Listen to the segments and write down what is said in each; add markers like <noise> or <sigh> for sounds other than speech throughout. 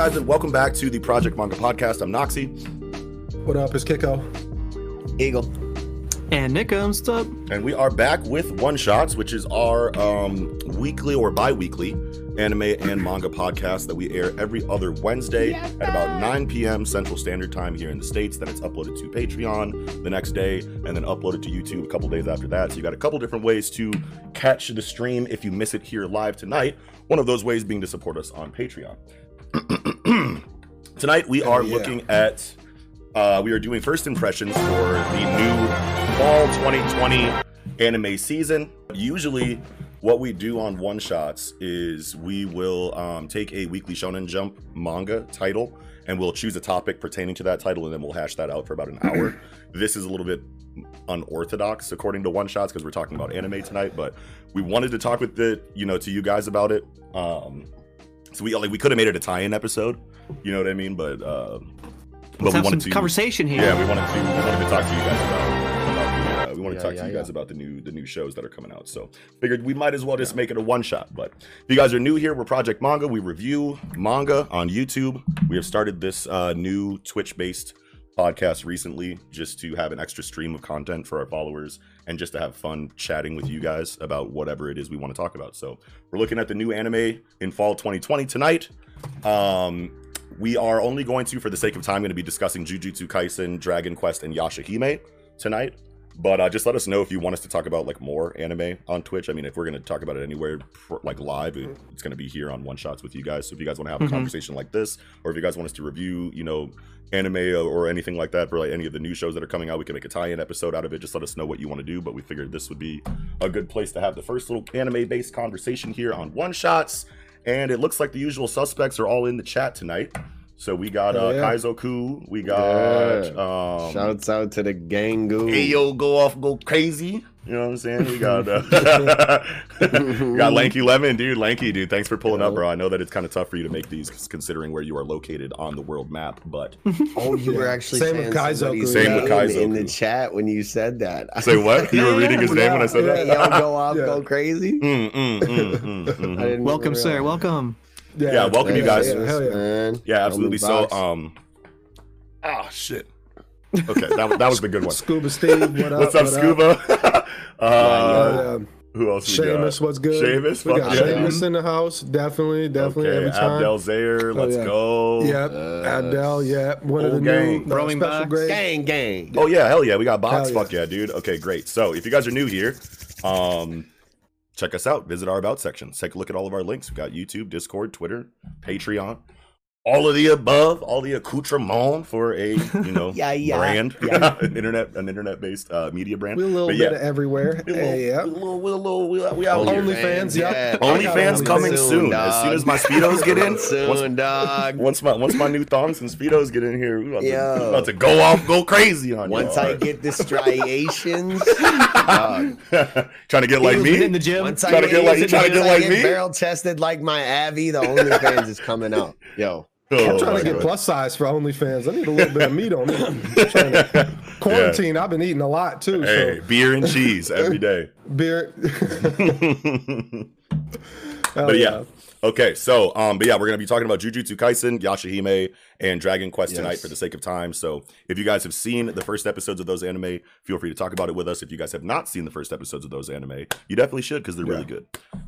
Guys, and welcome back to the Project Manga Podcast. I'm Noxie. What up? It's Kiko. Eagle. And Nick comes up. And we are back with One Shots, which is our um, weekly or bi weekly anime and manga podcast that we air every other Wednesday at about 9 p.m. Central Standard Time here in the States. Then it's uploaded to Patreon the next day and then uploaded to YouTube a couple days after that. So you got a couple different ways to catch the stream if you miss it here live tonight. One of those ways being to support us on Patreon. <clears throat> Tonight we are yeah. looking at uh, we are doing first impressions for the new fall 2020 anime season. Usually, what we do on one shots is we will um, take a weekly Shonen Jump manga title and we'll choose a topic pertaining to that title and then we'll hash that out for about an hour. <clears throat> this is a little bit unorthodox according to one shots because we're talking about anime tonight, but we wanted to talk with the you know to you guys about it. Um, so we like we could have made it a tie-in episode, you know what I mean? But uh, but Let's we wanted some to conversation here. yeah, we wanted to we wanted to talk to you guys about, about the, uh, we want to Yeah, talk yeah, to you guys about the new the new shows that are coming out. So figured we might as well just make it a one shot. But if you guys are new here, we're Project Manga. We review manga on YouTube. We have started this uh, new Twitch based podcast recently just to have an extra stream of content for our followers and just to have fun chatting with you guys about whatever it is we want to talk about. So we're looking at the new anime in fall 2020 tonight. Um, we are only going to, for the sake of time, going to be discussing Jujutsu Kaisen, Dragon Quest, and Yashahime tonight. But uh, just let us know if you want us to talk about like more anime on Twitch. I mean, if we're going to talk about it anywhere like live, it's going to be here on One Shots with you guys. So if you guys want to have a Mhm. conversation like this, or if you guys want us to review, you know, anime or, or anything like that for like any of the new shows that are coming out, we can make a tie-in episode out of it. Just let us know what you want to do. But we figured this would be a good place to have the first little anime-based conversation here on One Shots. And it looks like the usual suspects are all in the chat tonight. So we got uh, Hell yeah. Kaizoku, we got um, Shouts out to the gang goo. Ayo, go off, go crazy. You know what I'm saying? We got uh, we <laughs> got Lanky Lemon, dude. Lanky, dude. Thanks for pulling up, bro. I know that it's kind of tough for you to make these considering where you are located on the world map, but <laughs> Oh, you were actually Same saying with Kaizoku. Same with name in the chat when you said that. <laughs> say what? You were reading his name when I said Hey, that. yo, go off, Yeah. go crazy. Mm, mm, mm, mm, I mhm. Welcome, sir. Welcome. Yeah, welcome you guys. Yeah, hell yeah. man. Yeah, absolutely. So, um, ah, shit. Okay, that, <laughs> that was the good one. Scuba Steve, what up? <laughs> What's up, what Scuba? <laughs> uh, Uh, who else? we? Seamus, what's good? Seamus, we fuck got yeah. Seamus in the house. Definitely, definitely okay, every time. Abdel Zaire, let's yeah. go. Yep, Uh, Abdel. Yeah, one of the Old gang. new uh, Throwing special backs. grade. Gang, gang. Oh yeah, hell yeah, we got box. Hell yeah. Fuck yeah, dude. Okay, great. So if you guys are new here, um, check us out. Visit our about section. Take a look at all of our links. We've got YouTube, Discord, Twitter, Patreon, all of the above, all the accoutrement for a you know <laughs> Yeah, yeah, brand, yeah. <laughs> an internet, an internet based uh, media brand. We're a little But bit yeah. of everywhere. <laughs> We a little, Hey, yeah. we a little, we a little, we, we out here. OnlyFans, yeah. OnlyFans coming soon. As soon as my speedos get in, soon, once, dog. once my once my new thongs and speedos get in here, we about, to, Yo. we about to go off, go crazy on Once y'all. I get the striations, dog. trying to get like me. in the gym. Once Trying I to get, get like- you once trying to get I like me? barrel tested like my Avi, the OnlyFans is coming out. Yo, I'm trying to get God. plus size for OnlyFans. I need a little bit of meat on me. I'm trying to- <laughs> Quarantine, I've been eating a lot too. Hey, So beer and cheese every day. <laughs> beer. <laughs> But yeah. Okay, so um, but yeah, we're gonna be talking about Jujutsu Kaisen, Yashahime, and Dragon Quest tonight Yes. for the sake of time. So if you guys have seen the first episodes of those anime, feel free to talk about it with us. If you guys have not seen the first episodes of those anime, you definitely should because they're really good.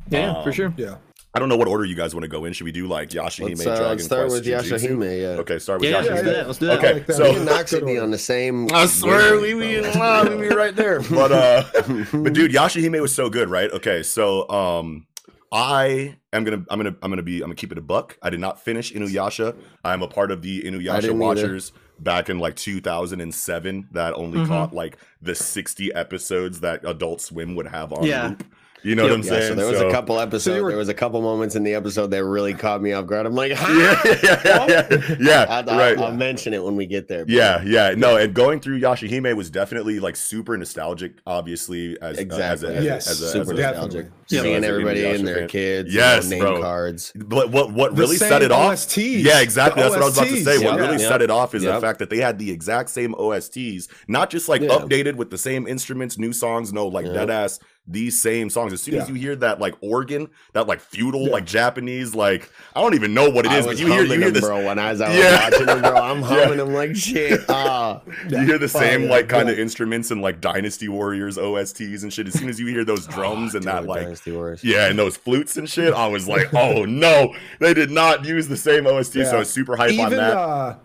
Yeah, Um, for sure. Yeah. I don't know what order you guys want to go in. Should we do like Yashahime, let's, uh, Dragon start Quest, with Jujutsu? Yashahime. Yeah. Okay, start with Yeah, Yashahime. let's do that. Let's do that. Okay, I like that. so Me Knox would be on the same. I swear we be wavelength, though. uh, we be right there. <laughs> But uh <laughs> but dude, Yashahime was so good, right? Okay, so um I am gonna I'm gonna I'm gonna be I'm gonna keep it a buck. I did not finish Inuyasha. I'm a part of the Inuyasha didn't either. Watchers back in like 2007 that only Mhm. caught like the 60 episodes that Adult Swim would have on Yeah. loop. You know what I'm Yeah, saying? so there was a couple episodes. were- there was a couple moments in the episode that really caught me off guard. I'm like, ha! Yeah, <laughs> yeah, yeah, yeah, yeah. I'll, I'll- right. I'll mention it when we get there. but- Yeah, yeah, no, and going through Yashahime was definitely like super nostalgic. Obviously, as exactly. uh, as a, as Yes, as a, super as a, nostalgic. Yeah. Seeing everybody Inuyasha in their kids, Yes, you know, name bro. cards. But what what The really same set it off? OSTs. Yeah, exactly. The That's what I was about to say. OSTs, What really Yeah. set it off is the fact that they had the exact same OSTs, not just like Yeah. updated with the same instruments, new songs. No, like Yep. dead ass these same songs. As soon as you hear that like organ, that like feudal, Yeah. like Japanese, like I don't even know what it is, but you hear you hear them, this. bro. When I was, was Yeah. watching them, bro, I'm <laughs> humming them like shit. Ah, <laughs> You hear the same like kind of instruments and like Dynasty Warriors OSTs and shit. As soon as you hear those <laughs> drums and that like Dynasty Wars. yeah, and those flutes and shit, I was like, oh no, they did not use the same OST. So I was super hype on that. uh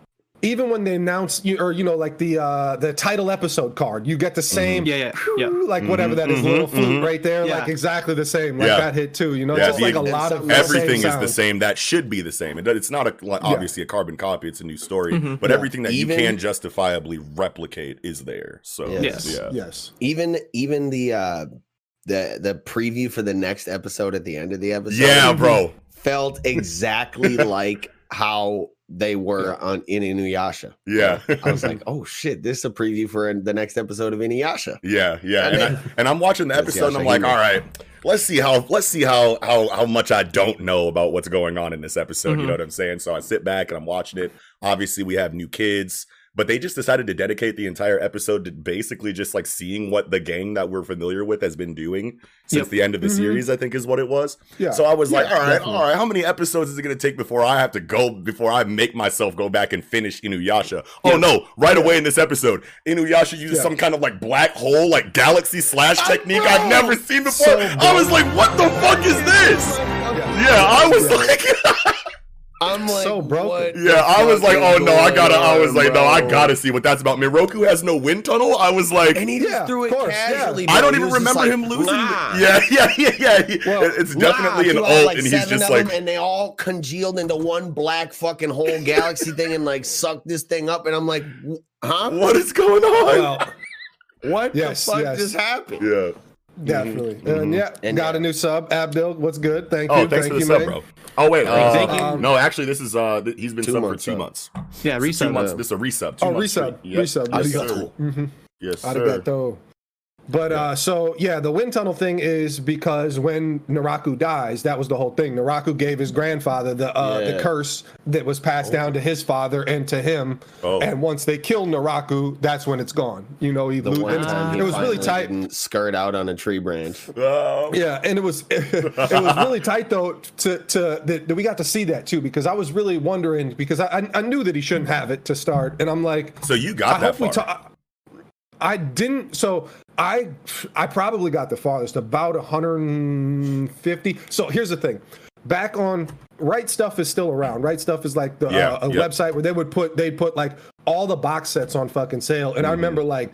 even when they announce you or you know like the uh the title episode card you get the same Yeah, yeah, yeah. like whatever that is, little flute right there Yeah. like exactly the same like Yeah. that hit too you know Yeah, just the- like a lot of something- the Everything is the same. That should be the same. It, it's not a like, obviously a carbon copy. It's a new story, Mm-hmm. but everything that Even- you can justifiably replicate is there. So Yes. yeah, yes Even even the uh the the preview for the next episode at the end of the episode. yeah, bro. felt exactly <laughs> like how they were on in Inuyasha. Yeah, I was like, <laughs> oh shit, this is a preview for the next episode of Inuyasha. yeah, yeah. And, I, and I'm watching the episode, and I'm like, all right, let's see how let's see how how how much I don't know about what's going on in this episode. You Mhm. know what I'm saying? So I sit back and I'm watching it. Obviously, we have new kids. But they just decided to dedicate the entire episode to basically just like seeing what the gang that we're familiar with has been doing since Yep. the end of the Mhm. series, I think is what it was. yeah So I was like, all right, definitely. all right, how many episodes is it going to take before I have to go, before I make myself go back and finish Inuyasha? Oh no, right away in this episode, Inuyasha uses Yeah. some kind of like black hole, like galaxy slash technique bro, I've never seen before. so I was like, what the fuck is this? Yeah, I was like, <laughs> I'm like, So broken. what yeah, I was like, oh no, I gotta, I was on, like, no, I gotta see what that's about. Miroku has no wind tunnel. I was like, And he just Yeah, threw it course, yeah. casually. I don't He even remember like, him losing. "Nah." <laughs> Yeah, yeah, yeah, yeah. Well, it's Nah, definitely an threw ult, like, and he's just like, and they all congealed into one black fucking hole <laughs> galaxy thing and like sucked this thing up. And I'm like, huh? what is going on? well, <laughs> What Yes, the fuck yes. just happened? yeah. Definitely Mhm. and yeah And got yeah. a new sub Abdel what's good thank Oh, you thanks thank for the you sub, man. bro. Oh wait, uh, Thank you. No, actually, this is uh, th- he's been Two sub for two sub. months. Yeah, So two months. This is a resub. Two oh months resub free. Yep. resub Yes, Arigato. sir. Mhm. Yes, sir. Arigato. But uh, so yeah, the wind tunnel thing is because when Naraku dies, that was the whole thing. Naraku gave his grandfather the uh, the curse that was passed down to his father and to him. Oh. And once they kill Naraku, that's when it's gone. You know, he The lo- and time he it was really tight. didn't skirt out on a tree branch. <laughs> Oh. Yeah, and it was <laughs> it was really tight though to to that, that we got to see that too because I was really wondering because I I, I knew that he shouldn't have it to start, and I'm like, So you got I that hope we far. ta- I didn't. So I I probably got the farthest, about 150. So here's the thing. Back on Right Stuf is still around. Right Stuf is like the Yeah, uh, a yep. website where they would put they'd put like all the box sets on fucking sale. And I Mm-hmm. remember like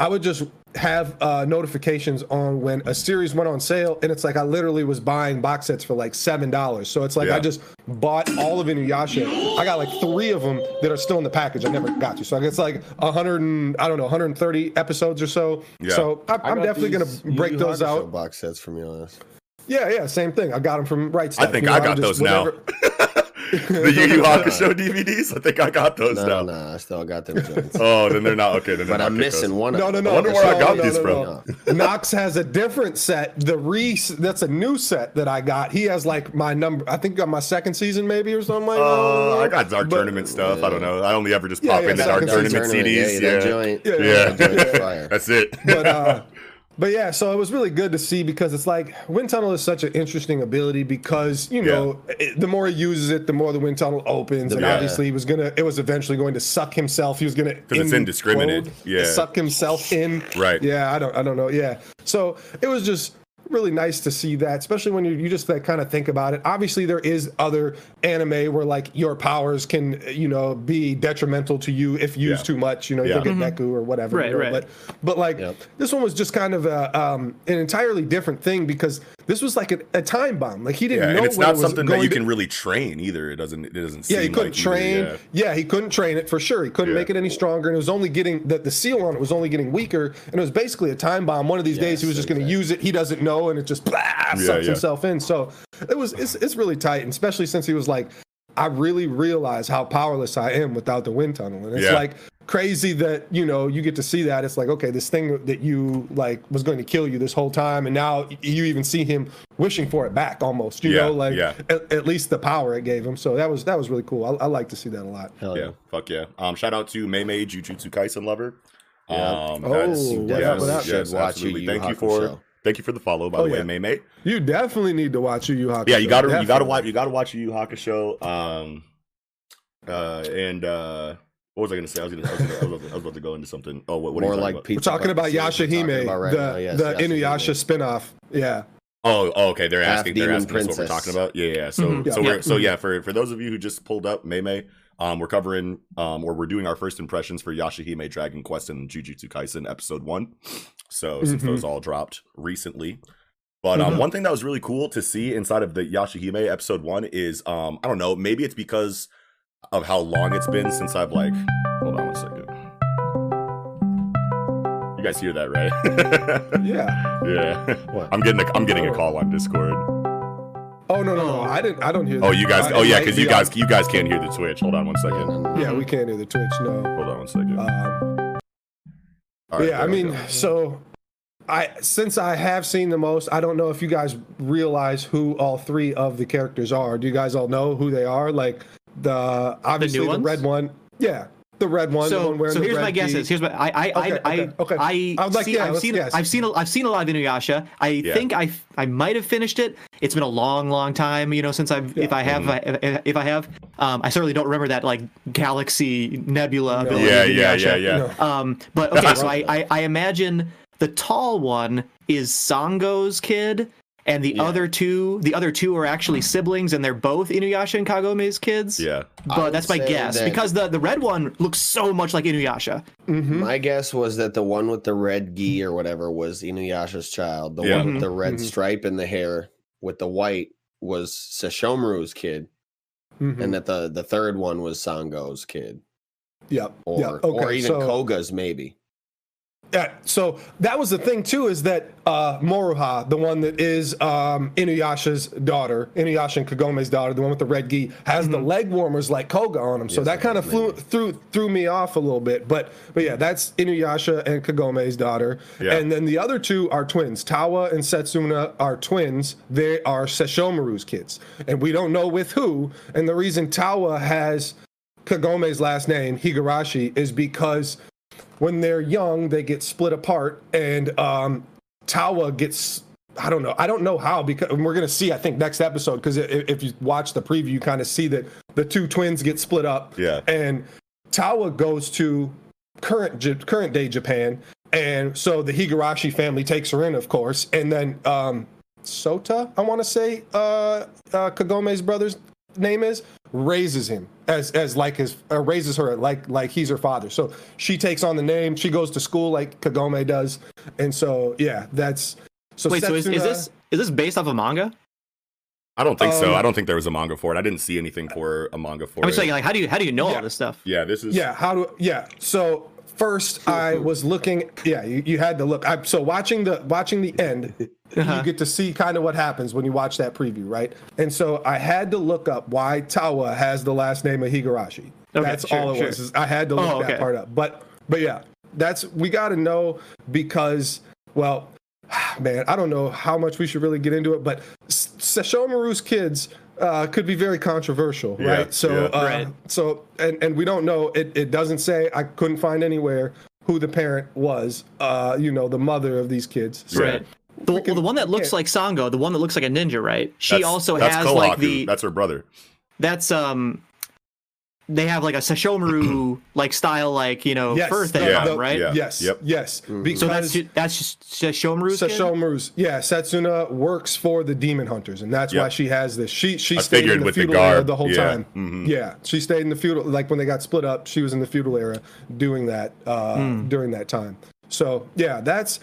I would just have uh, notifications on when a series went on sale, and it's like I literally was buying box sets for like seven dollars. So it's like Yeah. I just bought all of Inuyasha. I got like three of them that are still in the package. I never got to. So it's like a hundred and I don't know, 130 episodes or so. Yeah. So I, I I'm got definitely gonna break Yu Yu those out. Box sets from Elias. Yeah, yeah, same thing. I got them from Right I think you know, I got just those now. <laughs> whatever- the Yu Yu <laughs> Hakusho DVDs. I think I got those No, now. no, I still got them. <laughs> Oh, then they're not okay. Then they're but not I'm missing those. one. No, of no, them. no. I wonder where I got no, these no, from. no. Knox has a different set. The re that's a new set that I got. He has like my number. I think got my second season maybe or something like that. Uh, I got Dark But- Tournament stuff. I don't know. I only ever just pop yeah, into Dark Dark Tournament Tournament, CDs. Yeah, that Yeah, joint. Yeah. yeah. That joint's <laughs> fire. That's it. but uh but yeah so it was really good to see because it's like wind tunnel is such an interesting ability because you know it, the more he uses it the more the wind tunnel opens and Yeah. obviously he was gonna it was eventually going to suck himself he was gonna because it's indiscriminate. Yeah. suck himself in Right. yeah i don't i don't know yeah so it was just really nice to see that especially when you, you just like kind of think about it obviously there is other anime where like your powers can you know be detrimental to you if used Yeah. too much you know Yeah. you'll get Neku or whatever Right, you know, right. but but like Yep. this one was just kind of a, um, an entirely different thing because this was like a, a time bomb. Like he didn't Yeah, know and it's not it something that you to- can really train either. It doesn't. It doesn't. Yeah, he couldn't like either, train. yeah. Yeah. he couldn't train it for sure. He couldn't Yeah. make it any stronger, and it was only getting that the seal on it was only getting weaker, and it was basically a time bomb. One of these days, he was Yes, just going to use it. He doesn't know, and it just blah, sucks himself in. So it was it's, it's really tight, and especially since he was like, I really realize how powerless I am without the wind tunnel, and it's Yeah. like crazy that you know you get to see that. It's like okay, this thing that you like was going to kill you this whole time, and now you even see him wishing for it back almost. You Yeah, know, like yeah. at, at least the power it gave him. So that was that was really cool. I, I like to see that a lot. Hell Yeah, fuck yeah. Um, shout out to Mei Mei Jujutsu Kaisen lover. Yeah. Um, Oh, that's- what yes, up, what up? yes, absolutely. Yu Yu Thank you for Hakusho. thank you for the follow, by Oh, the way, yeah. Mei Mei. You definitely need to watch Yu Yu Hakusho. Yeah, you gotta you gotta watch you gotta watch Yu Yu Hakusho. Um, uh, and uh, what was I gonna say? I was gonna I was, gonna, I was, about, to, I was about to go into something. Oh, what, what are More you like talking about? We're talking about Bucket Series Yashahime, talking about right the now. Yes, the Yashahime. Inuyasha spinoff. Yeah. Oh, oh, okay. They're Half asking. They're demon asking us what we're talking about. Yeah, yeah. So, Mhm. so Yeah. we're so yeah. For for those of you who just pulled up, Mei Mei, um, we're covering um, or we're doing our first impressions for Yashahime Dragon Quest and Jujutsu Kaisen episode one. So since Mhm. those all dropped recently, but um, Mhm. one thing that was really cool to see inside of the Yashahime episode one is um, I don't know, maybe it's because of how long it's been since I've like. Hold on one second. You guys hear that, right? <laughs> Yeah. yeah. What? I'm getting a I'm getting a call on Discord. Oh no no no! I didn't. I don't hear. Oh, that. you guys. I- Oh yeah, because be you on- guys you guys can't hear the Twitch. Hold on one second. Yeah, we can't hear the Twitch. No. Hold on one second. Um, All right, yeah, I mean, so I since I have seen the most, I don't know if you guys realize who all three of the characters are. Do you guys all know who they are? Like the obviously the, ones? red one. Yeah, the red one. the So, one wearing so the here's red my guesses. gi. Here's my I I Okay, I okay, okay. I, I would like- see, yeah, I've seen guess. I've seen a, I've seen a lot of Inuyasha. I Yeah. think I I might have finished it. It's been a long, long time, you know, since I've if I have if, if I have. Um, I certainly don't remember that like galaxy nebula. ability Yeah, of yeah, yeah, yeah. No. Um, but okay, so I, I I imagine the tall one is Sango's kid. And the Yeah. other two, the other two are actually siblings, and they're both Inuyasha and Kagome's kids. Yeah. But that's my guess that- because the the red one looks so much like Inuyasha. Mhm. My guess was that the one with the red gi or whatever was Inuyasha's child. The Yeah. one with the red Mhm. stripe in the hair with the white was Sesshomaru's kid, Mhm. and that the the third one was Sango's kid, Yep. or yeah. Okay. or even so, Koga's maybe. Yeah, so that was the thing too, is that uh, Moroha, the one that is um, Inuyasha's daughter, Inuyasha and Kagome's daughter, the one with the red gi, has the leg warmers like Koga on him. So Yes, that kind of flew threw threw me off a little bit. But but yeah, that's Inuyasha and Kagome's daughter. Yeah. And then the other two are twins. Tawa and Setsuna are twins. They are Sesshomaru's kids, and we don't know with who. And the reason Tawa has Kagome's last name Higurashi is because when they're young, they get split apart, and um, Tawa gets. I don't know. I don't know how because and we're gonna see. I think next episode because if, if you watch the preview, you kind of see that the two twins get split up. Yeah. And Tawa goes to current current day Japan, and so the Higurashi family takes her in, of course, and then um, Sota, I want to say, uh, uh, Kagome's brother's name is, raises him as as like his uh, raises her like like he's her father. So she takes on the name. She goes to school like Kagome does, and so yeah, that's so. Wait, so is, is this is this based off a manga? I don't think so. Um, I don't think there was a manga for it. I didn't see anything for a manga for it. I'm it. saying, like, how do you how do you know Yeah. all this stuff? yeah, this is. Yeah, how do yeah. So first I was looking yeah, you, you had to look. I so watching the watching the end, Uh-huh. you get to see kind of what happens when you watch that preview, right? And so I had to look up why Tawa has the last name of Higurashi. Okay, that's sure, all it sure. was. I had to look Oh, that okay. part up. But but yeah, that's we got to know because well, <sighs> man, I don't know how much we should really get into it, but S- Sesshomaru's kids uh, could be very controversial, Yeah, right? So yeah. uh, Right. so and and we don't know it it doesn't say i couldn't find anywhere who the parent was uh you know the mother of these kids so, Right. The, well, the one that looks yeah. like Sango, the one that looks like a ninja, right? She That's- also that's has Kohaku. like the That's her brother. that's um they have like a Sesshomaru <clears throat> like style like you know yes fur thing Yeah, on them, right? yeah. yes Yep. yes because So that's ju- that's just Sesshomaru's kid? Yeah Setsuna works for the demon hunters and that's why she has this she she I stayed in the with the feudal era the whole yeah. time Mhm. yeah she stayed in the feudal like when they got split up she was in the feudal era doing that uh Hmm. during that time so yeah that's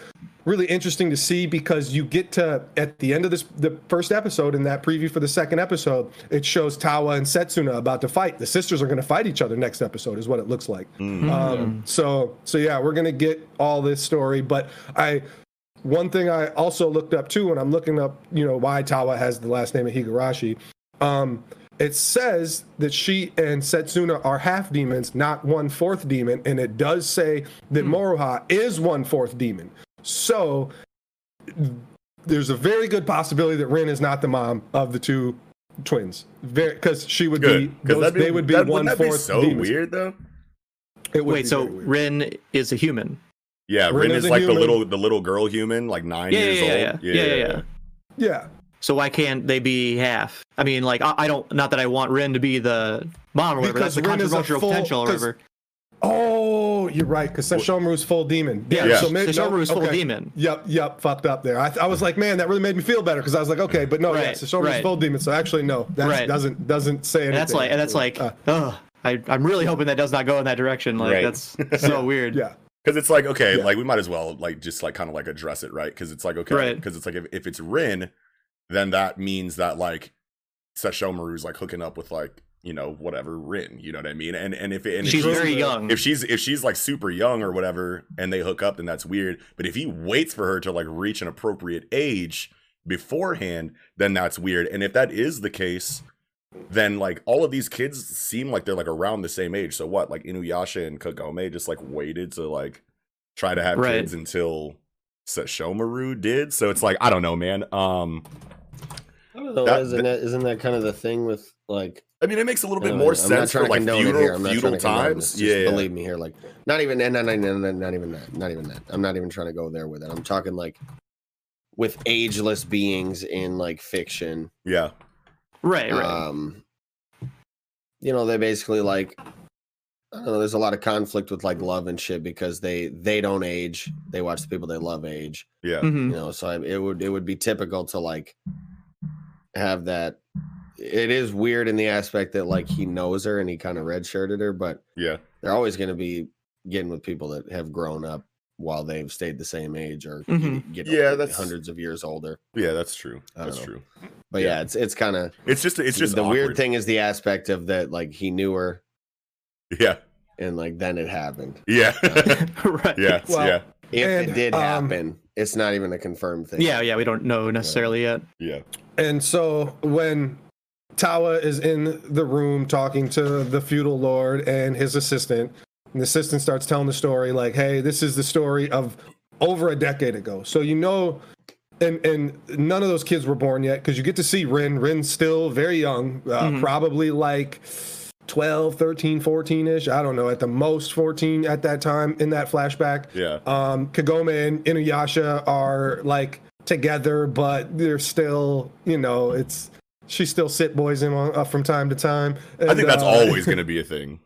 really interesting to see because you get to at the end of this the first episode in that preview for the second episode, it shows Tawa and Setsuna about to fight. The sisters are going to fight each other next episode, is what it looks like. Um, so so yeah, we're gonna get all this story, but I. One thing I also looked up too when I'm looking up, you know, why Tawa has the last name of Higurashi. Um, it says that she and Setsuna are half demons, not one fourth demon, and it does say that Moroha is one fourth demon. So there's a very good possibility that Rin is not the mom of the two twins, very because she would Good. be, Because those, they would be that, one wouldn't that be so demons. weird though. It would Wait, be so very weird. Rin is a human? Yeah, Rin Rin is is a like the little the little girl human, like nine Yeah, years yeah, yeah, old. yeah, yeah, yeah, yeah. yeah. So why can't they be half? I mean, like I, I don't. Not that I want Rin to be the mom or whatever. Because that's the Rin is a controversial full- potential or 'cause- whatever. Oh, you're right, because Sesshomaru's full demon. Yeah, Yeah. so maybe Sesshomaru's full okay. demon. Yep, yep, fucked up there. I, I was like, man, that really made me feel better because I was like, okay, but no, yeah, Right, Sesshomaru's right. full demon. So actually, no, that Right. doesn't doesn't say anything. And that's like, and that's like, Uh, ugh. I, I'm really hoping that does not go in that direction. Like Right. that's <laughs> so weird. yeah, Because it's like okay, Yeah. like we might as well like just like kind of like address it, right? Because it's like okay, Right. because it's like if, if it's Rin, then that means that like Sesshomaru's like hooking up with like you know whatever Rin, you know what I mean? And and if and She's he's- very young. if she's if she's like super young or whatever and they hook up then that's weird but if he waits for her to like reach an appropriate age beforehand then that's weird and if that is the case then like all of these kids seem like they're like around the same age so what like inuyasha and kagome just like waited to like try to have Right. kids until Sesshomaru did so it's like i don't know man um I don't. That- isn't that isn't that kind of the thing with like? i mean it makes a little bit I more know, I'm not sense trying for to like condone it feudal, here. I'm not feudal trying to condone times this. yeah, Just yeah. believe me here. Like, not even, no, no, no, no, no, not even that. Not even that. I'm not even trying to go there with it. I'm talking like with ageless beings in like fiction. yeah Right, right. Um, you know, they basically like. I don't know. There's a lot of conflict with like love and shit because they they don't age. They watch the people they love age. yeah Mhm. you know so I, it would it would be typical to like have that it is weird in the aspect that like he knows her and he kind of redshirted her but yeah they're always going to be getting with people that have grown up while they've stayed the same age or Mhm. get, get Yeah, that's- hundreds of years older yeah that's true that's know. true but Yeah. yeah, it's it's kind of it's just it's just the weird thing is the aspect of that like he knew her yeah and like then it happened Yeah. <laughs> right. yeah. Well, yeah. if And, it did um, happen it's not even a confirmed thing Yeah, yeah. We don't know necessarily yet. Yeah. And so when Tawa is in the room talking to the feudal lord and his assistant, and the assistant starts telling the story like, "Hey, this is the story of over a decade ago." So you know, and and none of those kids were born yet because you get to see Rin. Rin's still very young, uh, Mhm. probably like 12, 13, 14ish. I don't know, at the most 14 at that time in that flashback. Yeah. Um, Kagome and Inuyasha are like together, but they're still, you know, it's she still sit boys him on, uh, from time to time. I think that's uh, always going <laughs> to be a thing.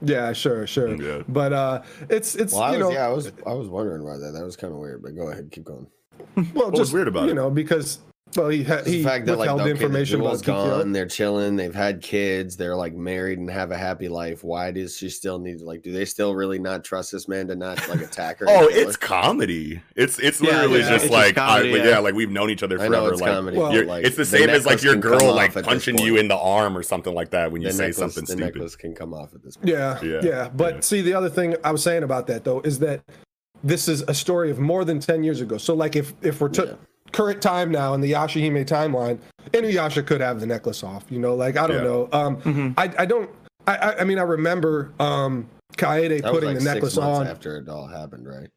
Yeah, sure, sure. Yeah. But uh, it's it's well you was, know yeah i was i was wondering about that that was kind of weird but go ahead keep going well was just weird about you it? know because well he ha- the fact that like withheld okay, information the about gone, Kikyo. they're chilling, they've had kids, they're like married and have a happy life. Why does she still need to like? Do they still really not trust this man to not like attack her? <laughs> Oh, it's comedy. It's it's Yeah, literally yeah, just it's just like comedy, I, like, yeah. yeah. like we've known each other I forever. know it's like, comedy. Well, like, it's the same as like your girl like punching you in the arm or something like that when you The say necklace- something the stupid. necklace can come off at this point. Yeah, Yeah, yeah, But yeah. see, the other thing I was saying about that though is that this is a story of more than ten years ago. So like if if we're to Yeah. Current time now in the Yashahime timeline, Inuyasha could have the necklace off. You know, like I don't Yeah. know. Um, Mhm. I I don't. I I, I mean I remember um Kaede That was putting like the six necklace months on. after it all happened, right?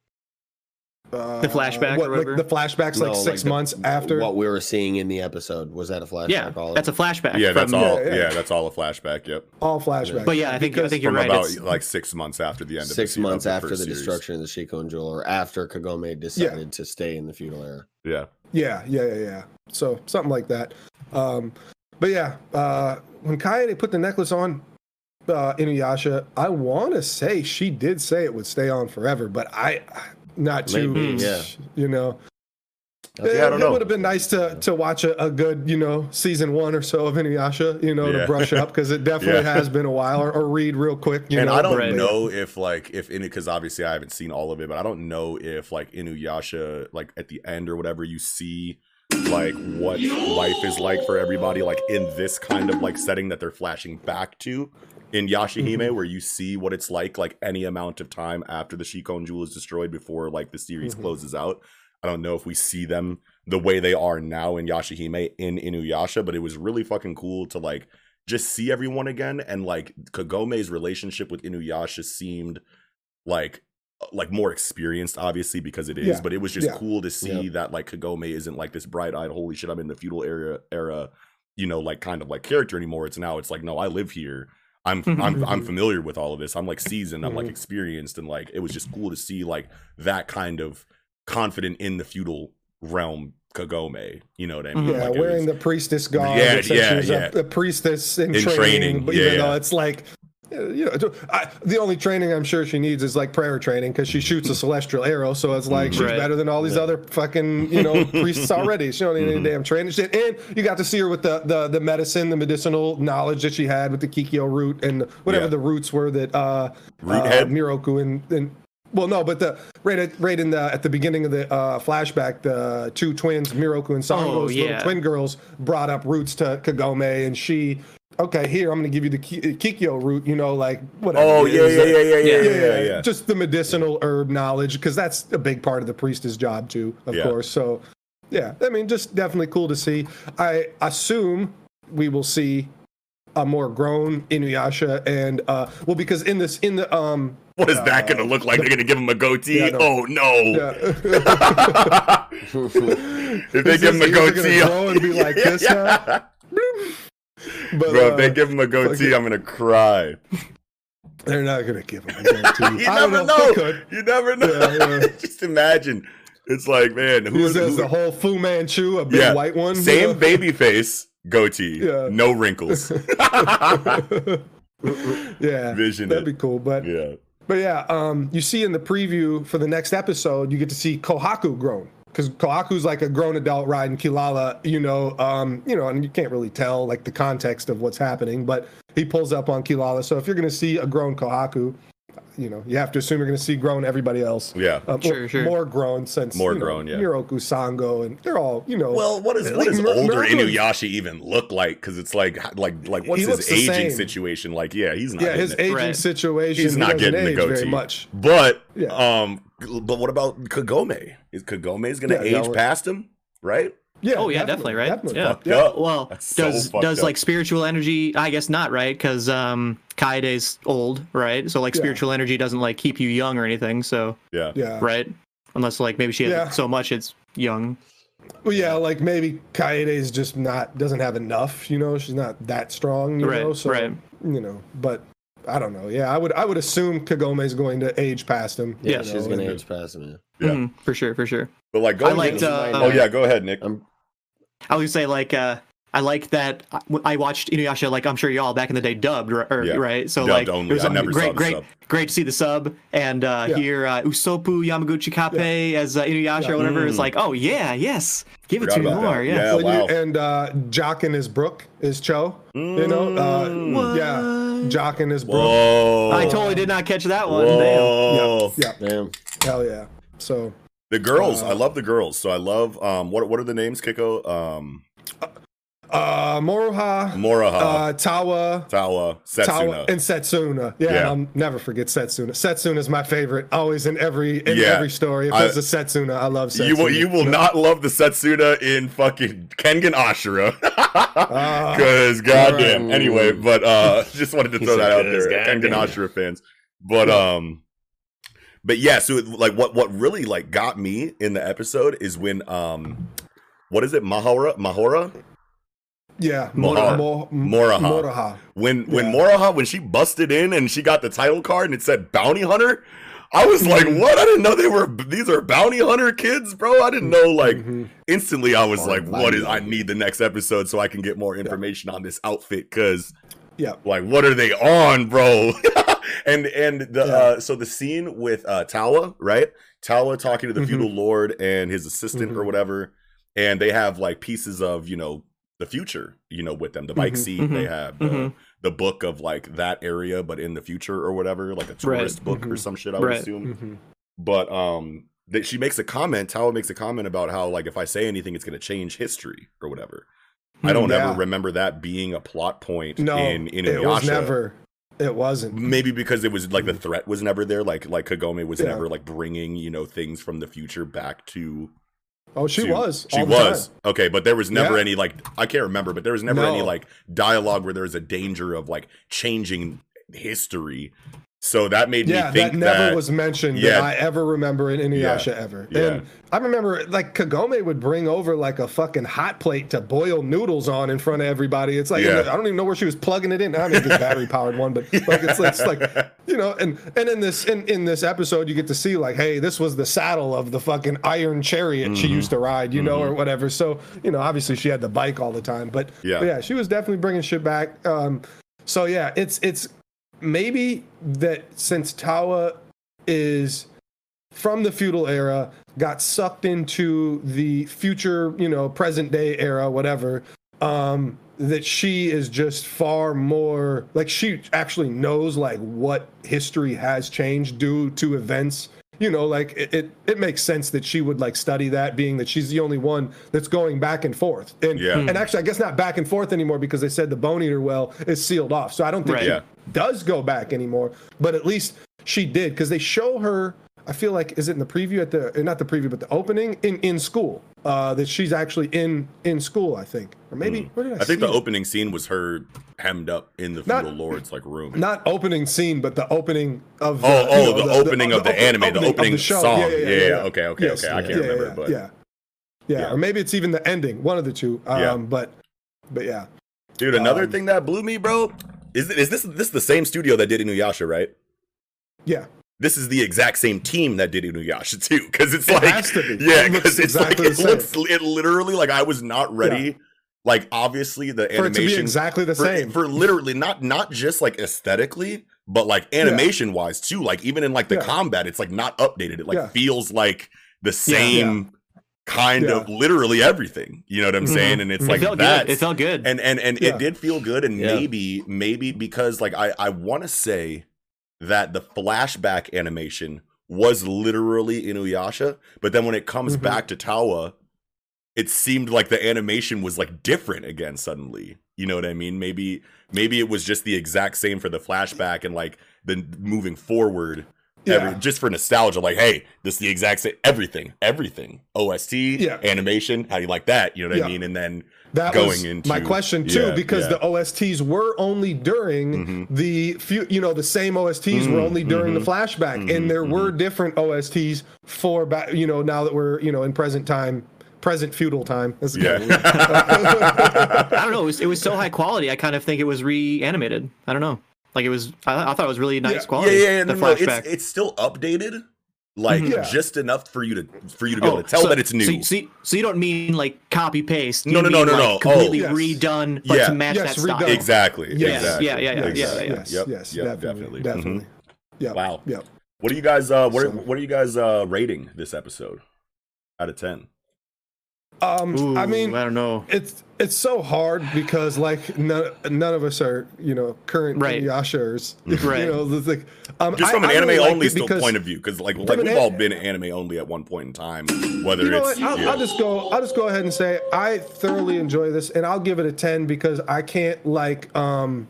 Uh, The flashback what, or like the flashbacks like No, six the- months after. what we were seeing in the episode. Was that a flashback? Yeah, all that's a flashback. yeah, that's from- all. Yeah, Yeah, yeah. that's all a flashback. Yep. all flashbacks. But yeah, I think I think you're right. about It's, like six months after the end. six of the, months of after the series. destruction of the Shikon Jewel, or after Kagome decided to stay in the feudal era. Yeah. Yeah, yeah, yeah, yeah. So something like that. Um, but yeah, uh, when Kaede put the necklace on uh, Inuyasha, I want to say she did say it would stay on forever, but I not too, Maybe, yeah. you know. Yeah, I don't it would have been nice to to watch a, a good, you know, season one or so of Inuyasha, you know, Yeah. to brush up because it definitely Yeah. has been a while, or, or read real quick. You and know, I don't Right. know if like if in because obviously I haven't seen all of it, but I don't know if like Inuyasha like at the end or whatever you see like what life is like for everybody like in this kind of like setting that they're flashing back to in Yashahime Mhm. where you see what it's like like any amount of time after the Shikon jewel is destroyed before like the series Mhm. closes out. I don't know if we see them the way they are now in Yashahime in Inuyasha, but it was really fucking cool to like just see everyone again and like Kagome's relationship with Inuyasha seemed like like more experienced obviously because it is Yeah, but it was just yeah. cool to see Yeah. that like Kagome isn't like this bright-eyed holy shit I'm in the feudal era era you know like kind of like character anymore. It's now it's like no I live here. I'm I'm I'm <laughs> familiar with all of this. I'm like seasoned I'm like experienced and like it was just cool to see like that kind of confident in the feudal realm Kagome you know what I mean. Yeah, Like, wearing was- the priestess garb. Yeah, yeah, she was yeah. A, a priestess in, In training, training, but yeah, even yeah. though it's like, you know, I, the only training I'm sure she needs is like prayer training because she shoots a <laughs> celestial arrow. So it's like she's Right. better than all these Yeah. other fucking you know <laughs> priests already. She don't need any Mhm. damn training shit. And you got to see her with the the the medicine, the medicinal knowledge that she had with the Kikyo root and whatever Yeah. the roots were that uh, Root uh, head? Miroku and and. Well, no, but the right at right in the at the beginning of the uh, flashback, the two twins, Miroku and Sango's Oh, little twin girls, brought up roots to Kagome, and she, okay, here I'm going to give you the Kikyo root, you know, like whatever. Oh it yeah is. yeah yeah yeah yeah Yeah, yeah yeah, yeah. Just the medicinal herb knowledge, because that's a big part of the priestess job too, of Yeah. course. So, yeah, I mean, just definitely cool to see. I assume we will see a more grown Inuyasha, and uh, well, because in this in the um What is that Uh, going to look like? They're going to give him a goatee? Yeah, no. Oh no! yeah. <laughs> if they Is give him a his ears are gonna goatee, grow and be like this <laughs> now? But, bro, if they uh, give him a goatee, I'm gonna cry. They're not gonna give him a goatee. <laughs> you I don't never know. know. You never know. Yeah, yeah. Just imagine. It's like, man, who is the whole Fu Manchu, a big Yeah, white one. same you baby face, goatee, Yeah. no wrinkles. <laughs> yeah, Vision that'd it. be cool. But yeah. but yeah, um, you see in the preview for the next episode, you get to see Kohaku grown because Kohaku's like a grown adult riding Kilala. You know, um, you know, and you can't really tell like the context of what's happening, but he pulls up on Kilala. So if you're gonna see a grown Kohaku, you know, you have to assume you're gonna see grown everybody else. Yeah. Um, Sure, or sure. More grown since More you know, grown, yeah. Miroku Sango and they're all you know. Well, what is Like, what does Mir- older Miracle- Inuyasha even look like? Because it's like like like what's He his aging situation? Like, yeah, he's not. yeah, his it. aging Right. situation. He's he not getting the age goatee. very much. But Yeah. um, but what about Kagome? Is Kagome is gonna Yeah, age past him? Right? Yeah. Oh, yeah, definitely, right? Definitely. Yeah. Fucked up. Well, That's does fucked does up. like spiritual energy? I guess not, right? Because um, Kaede's old, right? So like Yeah. spiritual energy doesn't like keep you young or anything. So Yeah. Yeah. right, unless like maybe she has Yeah. so much it's young. Well, yeah, like maybe Kaede is just not doesn't have enough. You know, she's not that strong. You Right, know, so right. you know, but I don't know. Yeah, I would I would assume Kagome is going to age past him. Yeah, you she's gonna age past him. Yeah. Mhm, for sure, for sure. But like I going. liked. into- Uh, oh yeah, go ahead, Nick. I'm I would say like uh, I like that I- I watched Inuyasha like I'm sure y'all back in the day dubbed r- or, Yeah. right. So Dubbed like only. it was I never great, great, sub. great to see the sub and uh, Yeah. hear uh, Usopu Yamaguchi Kappei as uh, Inuyasha Yeah. or whatever. It's Mm. like oh yeah, yes, give it to me more. that. Yeah. Yeah. Well, you- and uh, Jaken his Brook is Cho. You know, Mm. uh, yeah, Jaken his Brook. Whoa. I totally did not catch that one. Damn. Whoa. Yeah, damn. hell yeah. So The girls, Uh, I love the girls. So I love um what what are the names, Kiko? Um uh, Moroha, Moraha, uh, Tawa. Tawa, Setsuna. Tawa and Setsuna. Yeah, Yeah. I'll never forget Setsuna. Setsuna is my favorite. Always in every in Yeah. every story. If I- there's a Setsuna, I love Setsuna. you will you will not love the Setsuna in fucking Kengan Ashura. <laughs> Ah, Cause goddamn. right. Anyway, but uh <laughs> just wanted to throw that out there. Kengan goddamn." Ashura fans. But um but yeah, so it- like what what really like got me in the episode is when um what is it? Mahora? Mahora? yeah, Moraha. Mo- Moraha. Moraha. When when Yeah. Moraha when she busted in and she got the title card and it said bounty hunter, I was like, Mhm. what? I didn't know they were these are bounty hunter kids, bro. I didn't know like Mhm. instantly I was like, what is I need the next episode so I can get more information on this outfit cuz Yeah. like what are they on, bro? <laughs> and and the Yeah. uh so the scene with uh Tawa, right? Tawa talking to the Mhm. feudal lord and his assistant or Mhm. whatever. and they have like pieces of you know the future, you know, with them. The bike Mhm, seat, they have the, mhm. the book of like that area, but in the future or whatever, like a Right. tourist book or some shit. I would Right. assume. But um, that she makes a comment. Tawa makes a comment about how like if I say anything, it's going to change history or whatever. I don't Yeah. ever remember that being a plot point No, in in it was never. It wasn't. Maybe because it was like the mm-hmm. threat was never there. Like like Kagome was Yeah. never like bringing you know things from the future back to. Oh, she to- was. She was time. okay, but there was never Yeah. any like I can't remember, but there was never any like dialogue where there was a danger of like changing history. So that made Yeah, me think that never that was mentioned Yeah. that I ever remember in Inuyasha ever. Yeah. And I remember like Kagome would bring over like a fucking hot plate to boil noodles on in front of everybody. It's like Yeah. I don't even know where she was plugging it in. I mean, it's battery powered one, but <laughs> like it's, it's like you know, and and in this in, in this episode, you get to see like, hey, this was the saddle of the fucking iron chariot Mm-hmm. she used to ride, you know, or whatever. So you know, obviously she had the bike all the time, but Yeah. but yeah, she was definitely bringing shit back. Um, so yeah, it's it's maybe that since Tawa is from the feudal era, got sucked into the future, you know, present day era, whatever. Um, that she is just far more like she actually knows like what history has changed due to events. You know, like it, it, it makes sense that she would like study that, being that she's the only one that's going back and forth. And Yeah. and actually, I guess not back and forth anymore because they said the Bone Eater well is sealed off. So I don't think Right. she Yeah. Does go back anymore. But at least she did because they show her. I feel like is it in the preview at the uh, not the preview but the opening in in school uh, that she's actually in in school I think or maybe where did I. I think the it? opening scene was her hemmed up in the Not- feudal lord's like room. not opening scene but the opening of the, Oh, oh, know, the opening of the open- anime, the of opening show. song. Yeah, yeah, okay, okay, Yes, okay. I can't yeah, remember, yeah, but- yeah. yeah Yeah. or maybe it's even the ending one of the two um, Yeah. but but yeah Dude, another Um, thing that blew me, bro, is is this this is the same studio that did Inuyasha, right? yeah This is the exact same team that did Inuyasha <laughs> too, because it's It like has to be. yeah, It because it's exactly like it looks it literally like I was not ready. Like obviously the for it to be animation exactly the for, same for literally not not just like aesthetically, but like animation wise too. Like even in like the Yeah. combat, it's like not updated. It like Yeah. feels like the same kind Yeah. of literally everything. You know what I'm Mhm. saying? And it's it like that. good. It felt good. and and and Yeah. it did feel good and Yeah. maybe maybe because like i i want to say that the flashback animation was literally inuyasha but then when it comes Mhm. back to tawa it seemed like the animation was like different again suddenly you know what i mean maybe maybe it was just the exact same for the flashback and like the moving forward every, Yeah. just for nostalgia like hey this is the exact same everything everything ost Yeah. animation how do you like that you know what i mean and then That going was into- my question too, yeah, because yeah. the OSTs were only during Mhm. the few, you know, the same OSTs were Mm, only during mhm, the flashback, and there were different OSTs for, ba- you know, now that we're, you know, in present time, present feudal time. That's Yeah. <laughs> I don't know. It was, it was so high quality. I kind of think it was reanimated. I don't know. Like it was. I, I thought it was really nice Yeah. yeah, quality. yeah, yeah. the No, no, flashback. it's it's still updated, like. Yeah. just enough for you to for you to be able Oh, to tell so- that it's new. So, so, you- so you don't mean like copy paste? No, no, no, no, like, no. Oh. Completely Yes. redone, but Yeah. to match Yes, that style. redone. exactly. Yes. Exactly. Yeah, yeah, yeah, yeah, exactly. yeah. yes, Yep, yes, yep, definitely, definitely. definitely. Mhm. Yeah. Wow. Yep. What are you guys? Uh, what are, what are you guys uh rating this episode out of ten? Um, Ooh, I mean, I don't know. it's it's so hard because like none, none of us are you know current Right. Yashers. <laughs> Right. You know, it's like, um, Just I- from an I anime really only it still point of view, because like like we've a- all been anime only at one point in time. Whether You know it's what? I'll, yeah. I'll just go. I'll just go ahead and say I thoroughly enjoy this, and I'll give it a ten because I can't like. um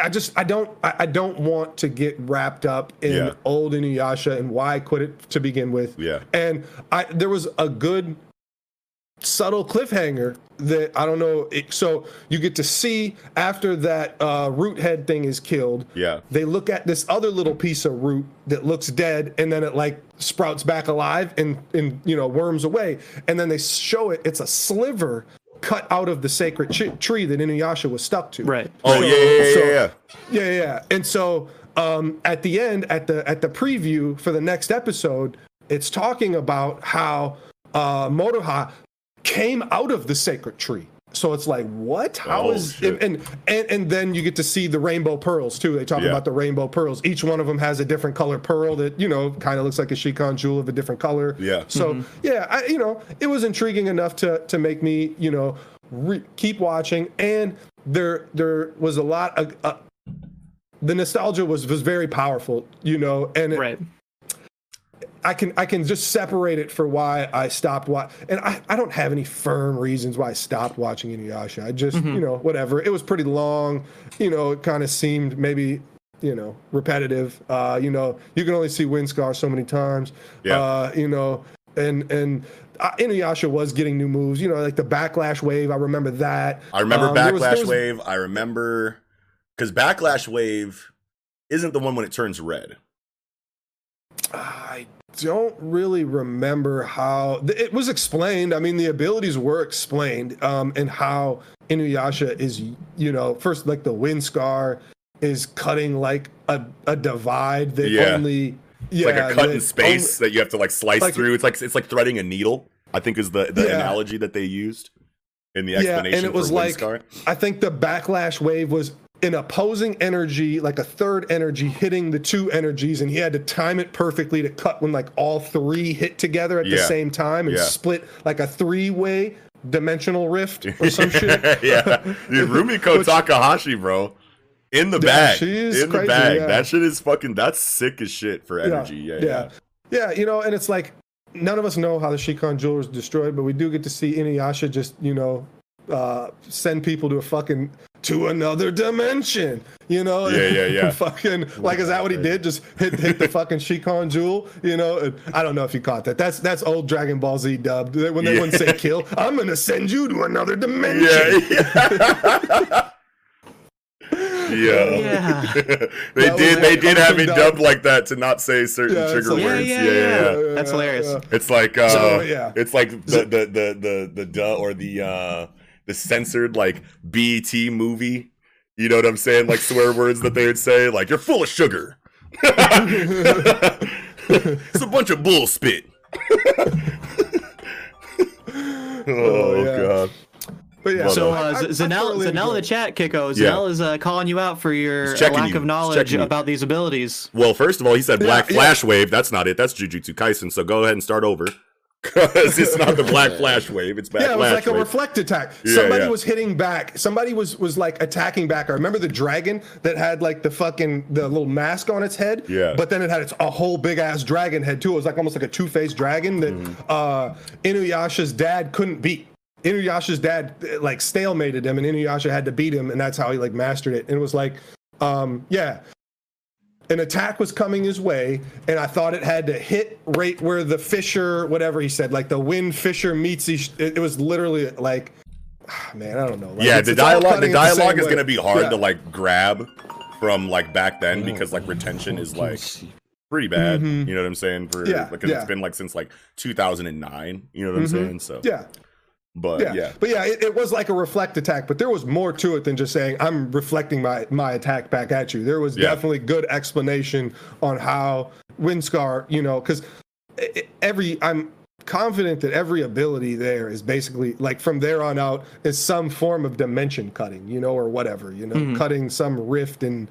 I just I don't I, I don't want to get wrapped up in Yeah. old Inuyasha and why I quit it to begin with. Yeah. And I there was a good subtle cliffhanger that I don't know. It, so you get to see after that uh, root head thing is killed. Yeah. They look at this other little piece of root that looks dead, and then it like sprouts back alive and and you know worms away, and then they show it. It's a sliver cut out of the sacred ch- tree that Inuyasha was stuck to. Right. Oh yeah, yeah, yeah, So- yeah, yeah. Yeah, yeah. And so um, at the end, at the at the preview for the next episode, it's talking about how uh, Moroha came out of the sacred tree. So it's like, what? How Oh, is shit. and, and and and then you get to see the rainbow pearls too. They talk Yeah. about the rainbow pearls. Each one of them has a different color pearl that you know kind of looks like a Shikon jewel of a different color. Yeah. So yeah, I, you know, it was intriguing enough to to make me you know re- keep watching. And there there was a lot of. Uh, the nostalgia was was very powerful, you know, and it, Right. I can I can just separate it for why I stopped watching, and I, I don't have any firm reasons why I stopped watching Inuyasha. I just you know whatever. It was pretty long, you know. It kind of seemed maybe you know repetitive. Uh, you know, you can only see Windscar so many times. Yeah. Uh, you know, and and. Uh, Inuyasha was getting new moves, you know, like the backlash wave. I remember that. I remember Um, there was- Backlash there was- Wave. I remember because Backlash Wave isn't the one when it turns red. Don't really remember how it was explained. I mean, the abilities were explained, um, and how Inuyasha is, you know, first like the wind scar is cutting like a, a divide that Yeah. only It's yeah like a cut in space that you have to like slice like- through. It's like it's like threading a needle. I think is the the Yeah. analogy that they used in the explanation. Yeah, and it was like- Windscar. I think the backlash wave was an opposing energy, like a third energy hitting the two energies, and he had to time it perfectly to cut when like all three hit together at the same time and Yeah. split like a three way dimensional rift or some <laughs> shit. yeah, dude, <laughs> Rumiko Which- Takahashi, bro, in the Yeah, bag, she is in the crazy, bag. yeah. That shit is fucking. That's sick as shit for energy. Yeah, yeah. yeah, yeah. You know, and it's like none of us know how the Shikon jewel was destroyed, but we do get to see Inuyasha just you know uh, send people to a fucking to another dimension. You know, Yeah, yeah, <laughs> yeah. fucking like is that what he did? Just hit hit the fucking Shikon jewel. You know, and I don't know if you caught that. That's that's old Dragon Ball Z dubbed when they Yeah. wouldn't say kill. I'm gonna send you to another dimension. Yeah, yeah. <laughs> yeah. Yeah. <laughs> they That did. They did have something it dumb. dubbed like that to not say certain Yeah, it's trigger like- Yeah, words. yeah, Yeah, yeah, yeah. That's hilarious. It's like uh, So, yeah. it's like the the the the the duh or the uh the censored like BET movie. You know what I'm saying? Like swear words that they would say, like "you're full of sugar." <laughs> it's a bunch of bull spit. <laughs> oh yeah. god. But yeah, So I- uh, I- I Z- Zanel, thoroughly Zanel in the chat, Kiko, Yeah. Zanel is uh, calling you out for your lack you. of knowledge checking you. about these abilities. Well, first of all, he said Black yeah. Flash Wave. That's not it. That's Jujutsu Kaisen. So go ahead and start over. Because it's not the <laughs> Black Flash Wave. It's Black Yeah, it was like a Wave. reflect attack. Yeah, Somebody yeah. was hitting back. Somebody was was like attacking back. I remember the dragon that had like the fucking the little mask on its head. Yeah. But then it had its a whole big ass dragon head too. It was like almost like a two faced dragon that Mm-hmm. uh, Inuyasha's dad couldn't beat. Inuyasha's dad uh, like stalemated him, and Inuyasha had to beat him, and that's how he like mastered it. And it was like, um, yeah, an attack was coming his way, and I thought it had to hit right where the fissure, whatever he said, like the wind fissure meets each. It, it was literally like, ah, man, I don't know. Like, yeah, it's- the it's all dialogue. The cutting it dialogue is going to be hard Yeah. to like grab from like back then because like retention is like pretty bad. Mhm. You know what I'm saying? For Yeah, because yeah. it's been like since like 2009. You know what I'm Mhm. saying? So Yeah, but yeah, yeah. but yeah, it, it was like a reflect attack, but there was more to it than just saying I'm reflecting my my attack back at you. There was Yeah. definitely good explanation on how Windscar, you know, because every I'm confident that every ability there is basically like from there on out is some form of dimension cutting, you know, or whatever, you know, Mhm. cutting some rift in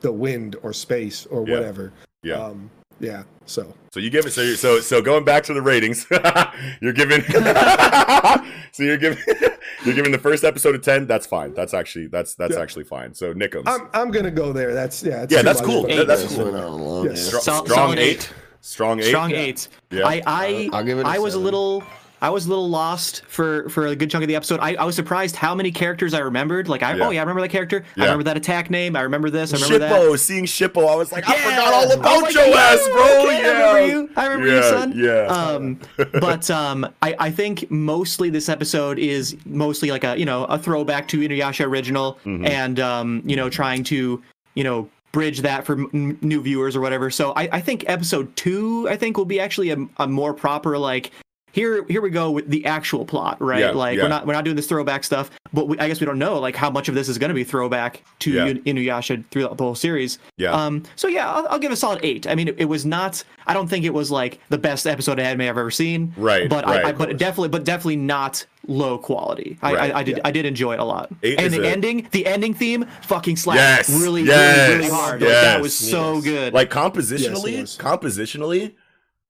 the wind or space or Yeah. whatever. Yeah. Um, yeah. So So you give it. So you're, so so going back to the ratings, <laughs> you're giving. <laughs> so you're giving <laughs> you're giving the first episode a ten. That's fine. That's actually that's that's Yeah. actually fine. So Nickums, I'm I'm gonna go there. That's yeah. it's Yeah, that's cool. but- Yeah, that's This cool. went on long. Yeah. yeah. Stro- strong eight. eight. strong eight. Strong eight. Yeah. I I I'll give it a I was a little I was a little lost for for a good chunk of the episode. I, I was surprised how many characters I remembered. Like I Yeah. oh yeah, I remember that character. Yeah. I remember that attack name. I remember this. I remember that. Shippo, seeing Shippo, I was like, I forgot all about was your like, ass, bro. okay, yeah. I remember you. I remember you, Yeah, son. yeah. Um, but <laughs> um, I, I think mostly this episode is mostly like a you know a throwback to Inuyasha original, Mm-hmm. and um, you know trying to you know bridge that for m- new viewers or whatever. So I, I think episode two I think will be actually a, a more proper like. Here, here we go with the actual plot, right? Yeah, like yeah. we're not we're not doing this throwback stuff, but we, I guess we don't know like how much of this is going to be throwback to Yeah. Inuyasha throughout the whole series. Yeah. Um. So yeah, I'll, I'll give a solid eight. I mean, it, it was not. I don't think it was like the best episode of anime I've ever seen. Right, But I, I right. but definitely, but definitely not low quality. I, Right, I, I did yeah. I did enjoy it a lot. Eight and the a- ending, the ending theme, fucking slapped Yes, really, yes, really, really hard. Like, that yes, was so good. like compositionally it compositionally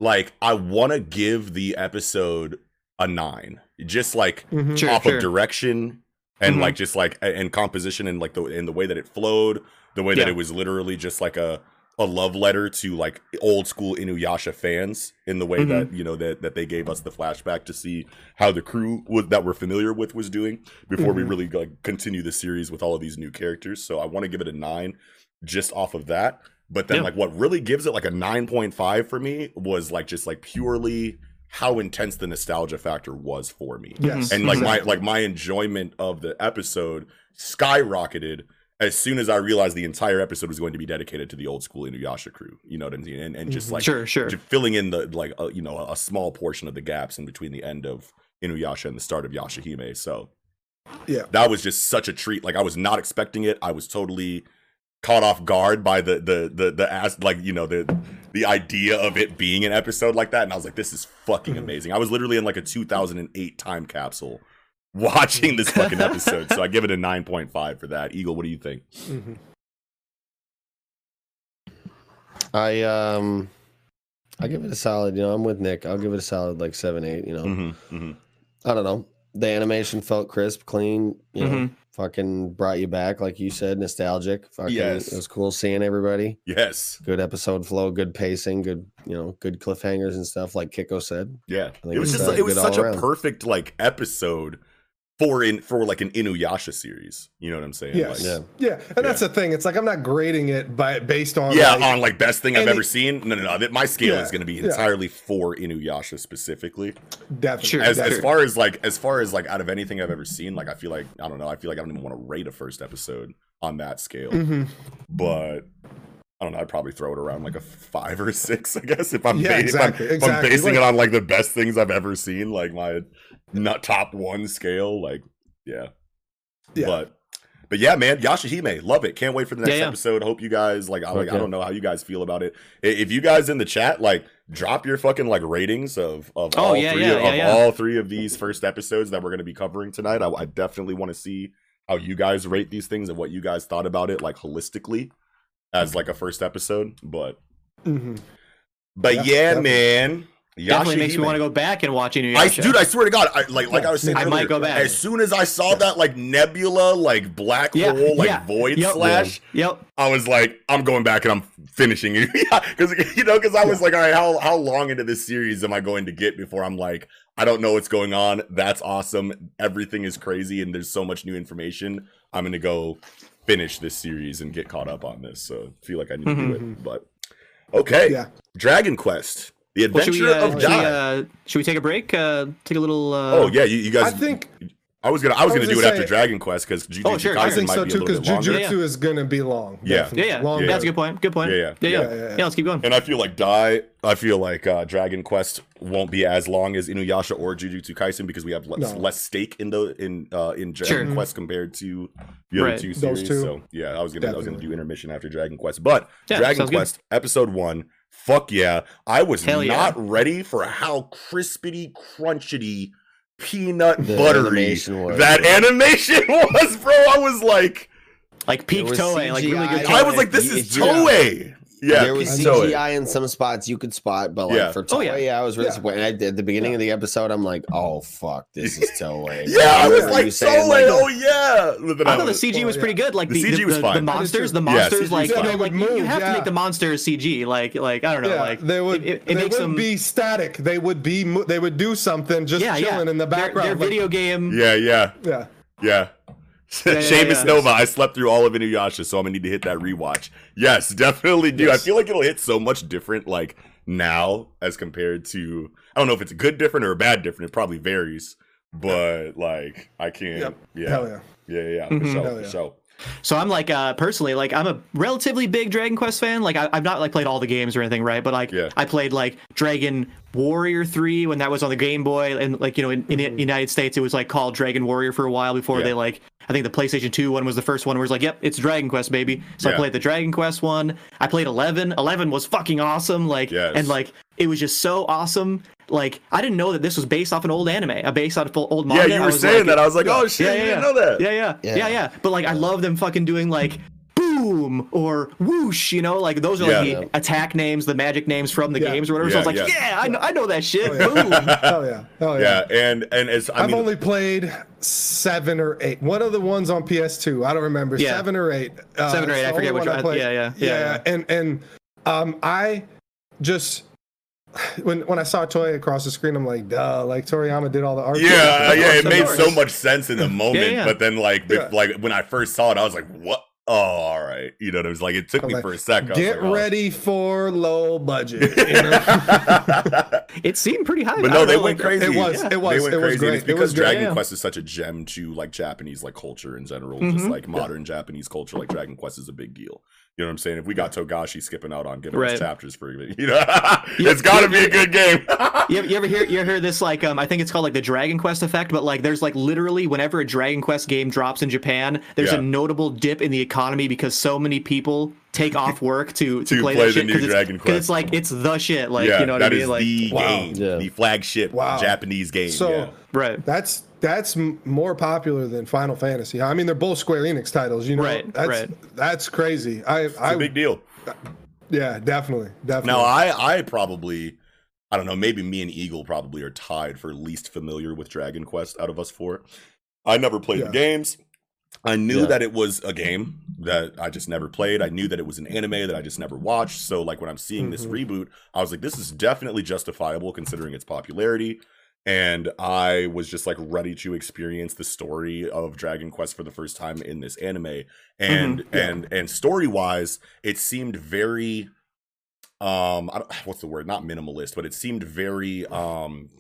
like i want to give the episode a nine just like Mhm. Sure, off sure. of direction and Mhm. like just like and composition and like the in the way that it flowed the way that it was literally just like a a love letter to like old school inuyasha fans in the way Mhm. that you know that that they gave us the flashback to see how the crew was that we're familiar with was doing before we Mhm. really like continue the series with all of these new characters so i want to give it a nine just off of that but then Yeah. like what really gives it like a 9.5 for me was like just like purely how intense the nostalgia factor was for me Yes. and like my like my enjoyment of the episode skyrocketed as soon as I realized the entire episode was going to be dedicated to the old school Inuyasha crew. You know what I mean? And, and just Mhm. like sure, sure. j- filling in the like uh, you know a, a small portion of the gaps in between the end of Inuyasha and the start of Yashahime. So Yeah. that was just such a treat. Like I was not expecting it. I was totally caught off guard by the the the the ass like you know the the idea of it being an episode like that and I was like this is fucking Mhm. amazing. I was literally in like a 2008 time capsule watching this <laughs> fucking episode. so I give it a 9.5 for that. Eagle, what do you think? Mhm. I um, I give it a solid. You know, I'm with Nick. I'll give it a solid like seven, eight. You know, Mm-hmm, mm-hmm. I don't know. The animation felt crisp, clean. You know, Mhm. Fucking brought you back, like you said, nostalgic. Fucking, Yes. it was cool seeing everybody. Yes. Good episode flow, good pacing, good you know, good cliffhangers and stuff. Like Kiko said, Yeah. It was just uh, it was such a around. perfect like episode for in for like an Inuyasha series. You know what I'm saying? Yes. Like, Yeah. Yeah. And that's the thing. It's like I'm not grading it by based on yeah, like, on like best thing I've ever seen. No, no, no. My scale Yeah, is going to be yeah. entirely for Inuyasha specifically. definitely. Sure, As, as far as like as far as like out of anything I've ever seen, like I feel like I don't know. I feel like I don't even want to rate a first episode on that scale. Mhm. But I don't know. I'd probably throw it around like a five or six. I guess if I'm, Yeah, ba- if I'm- exactly, if I'm exactly. basing it on like the best things I've ever seen, like my not top one scale. Like yeah. Yeah. But but yeah, man, Yashahime, love it. Can't wait for the next Yeah, yeah. episode. Hope you guys like. I like. I don't know how you guys feel about it. If you guys in the chat like drop your fucking like ratings of of Oh, all yeah, three yeah, of yeah, yeah. all three of these first episodes that we're going to be covering tonight. I, I definitely want to see how you guys rate these things and what you guys thought about it like holistically as like a first episode. But Mhm. but Yeah, yeah, definitely. man, Definitely makes me want to go back and watch I, dude, I swear to God, I, like like I was saying, I might go back. As soon as I saw that like nebula, like black Yeah, hole, like yeah. void Yep. slash, Yep. I was like, I'm going back and I'm finishing it. <laughs> Because you know, because I was like, all right, how how long into this series am I going to get before I'm like, I don't know what's going on. That's awesome. Everything is crazy, and there's so much new information. I'm gonna go finish this series and get caught up on this. So I feel like I need to do it. But okay, Yeah. Dragon Quest, the Well, should adventure we, uh, of should, we, uh, should we take a break? Uh, take a little. Uh, oh yeah, you, you guys. I think I was gonna I was I gonna was do it after Dragon Quest because Jujutsu Oh, sure, I I Kaisen think might so be a too little because bit longer. Jujutsu is gonna be long. Yeah. definitely. Yeah, yeah. Long That's a good point. Good point. Yeah, yeah, yeah, yeah. yeah. Yeah, yeah, Yeah, let's keep going. And I feel like Die, I feel like uh, Dragon Quest won't be as long as Inuyasha or Jujutsu Kaisen because we have less, No. less stake in the in uh, in Dragon Sure. Quest compared to the other two series. two. So yeah, I was gonna I was gonna do intermission after Dragon Quest, but Yeah, Dragon sounds good. Quest episode one, fuck yeah! I was Hell yeah. not ready for how crispity, crunchity, peanut The buttery animation was, that bro. animation <laughs> was, bro. I was like, Like peak There Toei, like really good. Toei. I was like, this is Toei. Yeah, there was peak Toei. CGI in some spots you could spot, but like Yeah. for Oh, Toei, yeah. yeah. I was really Yeah. disappointed. I, at the beginning of the episode, I'm like, oh fuck, this is <laughs> Toei. Yeah, I was like, you saying, Toei. like, oh yeah. Then I thought the was- CG oh, was Oh, pretty good. Like The the, CG the, was the, fine. the monsters, the monsters, CG like, fine. you, know, like would you- you move, have to make the monsters CG. Like, like I don't know, Yeah, like they would. it, it, it they makes would them. be static. They would be. mo- They would do something just yeah, chilling yeah. in the background. Their, video game. Yeah, yeah, yeah. yeah. Yeah, Seamus yeah. Nova. I slept through all of Inuyasha, so I'm gonna need to hit that rewatch. Yes, definitely do. I feel like it'll hit so much different, like now as compared to. I don't know if it's a good different or a bad different. It probably varies, but like I can't. Yep. Yeah, Hell yeah. yeah, yeah, yeah, for mm-hmm. sure, Hell for yeah. sure. So I'm like, uh, personally, like I'm a relatively big Dragon Quest fan. Like I, I've not like played all the games or anything, right? But like Yeah. I played like Dragon Warrior three when that was on the Game Boy, and like you know in, in the United States it was like called Dragon Warrior for a while before Yeah. they like I think the PlayStation two one was the first one where it's like, yep, it's Dragon Quest baby. So Yeah. I played the Dragon Quest one. I played eleven. Eleven was fucking awesome. Like Yes. and like it was just so awesome. Like I didn't know that this was based off an old anime, a based off of old manga. Yeah, you were saying like- that. I was like, oh shit, you didn't know that. Yeah, yeah, yeah, Yeah. yeah, But like, I love them fucking doing like boom or whoosh. You know, like those are like Yeah. the attack names, the magic names from the Yeah. games or whatever. so I was like, yeah. yeah, I know, I know that shit. yeah. Boom. <laughs> Oh yeah. Oh yeah. Yeah, and and it's I I've mean, only played seven or eight. One of the ones on PS2. I don't remember. Yeah. Seven or eight. Uh, Seven or eight, I forget which one I one. played. Yeah, yeah, yeah, yeah. And and um, I just when when I saw Toei across the screen, I'm like, duh. Like Toriyama did all the art. yeah, yeah, it made so much sense in the <laughs> moment, yeah. but then like, Yeah. like when I first saw it, I was like, what? Oh, all right, you know, it was like it took I'm me like, for a sec. I was Get like, oh. ready for low budget. You <laughs> know? It seemed pretty high. But I no, they know, went like, crazy. It was- it They was- went it was crazy. and great. It's It because was great. Dragon Yeah. Quest is such a gem to like Japanese like culture in general, just Mm-hmm. like modern Japanese culture. Like Dragon Quest is a big deal. You know what I'm saying? If we got Togashi skipping out on giving Right. us chapters for you know, <laughs> it's got to be a good game. <laughs> You ever, you ever hear you ever hear this like um I think it's called like the Dragon Quest effect, but like there's like literally whenever a Dragon Quest game drops in Japan, there's Yeah. a notable dip in the economy because so many people take <laughs> off work to to, To play, play that the shit new 'cause it's, Dragon 'cause it's like it's the shit. Like yeah, you know what I mean? Like the Wow. game, Yeah. the flagship Wow. Japanese game. So yeah. right. that's that's m- more popular than Final Fantasy. I mean, they're both Square Enix titles. You know, Right, that's right. that's crazy. I, It's I a big deal. yeah, definitely, definitely. Now, I I probably I don't know. Maybe me and Eagle probably are tied for least familiar with Dragon Quest out of us four. I never played Yeah. the games. I knew Yeah. that it was a game that I just never played. I knew that it was an anime that I just never watched. So, like when I'm seeing this Mhm. reboot, I was like, this is definitely justifiable considering its popularity. And I was just like ready to experience the story of Dragon Quest for the first time in this anime. And yeah. and and story wise, it seemed very um I don't, what's the word not minimalist but it seemed very um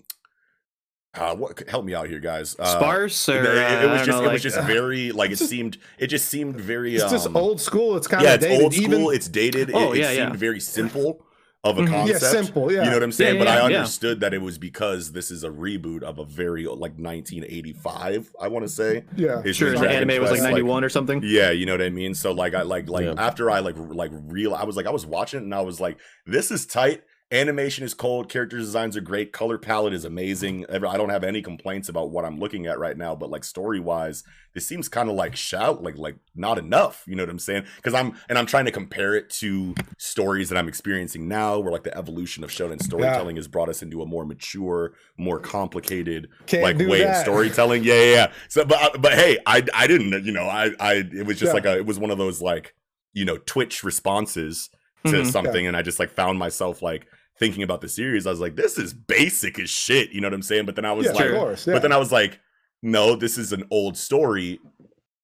uh what help me out here guys uh, Sparse or it, it- it was just know, it was just very <laughs> like it seemed it just seemed very it's just um, old school. It's kind of yeah of it's dated. old school Even it's dated Oh, it, it yeah, seemed yeah. very simple of a Mhm. concept Yeah, simple, yeah. you know what i'm saying Yeah, but i yeah, yeah. understood that it was because this is a reboot of a very like 1985 i want to say yeah, It's Sure, when the Dragon anime was like Quest, 91 or something. yeah, you know what I mean. So like I like like Yeah. after I like like real I was like I was watching it and I was like this is tight. Animation is cold, character designs are great, color palette is amazing. I don't have any complaints about what I'm looking at right now, but like story wise, this seems kind of like shout like like not enough. You know what I'm saying? Because I'm and I'm trying to compare it to stories that I'm experiencing now, where like the evolution of shonen storytelling has brought us into a more mature, more complicated Can't like way of storytelling. Yeah, yeah, yeah. So, but but hey, I I didn't, you know, I I it was just Yeah. like a it was one of those like you know Twitch responses to Mhm. something, and I just like found myself like thinking about the series. I was like, this is basic as shit. You know what I'm saying? But then I was yeah, like, of course. Yeah. but then I was like, no, this is an old story.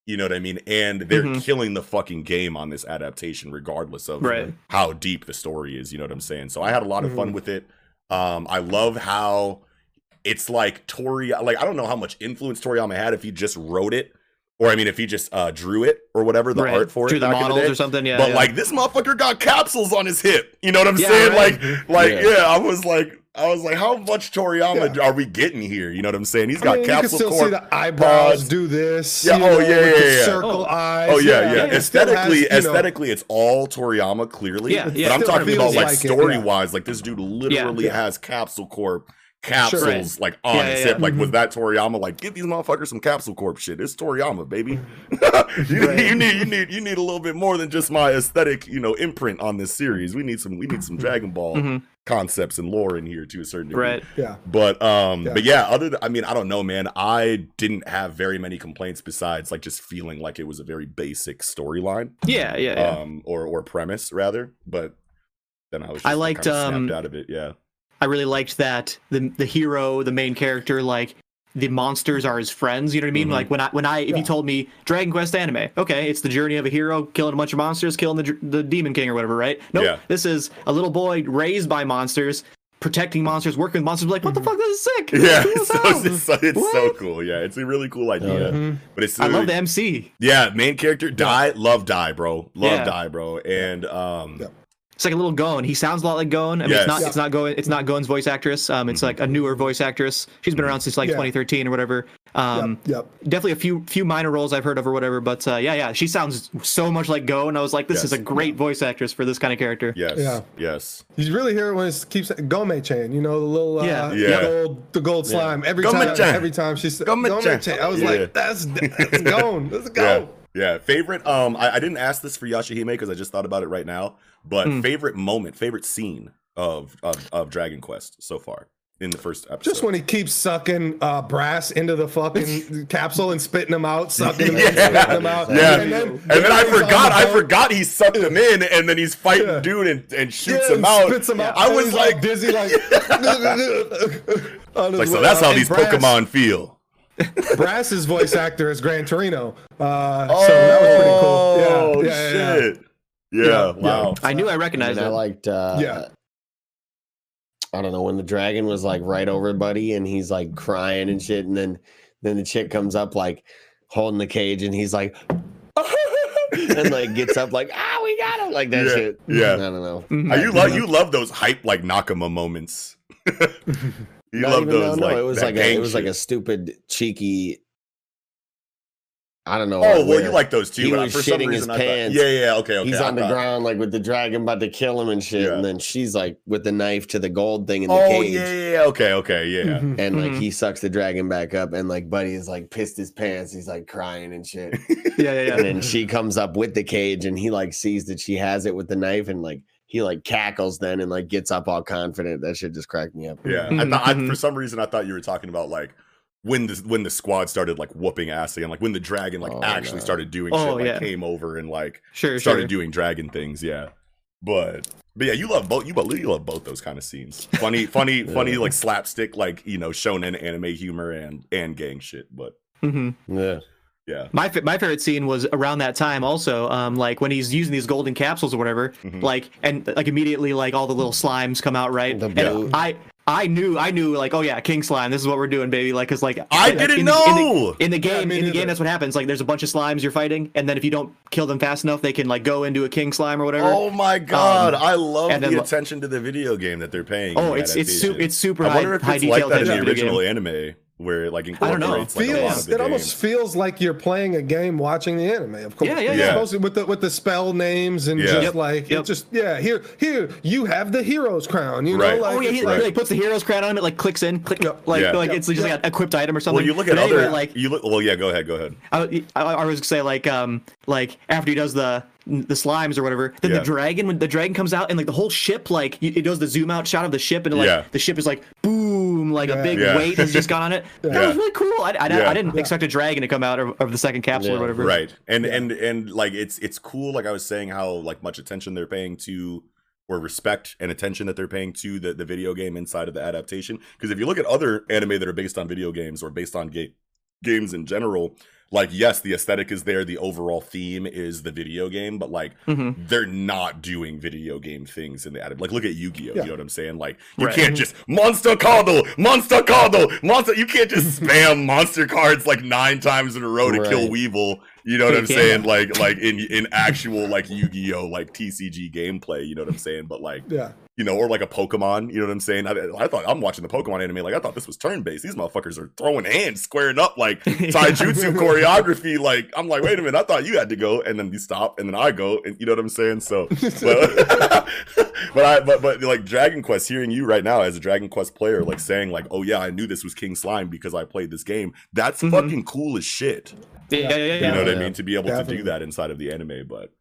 You know what I mean? And they're Mhm. killing the fucking game on this adaptation, regardless of Right. how deep the story is. You know what I'm saying? So I had a lot of fun Mhm. with it. Um, I love how it's like Tori. Like I don't know how much influence Toriyama had if he just wrote it, or I mean if he just uh, drew it or whatever the Right. art for Drew it the models the or something. Yeah. but yeah. like this motherfucker got capsules on his hip. You know what I'm Yeah, saying? right. Like, like Yeah. yeah. I was like, I was like, how much Toriyama Yeah. are we getting here? You know what I'm saying? He's I got mean, you can capsule still core. see the eyebrows pods. do this. Yeah, oh, know, yeah, with yeah, yeah. Circle Oh. eyes. Oh yeah, yeah. yeah, it still has, Aesthetically, know- aesthetically, it's all Toriyama clearly. Yeah, yeah. But I'm talking about like like it, story yeah. wise, like this dude literally Yeah. has capsule corp capsules Right. like on Yeah, his yeah, hip. yeah. Like Mm-hmm. was that Toriyama? Like give these motherfuckers some capsule corp shit. It's Toriyama, baby. you, Right. <laughs> you need you <laughs> need you need a little bit more than just my aesthetic, you know, imprint on this series. We need some we need some Dragon Ball Mhm. concepts and lore in here to a certain degree. right. Yeah. But um, Yeah. but yeah, other than I mean, I don't know, man. I didn't have very many complaints besides like just feeling like it was a very basic storyline, Yeah. Yeah. Yeah. um, or or premise rather. But then I was just I liked, kinda snapped um, out of it. Yeah, I really liked that the the hero, the main character, like the monsters are his friends. You know what I mean? Mhm. Like when I when I if Yeah. you told me Dragon Quest anime, okay, it's the journey of a hero killing a bunch of monsters, killing the the demon king or whatever, right? No, Yeah. this is a little boy raised by monsters, protecting monsters, working with monsters. Like what the fuck? This is sick. Mm-hmm. <laughs> yeah. Cool It's so, it's, so, it's so cool. Yeah, it's a really cool idea. yeah. Mhm. But it's I love the MC. Yeah, main character Dai, love Dai, bro, love Yeah. Dai, bro, and um, Yeah. It's like a little Gon. He sounds a lot like Gon. I mean, Yes. it's not. Yeah. It's not Gon. It's not Gon's voice actress. Um, it's like a newer voice actress. She's been around since like Yeah. 2013 or whatever. Um, yep. definitely a few few minor roles I've heard of or whatever, but uh, yeah, yeah, she sounds so much like Go, and I was like, this Yes. is a great voice actress for this kind of character. Yes. Yeah. Yes. You really hear it when it keeps Gome-chan, you know, the little uh, Yeah. the Yeah. gold the gold slime. Every Gome time chain. every time she said Gome Gome-chan. chain. I was Yeah. like, that's that's Gon. Let's <laughs> Yeah. go. Yeah. Favorite. Um, I, I didn't ask this for Yashahime because I just thought about it right now. But Hmm. favorite moment, favorite scene of, of of Dragon Quest so far in the first episode. Just when he keeps sucking uh, brass into the fucking <laughs> capsule and spitting them out, sucking them in, spitting them out. Yeah. And then, And then I forgot. I forgot he sucked them in, and then he's fighting Yeah. dude and, and shoots Yeah, him out. Spits him out. I And was he's like, dizzy, like. <laughs> <laughs> like so that's out. how And these Brass- Pokemon feel. Brass's voice actor is Gran Torino. Uh, so that was pretty cool. Oh yeah, yeah, yeah. shit! Yeah, Yeah, wow. I knew I And recognized I liked. Uh, Yeah. I don't know when the dragon was like right over Buddy, and he's like crying and shit, and then then the chick comes up like holding the cage, and he's like. <laughs> and like gets up like ah we got him like that Yeah, shit yeah. I don't know Mhm. Uh, you love you love those hype like Nakama moments. <laughs> you Not love even- those no, like no, it was like a, it was like a stupid cheeky I don't know Oh well, where you like those too. he but was for some shitting his reason I thought- pants. yeah, yeah, okay, okay. he's I on the ground like with the dragon about to kill him and shit Yeah. and then she's like with the knife to the gold thing in the Oh cage yeah, yeah, yeah, okay, okay, yeah. Mhm. and like Mhm. he sucks the dragon back up and like buddy is like pissed his pants he's like crying and shit <laughs> Yeah, yeah, yeah. and then she comes up with the cage and he like sees that she has it with the knife and like he like cackles then and like gets up all confident that shit just cracked me up Yeah, I Mhm, thought I, for some reason I thought you were talking about like when the when the squad started like whooping ass again, like when the dragon like Oh, actually no. started doing Oh, shit, like yeah. came over and like Sure, started sure. doing dragon things. Yeah, but but yeah, you love both. You, you love both those kind of scenes. Funny, <laughs> funny, funny, like slapstick, like you know, shonen anime humor and and gang shit. But hmm yeah yeah, My my favorite scene was around that time also, um, like when he's using these golden capsules or whatever, Mhm. like and like immediately like all the little slimes come out right, The and I I knew I knew like oh yeah King Slime this is what we're doing baby like cause like I like, didn't in the- in the- know. in the game me in the game that's what happens like there's a bunch of slimes you're fighting and then if you don't kill them fast enough they can like go into a king slime or whatever Oh my god, Um, I love and the then- attention to the video game that they're paying. oh the it's it's su- it's super I high, wknow if high it's like that in the original game. anime, where it like I don't know. incorporates like, a lot feels of the it almost feels like you're playing a game watching the anime of course Yeah, yeah, yeah. supposed to- with the with the spell names and Yeah. just Yep, like yep. it just yeah here here you have the hero's crown you know like oh yeah, he like- like, like, puts the hero's crown on it, like clicks in, click, Yep. like Yeah. like Yep. it's just like an equipped item or something. Well, you look at But anyway, other like you look. Well, yeah, go ahead, go ahead. I, I, I was gonna say like um like after he does the the slimes or whatever, then Yeah. the dragon when the dragon comes out and like the whole ship like it does the zoom out shot of the ship and like Yeah. the ship is like boom like Yeah. a big Yeah. weight has just gone on it. <laughs> That was really cool. I, I, Yeah. I didn't expect a dragon to come out of, of the second capsule Yeah. or whatever. right and and and like it's it's cool like i was saying how like much attention they're paying to or respect and attention that they're paying to the, the video game inside of the adaptation because if you look at other anime that are based on video games or based on ga- games in general like yes the aesthetic is there the overall theme is the video game but like hmm they're not doing video game things in the adaptation. Like, look at Yu-Gi-Oh. Yeah. You know what I'm saying? Like, you Right. can't just monster cardo, monster cardo, monster. You can't just spam monster cards like nine times in a row to kill Weevil. You know what I'm <laughs> can't. saying? Like, like in in actual like Yu-Gi-Oh like TCG gameplay. You know what I'm saying? But like, yeah you know, or like a Pokemon. You know what I'm saying? I, I thought I'm watching the Pokemon anime. Like, I thought this was turn-based. These motherfuckers are throwing hands, squaring up like <laughs> taijutsu choreography. Like, I'm like, wait a minute, I thought you had to go, and then you stop, and then I go, and you know what I'm saying? So, <laughs> but, <laughs> but I, but, but like Dragon Quest, hearing you right now as a Dragon Quest player, like saying like, oh yeah, I knew this was King Slime because I played this game. That's Mhm. fucking cool as shit. Yeah, yeah, yeah. yeah. You know what I mean? To be able to do that inside of the anime, but.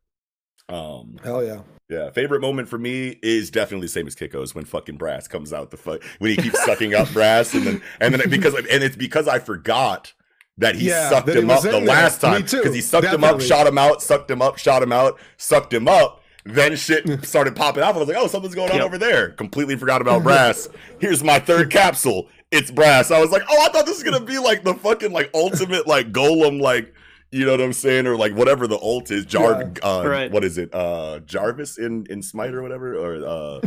Um, hell yeah yeah, favorite moment for me is definitely the same as Kiko's when fucking Brass comes out the fuck when he keeps sucking up Brass and then and then because and it's because I forgot that he Yeah, sucked that him up the there. last time because he sucked him up, shot him out, sucked him up, shot him out, sucked him up. Then shit started popping off. I was like, oh, something's going on Yep. over there. Completely forgot about <laughs> Brass. Here's my third capsule. It's Brass. I was like, oh, I thought this was gonna be like the fucking like ultimate like golem like. You know what I'm saying, or like whatever the ult is, Jar, uh, Right. what is it, uh, Jarvis in in Smite or whatever, or uh, <laughs> uh,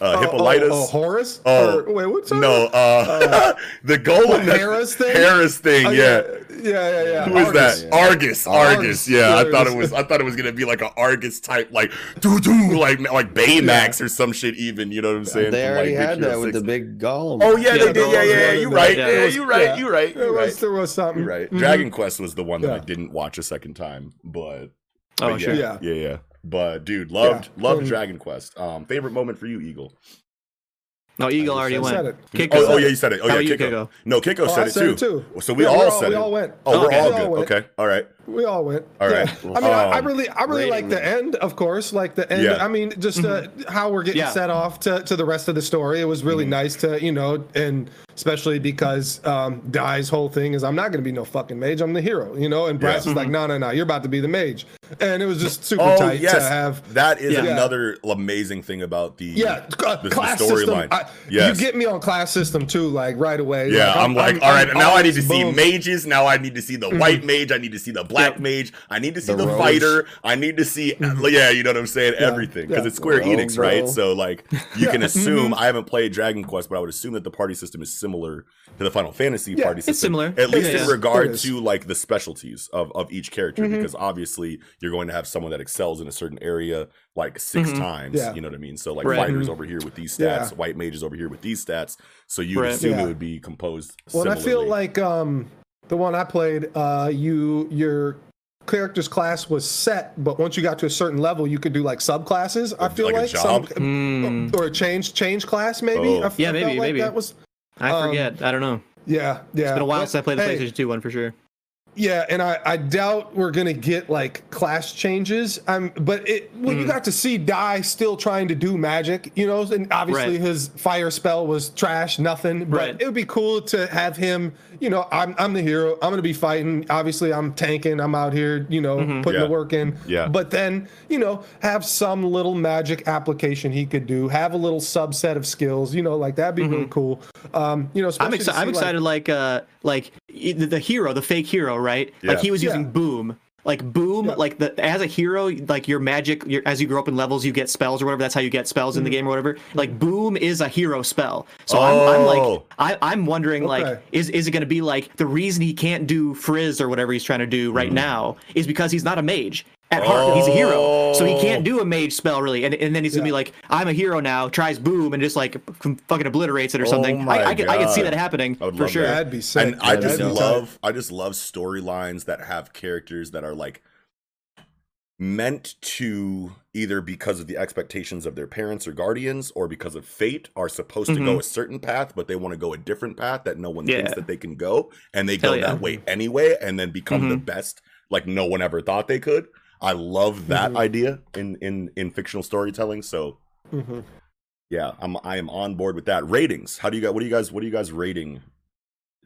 Oh, Hippolytus. oh, oh, Horus Oh, Or- wait what's no, uh, <laughs> the golem, What, Harris thing? Harris thing, Oh, yeah, yeah, yeah, yeah. Who is Argus. that? Argus. Argus. Argus. Yeah, I thought it it was- was. I thought it was gonna be like an Argus type, like doo doo, like like Baymax or some shit. Even you know what I'm saying? They already like, had Hero that with the big golem. Oh yeah, Yeah, they the did. Yeah, yeah, yeah. You're right. Yeah, them. yeah, you're right. You're right. There was there was something. You're right. Mhm. Dragon Quest was the one that I Yeah. Didn't watch a second time, but Oh, but sure. yeah, Yeah. yeah, yeah. But dude, loved Yeah. loved And- Dragon Quest. Um, favorite moment for you, Eagle? No, Eagle already I went. said it. Kiko Oh, oh yeah, you said it. Oh yeah, about you, Kiko. Kiko? No, Kiko Oh, said, I it, said too. it too. So we Yeah, all we all- said we it. all went. Oh, we're Okay. all We all good. went. Okay, all right. We all went. All right. Yeah. I mean, I, I Um, really, I really like the end, of course. Like the end. Yeah. I mean, just uh, how we're getting Yeah. set off to, to the rest of the story. It was Mm-hmm. really nice to, you know, and especially because um, Dai's whole thing is I'm not going to be no fucking mage. I'm the hero, you know. And Brass Yeah. is like, no, no, no, you're about to be the mage, and it was just super Oh tight yes, to have. that is Yeah. another amazing thing about the Yeah, uh, the, the class system. storyline. Yes. You get me on class system too, like right away. Yeah, I'm, like, all right. I'm now I need to always see mages. Now I need to see the white mage. I need to see the black Yep. mage. I need to see The the, fighter. I need to see, yeah, you know what I'm saying? Everything because yeah. it's Square Rogue, Enix, right? bro. So like, <laughs> you can assume. mhm. I haven't played Dragon Quest, but I would assume that the party system is similar to the Final Fantasy Yeah, party it's system. similar. at least in regard to like the specialties of of each character, because obviously you're going to have someone that excels in a certain area like 6 Mhm. times. Yeah. You know what I mean? So like Right. fighters over here with these stats, Yeah. white mages over here with these stats. So you Right. assume Yeah. it would be composed. Well, I feel like um, the one I played, uh, you your character's class was set, but once you got to a certain level, you could do like subclasses. I feel Like a like, job? some Hmm. or a change change class maybe. Oh. I f- Yeah, I maybe, felt like maybe. that was I Um, forget. I don't know. yeah yeah. It's been a while But, since I played the hey, PlayStation 2 one for sure. Yeah, and I, I doubt we're gonna get like class changes. Um, but it when Hmm. you got to see Dai still trying to do magic, you know, and obviously Right. his fire spell was trash, nothing. But Right. it would be cool to have him. You know, I'm I'm the hero. I'm gonna be fighting. Obviously, I'm tanking. I'm out here. You know, Mm-hmm. putting Yeah. the work in. Yeah. But then you know, have some little magic application he could do. Have a little subset of skills. You know, like that'd be really cool. Um, you know, Mm-hmm. I'm, especially to exci- I'm see, like- excited like uh like the, the hero, the fake hero, right? Like he was using Yeah. boom. Like boom, Yeah. like the as a hero, like your magic, your, as you grow up in levels, you get spells or whatever. That's how you get spells Mm-hmm. in the game or whatever. Like boom is a hero spell. So I'm, I'm Oh. like, I, I'm wondering like, is is it going to be like the reason he can't do frizz or whatever he's trying to do right now is because he's not a mage at heart. He's a hero, so he can't do a mage spell really. And, and then he's gonna be like, I'm a hero now. Tries boom and just like f- fucking obliterates it or Oh something. my I, I, can, I can see that happening I would for love sure. that. That'd be sick. and I just be tight. love I just love storylines that have characters that are like meant to either because of the expectations of their parents or guardians or because of fate are supposed to go a certain path but they want to go a different path that no one thinks Mm-hmm. That they can go and they go yeah. that way anyway and then become the Mhm. best like no one ever thought they could i love that Mhm. idea in in in fictional storytelling so Mhm. yeah i'm i am on board with that ratings how do you guys what do you guys what are you guys rating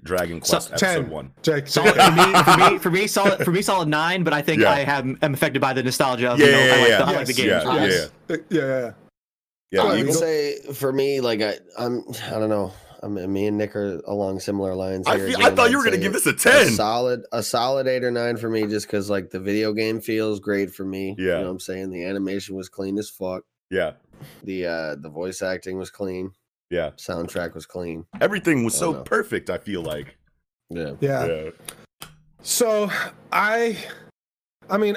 dragon So- quest episode 10. one Jake, Solid for me, for me, for me, solid <laughs> for me, solid nine. But I think Yeah. I have am affected by the nostalgia. Of, Yeah, you know, yeah, I like yeah. the, I like the game. yeah, yeah, Yes. Yeah, yeah. yeah I would say for me, like I, I'm, I don't know. I mean, me and Nick are along similar lines. I, here feel, I thought you were gonna give this a a 10 solid, a solid eight or nine for me, just because like the video game feels great for me. Yeah. you know what I'm saying the animation was clean as fuck. yeah The uh the voice acting was clean. yeah Soundtrack was clean. everything was so no. perfect i feel like Yeah, Yeah. yeah So I, I mean,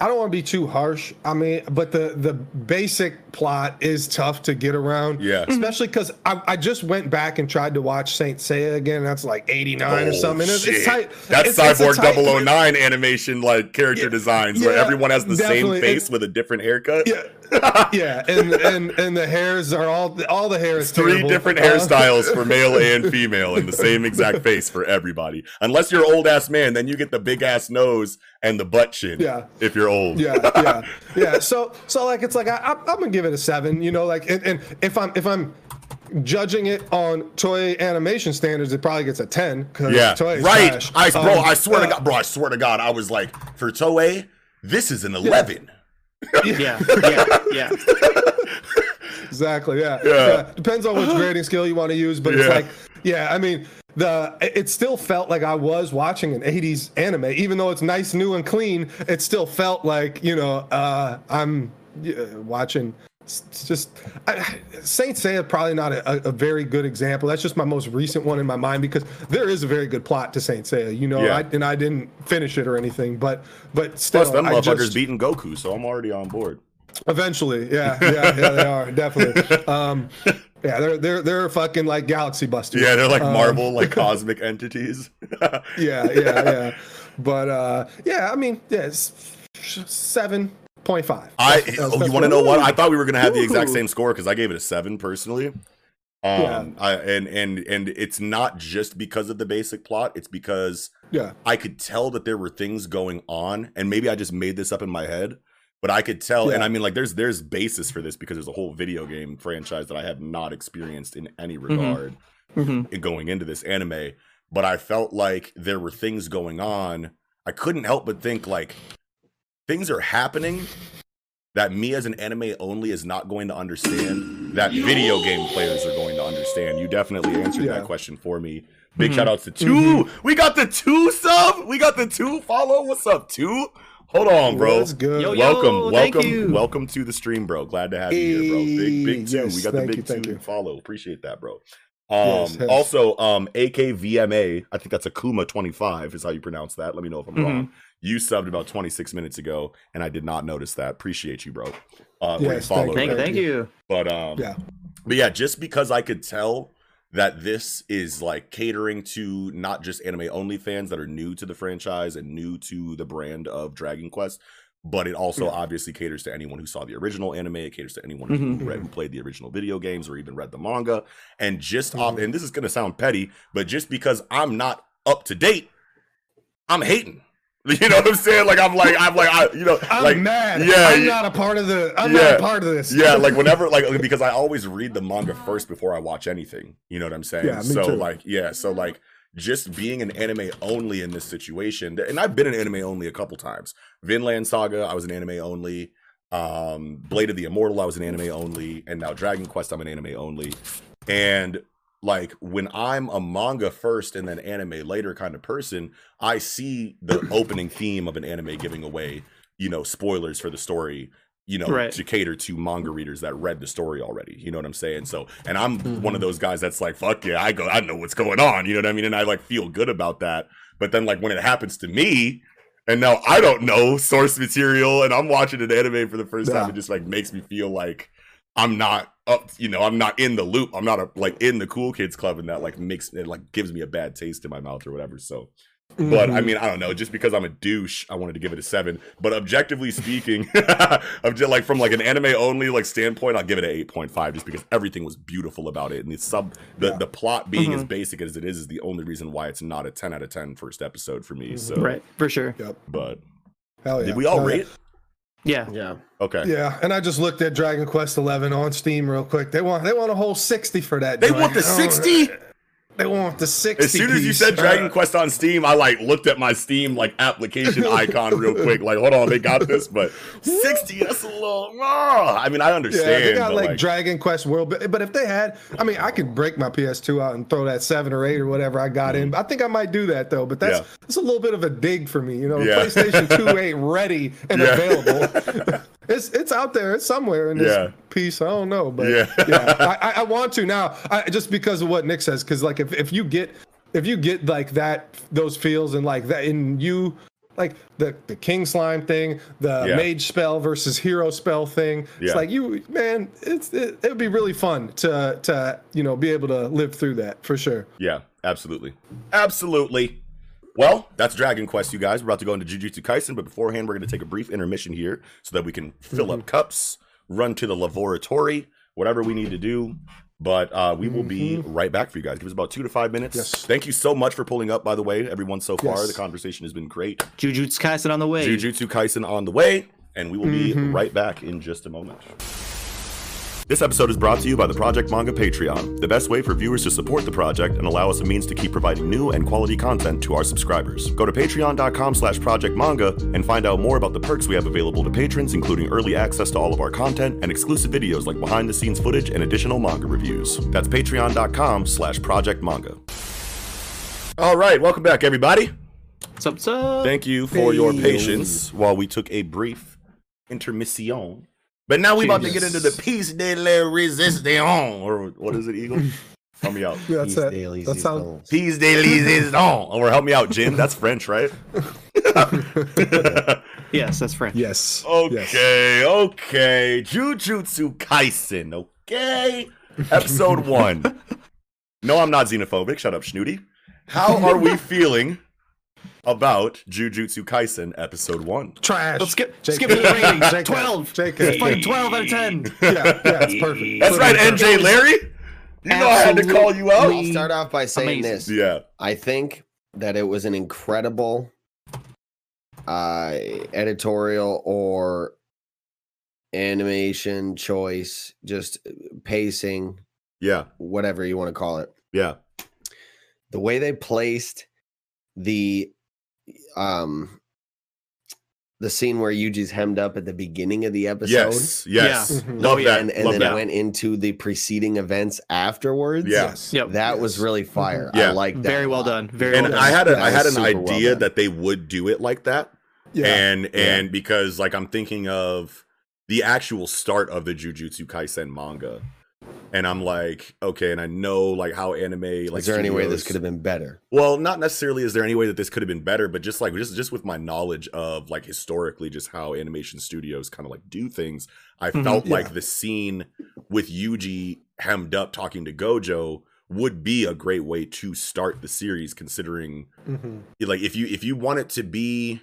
I don't want to be too harsh. I mean, but the the basic plot is tough to get around. yeah mm-hmm. Especially because I, I just went back and tried to watch Saint Seiya again. That's like 89 or Oh, something. It's, it's shit. tight. That's It's- it's Cyborg tight- 009 animation like character Yeah, designs where yeah, everyone has the same face It's- with a different haircut. Yeah, <laughs> yeah, and and and the hairs are all all the hairs. Three terrible. different Uh, hairstyles for male <laughs> and female in the same exact face for everybody. Unless you're old ass man, then you get the big ass nose and the butt chin. Yeah. If you're old. yeah, yeah, <laughs> yeah. So, so like, it's like I, I'm, I'm gonna give it a seven. You know, like, and, and if I'm if I'm judging it on Toei animation standards, it probably gets a ten. Yeah. Toei right. trash. I bro, Um, I swear to uh, God, bro, I swear to God, I was like, for Toei, this is an eleven. Yeah, <laughs> yeah, yeah. Yeah. <laughs> exactly. Yeah. Yeah. Depends on which grading scale you want to use, but it's like, yeah. I mean, the it it still felt like I was watching an '80s anime, even though it's nice, new, and clean. It still felt like you know uh, I'm uh, watching it's just I, Saint Seiya probably not a, a very good example. That's just my most recent one in my mind because there is a very good plot to Saint Seiya, you know. Yeah. I, and I didn't finish it or anything, but but still, Plus, them I motherfuckers just, beating Goku, so I'm already on board. eventually, yeah, yeah, yeah, they are definitely. <laughs> Um, yeah, they're they're they're fucking like galaxy busters. Yeah, they're like Um, Marvel, like <laughs> cosmic entities. yeah, yeah, yeah. But uh, yeah, I mean, yeah, it's seven point five. I oh, you want to know what? I thought we were gonna have the exact same score because I gave it a seven personally. Um, Yeah. I, and and and it's not just because of the basic plot; it's because yeah, I could tell that there were things going on, and maybe I just made this up in my head. But I could tell, and I mean, like, there's there's basis for this because there's a whole video game franchise that I have not experienced in any regard hmm in going into this anime. But I felt like there were things going on. I couldn't help but think like things are happening that me as an anime only is not going to understand. That video game players are going to understand. You definitely answered Yeah. that question for me. Big Mhm. shout outs to 2 We got the two sub. We got the two follow. What's up, two? Hold on, bro. That's good. Yo, yo. welcome, thank welcome, you. welcome to the stream, bro. Glad to have you here, bro. Big, big two. Yes, we got the big you, two you. follow. Appreciate that, bro. Um, Yes, yes. also, um, AKVMA. I think that's Akuma twenty five is how you pronounce that. Let me know if I'm Mm-hmm. wrong. You subbed about 26 minutes ago, and I did not notice that. Appreciate you, bro. Uh, Yes, thank you. Thank you, thank you. But um, Yeah. but yeah, just because I could tell that this is like catering to not just anime only fans that are new to the franchise and new to the brand of Dragon Quest, but it also Yeah. obviously caters to anyone who saw the original anime. It caters to anyone who read who played the original video games or even read the manga. And just off, Mhm. and this is gonna sound petty, but just because I'm not up to date, I'm hating. <laughs> You know what I'm saying? Like I'm like I'm like I, you know I'm like mad. yeah, I'm yeah. not a part of the. I'm Yeah. not a part of this. yeah, like <laughs> whenever, like because I always read the manga first before I watch anything. You know what I'm saying? Yeah, me so too. like, yeah, so like just being an anime only in this situation, and I've been an anime only a couple times. Vinland Saga, I was an anime only. Um, Blade of the Immortal, I was an anime only, and now Dragon Quest, I'm an anime only. And like when I'm a manga first and then anime later kind of person, I see the opening theme of an anime giving away, you know, spoilers for the story, you know, Right. to cater to manga readers that read the story already. You know what I'm saying? So, and I'm one of mm-hmm. those guys that's like, fuck yeah, I go, I know what's going on. You know what I mean? And I like feel good about that. But then like when it happens to me, and now I don't know source material, and I'm watching an anime for the first time, it just like makes me feel like I'm not up, you know, I'm not in the loop. I'm not a, like in the cool kids club, and that like makes it like gives me a bad taste in my mouth or whatever. So, but I Mhm. mean, I don't know. Just because I'm a douche, I wanted to give it a seven. But objectively speaking, <laughs> of just like from like an anime only like standpoint, I'll give it an eight point five, just because everything was beautiful about it, and the sub the, Yeah. the plot being as Mhm. basic as it is is the only reason why it's not a ten out of 10 first episode for me. So, Right, for sure. Yep. but Hell yeah. did we all Hell rate? it? Yeah. Yeah. Okay. Yeah, and I just looked at Dragon Quest Eleven on Steam real quick. They want they want a whole sixty for that. They joint. want the I don't- 60? They want the sixty. As soon as you said Dragon Uh, Quest on Steam, I like looked at my Steam like application <laughs> icon real quick. Like, hold on, they got this, but <laughs> sixty. That's a little. ah. I mean, I understand. Yeah, they got but, like, Dragon Quest World, but, but if they had, I mean, I could break my PS2 out and throw that seven or eight or whatever I got in. I think I might do that though. But that's Yeah. that's a little bit of a dig for me, you know. Yeah. PlayStation 2 <laughs> ain't ready and Yeah. available. It's it's out there. It's somewhere in this Yeah. piece. I don't know, but Yeah. yeah, I, I, want to now. I, just because of what Nick says, because like if if you get if you get like that those feels and like that in you like the the king slime thing the Yeah. mage spell versus hero spell thing it's like you man it's it, it would be really fun to to you know be able to live through that for sure Yeah, absolutely. Absolutely. Well, that's Dragon Quest, you guys. We're about to go into Jujutsu Kaisen, but beforehand, we're going to take a brief intermission here so that we can fill up mm-hmm. cups, run to the laboratory, whatever we need to do. But uh, we will be mm-hmm. right back for you guys. Give us about two to five minutes. Yes. Thank you so much for pulling up, by the way, everyone so far. Yes. The conversation has been great. Jujutsu Kaisen on the way. Jujutsu Kaisen on the way, and we will be mm-hmm. right back in just a moment. This episode is brought to you by the Project Manga Patreon, the best way for viewers to support the project and allow us a means to keep providing new and quality content to our subscribers. Go to patreon.com slash projectmanga and find out more about the perks we have available to patrons, including early access to all of our content and exclusive videos like behind-the-scenes footage and additional manga reviews. That's patreon.com slash projectmanga. All right, welcome back, everybody. What's up, what's up? Thank you for your patience while we took a brief intermission But now we about to get into the piece de la resistance, or what is it, Eagle? <laughs> help me out. That's Peace it. daily, That sees sounds. goals. Piece de la or help me out, Jim. That's French, right? <laughs> Yes, that's French. Yes. Yes. Okay, okay. Jujutsu Kaisen, okay? Episode one. <laughs> No, I'm not xenophobic. Shut up, Schnooty. How are we feeling about Jujutsu Kaisen episode one? Trash. Let's skip JK. skip to the ratings. JK. Twelve. JK. It's fucking twelve out of ten. Yeah, yeah, it's perfect. That's right, NJ Larry. You know I had to call you out. I'll start off by saying Amazing. this. Yeah, I think that it was an incredible uh, editorial or animation choice, just pacing, yeah, whatever you want to call it. yeah, The way they placed the um the scene where Yuji's hemmed up at the beginning of the episode. yes, yes. Yeah. Love Oh, that. And, and Love then that. went into the preceding events afterwards. Yes. Yep. That was really fire. Yeah. I like that. Very well done. Very and well I had a, That I had an super well idea that they would do it like that. Yeah. and and because like I'm thinking of the actual start of the Jujutsu Kaisen manga, and I'm like, okay, and I know like how anime like. Is there any way this could have been better? Well, not necessarily. Is there any way that this could have been better? But just like just just with my knowledge of like historically, just how animation studios kind of like do things, I Mhm. felt like the scene with Yuji hemmed up talking to Gojo would be a great way to start the series, considering Mhm. like if you if you want it to be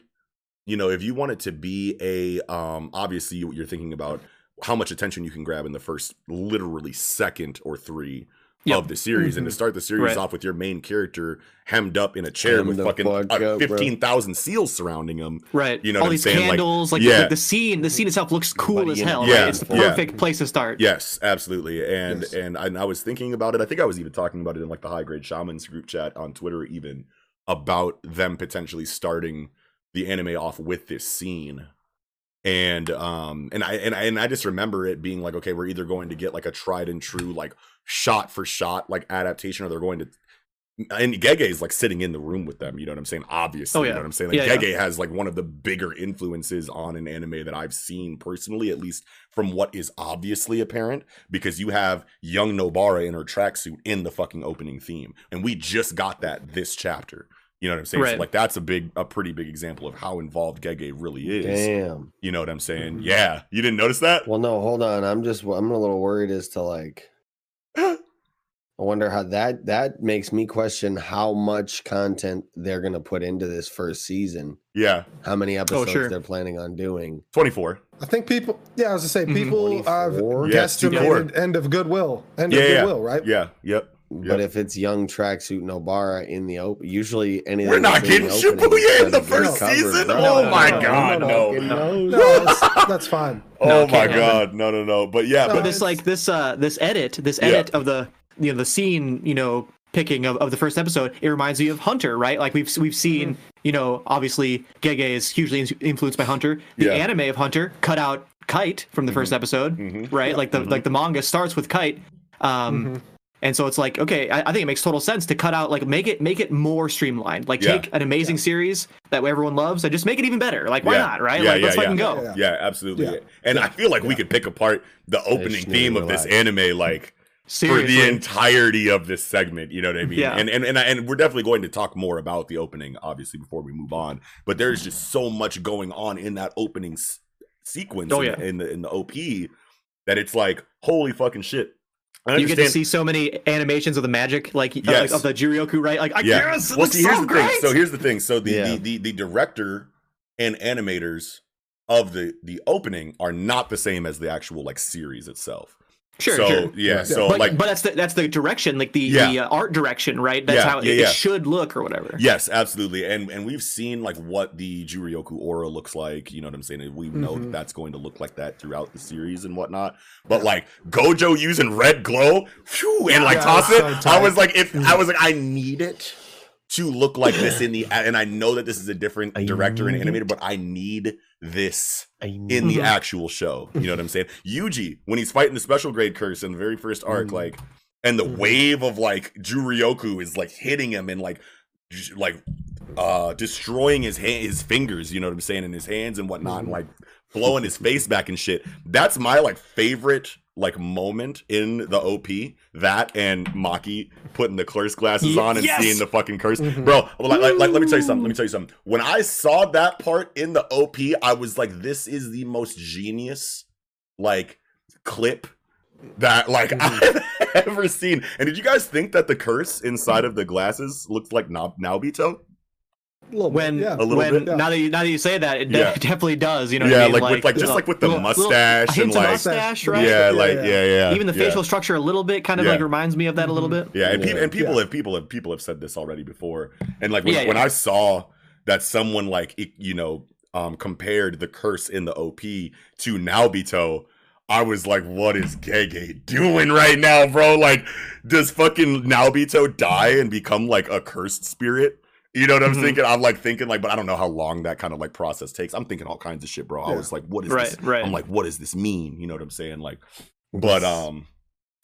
you know if you want it to be a um obviously you- you're thinking about how much attention you can grab in the first literally second or three Yep. of the series and to start the series Right. off with your main character hemmed up in a chair Hemmed with fucking fuck uh, 15,000 seals surrounding him Right. You know All what I'm these saying? Candles, like, yeah. the, the scene, the scene itself looks cool Buddy as hell. Yeah, right? It's the yeah. perfect place to start. Yes, absolutely. And Yes. and I, and I was thinking about it. I think I was even talking about it in like the high grade shamans group chat on Twitter, even about them potentially starting the anime off with this scene. And um and I and I and I just remember it being like, okay, we're either going to get like a tried and true like shot for shot like adaptation, or they're going to and Gege is like sitting in the room with them, you know what I'm saying? Obviously, Oh, you know what I'm saying? Like Yeah, yeah. Gege has like one of the bigger influences on an anime that I've seen personally, at least from what is obviously apparent, because you have young Nobara in her tracksuit in the fucking opening theme. And we just got that this chapter. You know what I'm saying? So like that's a big a pretty big example of how involved Gege really is. Damn. You know what I'm saying? Mm-hmm. Yeah. You didn't notice that? Well, no, hold on. I'm just I'm a little worried as to like. <gasps> I wonder how that that makes me question how much content they're gonna put into this first season. Yeah. How many oh, episodes sure. they're planning on doing? 24. I think people. Yeah, I was to say mm-hmm. people have 24? Yeah, it's too guesstimated end of Goodwill. End Yeah, of yeah. Goodwill, right? Yeah. Yep. But if it's young tracksuit Nobara in the open, usually anything We're not that's in getting Shibuya in the first covered, season. bro. Oh no, my no, god, no, no. that's, that's fine. <laughs> Oh my can't happen. god, no, no, no. But yeah, No, but But this like this uh this edit, this Yeah. edit of the you know the scene, you know, picking of, of the first episode, it reminds me of Hunter, right? Like we've we've seen, you know, obviously Gege is hugely influenced by Hunter. The Yeah. anime of Hunter cut out Kite from the first episode, Mhm. right? Like the like the manga starts with Kite. Um Mhm. And so it's like, okay, I, I think it makes total sense to cut out, like, make it make it more streamlined. Like, Yeah. take an amazing series that everyone loves and just make it even better. Like, why Yeah. not, right? Yeah, like, let's yeah, fucking go. Yeah. yeah, absolutely. Yeah. And I feel like we could pick apart the opening Snooty theme of this anime like Seriously. for the entirety of this segment. You know what I mean? Yeah. And and and, I- and we're definitely going to talk more about the opening, obviously, before we move on. But there's just so much going on in that opening s- sequence Oh, in, yeah. in the in the OP that it's like holy fucking shit. I you get to see so many animations of the magic, like, uh, like of the Juryoku, right? Like, I Yeah. guess well, looks see, here's so the great. thing. So here's the thing. So the, Yeah. the, the the director and animators of the the opening are not the same as the actual like series itself. Sure, so sure. yeah, Right. so but, like but that's the that's the direction, like the, Yeah. the uh, art direction, right? That's Yeah, how it, yeah, it should look or whatever. yes, absolutely. And and we've seen like what the Juryoku aura looks like. You know what I'm saying? And we know that Mhm. that's going to look like that throughout the series and whatnot. But like Gojo using red glow, phew, and like Yeah, toss it. so I was like, if I was like, I need it to look like this in the <clears throat> and I know that this is a different director and animator, but I need this in the actual show. You know what I'm saying? <laughs> Yuji, when he's fighting the special grade curse in the very first arc, Mhm. like, and the Mhm. wave of like Juryoku is like hitting him and like, like uh destroying his hand his fingers you know what i'm saying in his hands and whatnot and like blowing his face back and shit that's my like favorite like moment in the op that and maki putting the curse glasses on and yes! seeing the fucking curse mm-hmm. bro like, like, like, let me tell you something let me tell you something when i saw that part in the op i was like this is the most genius like clip that like <laughs> mm-hmm. I've ever seen. And did you guys think that the curse inside of the glasses looked like Nab- Naobito? A little bit, When yeah. A little when bit. now that you now that you say that, it de- Yeah. definitely does. You know, yeah, what I mean? like, with like just little- like with the little- little- mustache a hint and of like mustache, Yeah, right? yeah, Yeah, like yeah. yeah, yeah. Even the yeah. facial structure a little bit kind of Yeah. like reminds me of that a little bit. Yeah, and, Yeah. people and people Yeah. have people have people have said this already before. And like when, Yeah, when yeah. I saw that someone like it- you know um compared the curse in the OP to Naobito, I was like, what is Gege doing right now, bro? Like, does fucking Naobito die and become like a cursed spirit? You know what I'm Mhm. thinking? I'm like thinking like, but I don't know how long that kind of like process takes. I'm thinking all kinds of shit, bro. I was like, what is Right, this? right. I'm like, what does this mean? You know what I'm saying? Like, but um,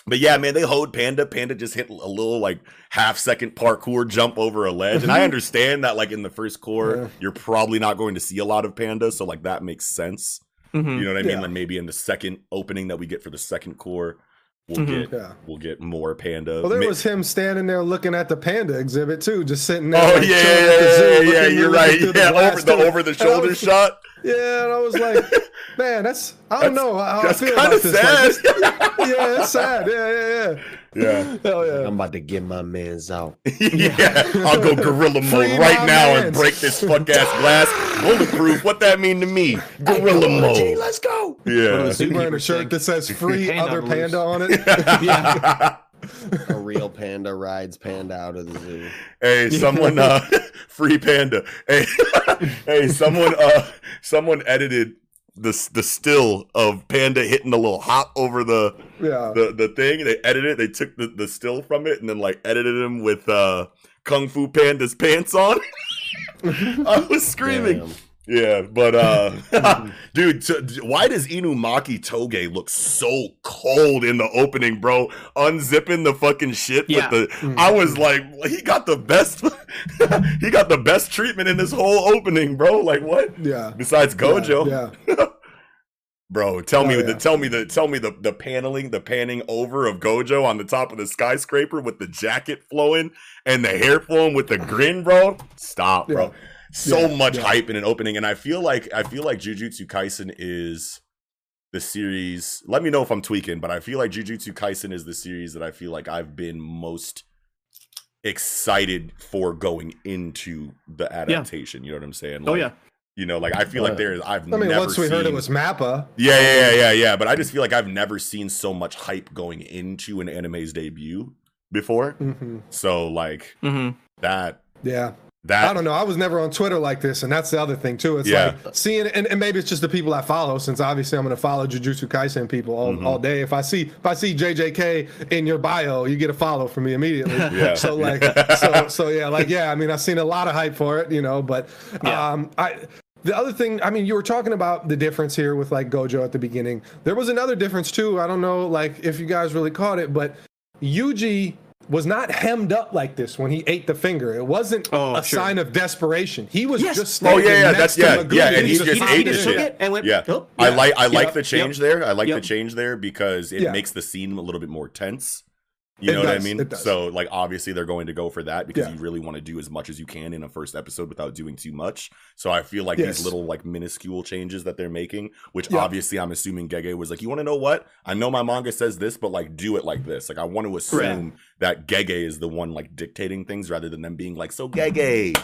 but yeah, man, they hoed Panda. Panda just hit a little like half second parkour jump over a ledge, and I understand that like in the first cour, Yeah. you're probably not going to see a lot of Panda, so like that makes sense. Mhm. You know what I mean? Yeah. Like maybe in the second opening that we get for the second cour, we'll Mhm. get Yeah. we'll get more Panda. Well, there Ma- was him standing there looking at the panda exhibit too, just sitting there. Oh like, yeah, yeah, at the zoo, yeah, yeah, you're right. <laughs> Yeah, glass over the over the shoulder <laughs> was- shot. Yeah, and I was like, <laughs> man, that's I don't That's- know how I That's feel kind about of this. Like, sad. <laughs> yeah, it's sad. Yeah, yeah, yeah. yeah. <laughs> Hell yeah. I'm about to get my man's out. <laughs> yeah, I'll go gorilla mode right my now and break this fuck ass glass. Bulletproof. What that mean to me? Gorilla mode. let's go. Yeah. What He wearing a Zookeeper shirt that says "Free Panda Other loose. Panda" on it. Yeah. A real panda rides panda out of the zoo. hey, someone uh free panda. Hey, hey, someone uh someone edited the the still of panda hitting the little hop over the Yeah. the the thing. They edited it. They took the, the still from it and then like edited him with uh Kung Fu Panda's pants on. <laughs> I was screaming. Damn. Yeah, but uh <laughs> dude, t- why does Inumaki Toge look so cold in the opening, bro? Unzipping the fucking shit Yeah. with the I was like, he got the best <laughs> he got the best treatment in this whole opening, bro. Like what? Yeah. Besides Gojo. Yeah. <laughs> Bro, tell me Oh, the tell me the tell me the the paneling, the panning over of Gojo on the top of the skyscraper with the jacket flowing and the hair flowing with the grin, bro. Stop, bro. Yeah. So Yeah, much yeah. hype in an opening, and I feel like I feel like Jujutsu Kaisen is the series. Let me know if I'm tweaking, but I feel like Jujutsu Kaisen is the series that I feel like I've been most excited for going into the adaptation. You know what I'm saying? Oh Like, yeah. You know, like I feel like there is. I've I mean, never once we heard it was Mappa. yeah, yeah, yeah, yeah, yeah. But I just feel like I've never seen so much hype going into an anime's debut before. hmm So like hmm that Yeah. That I don't know. I was never on Twitter like this, and that's the other thing too. It's Yeah. like seeing and, and maybe it's just the people I follow. Since obviously I'm going to follow Jujutsu Kaisen people all, Mhm. all day. If I see if I see JJK in your bio, you get a follow from me immediately. <laughs> Yeah. So like, so so yeah, like yeah. I mean, I've seen a lot of hype for it, you know. But Yeah. um, I. The other thing, I mean, you were talking about the difference here with like Gojo at the beginning. There was another difference too. I don't know, like if you guys really caught it, but Yuji was not hemmed up like this when he ate the finger. It wasn't Oh, a sure. sign of desperation. He was Yes. just Oh, yeah, yeah, next that's- yeah, yeah, and he just just ate the it. shit. it and went. yeah. oh, I like I like Yep, the change there. I like Yep. the change there because it Yeah. makes the scene a little bit more tense. You It know what I mean? So like obviously they're going to go for that because Yeah. you really want to do as much as you can in a first episode without doing too much. So I feel like Yes. these little like minuscule changes that they're making, which Yeah. obviously I'm assuming Gege was like, you want to know what? I know my manga says this, but like do it like this. Like I want to assume that Gege is the one like dictating things rather than them being like, so Gege,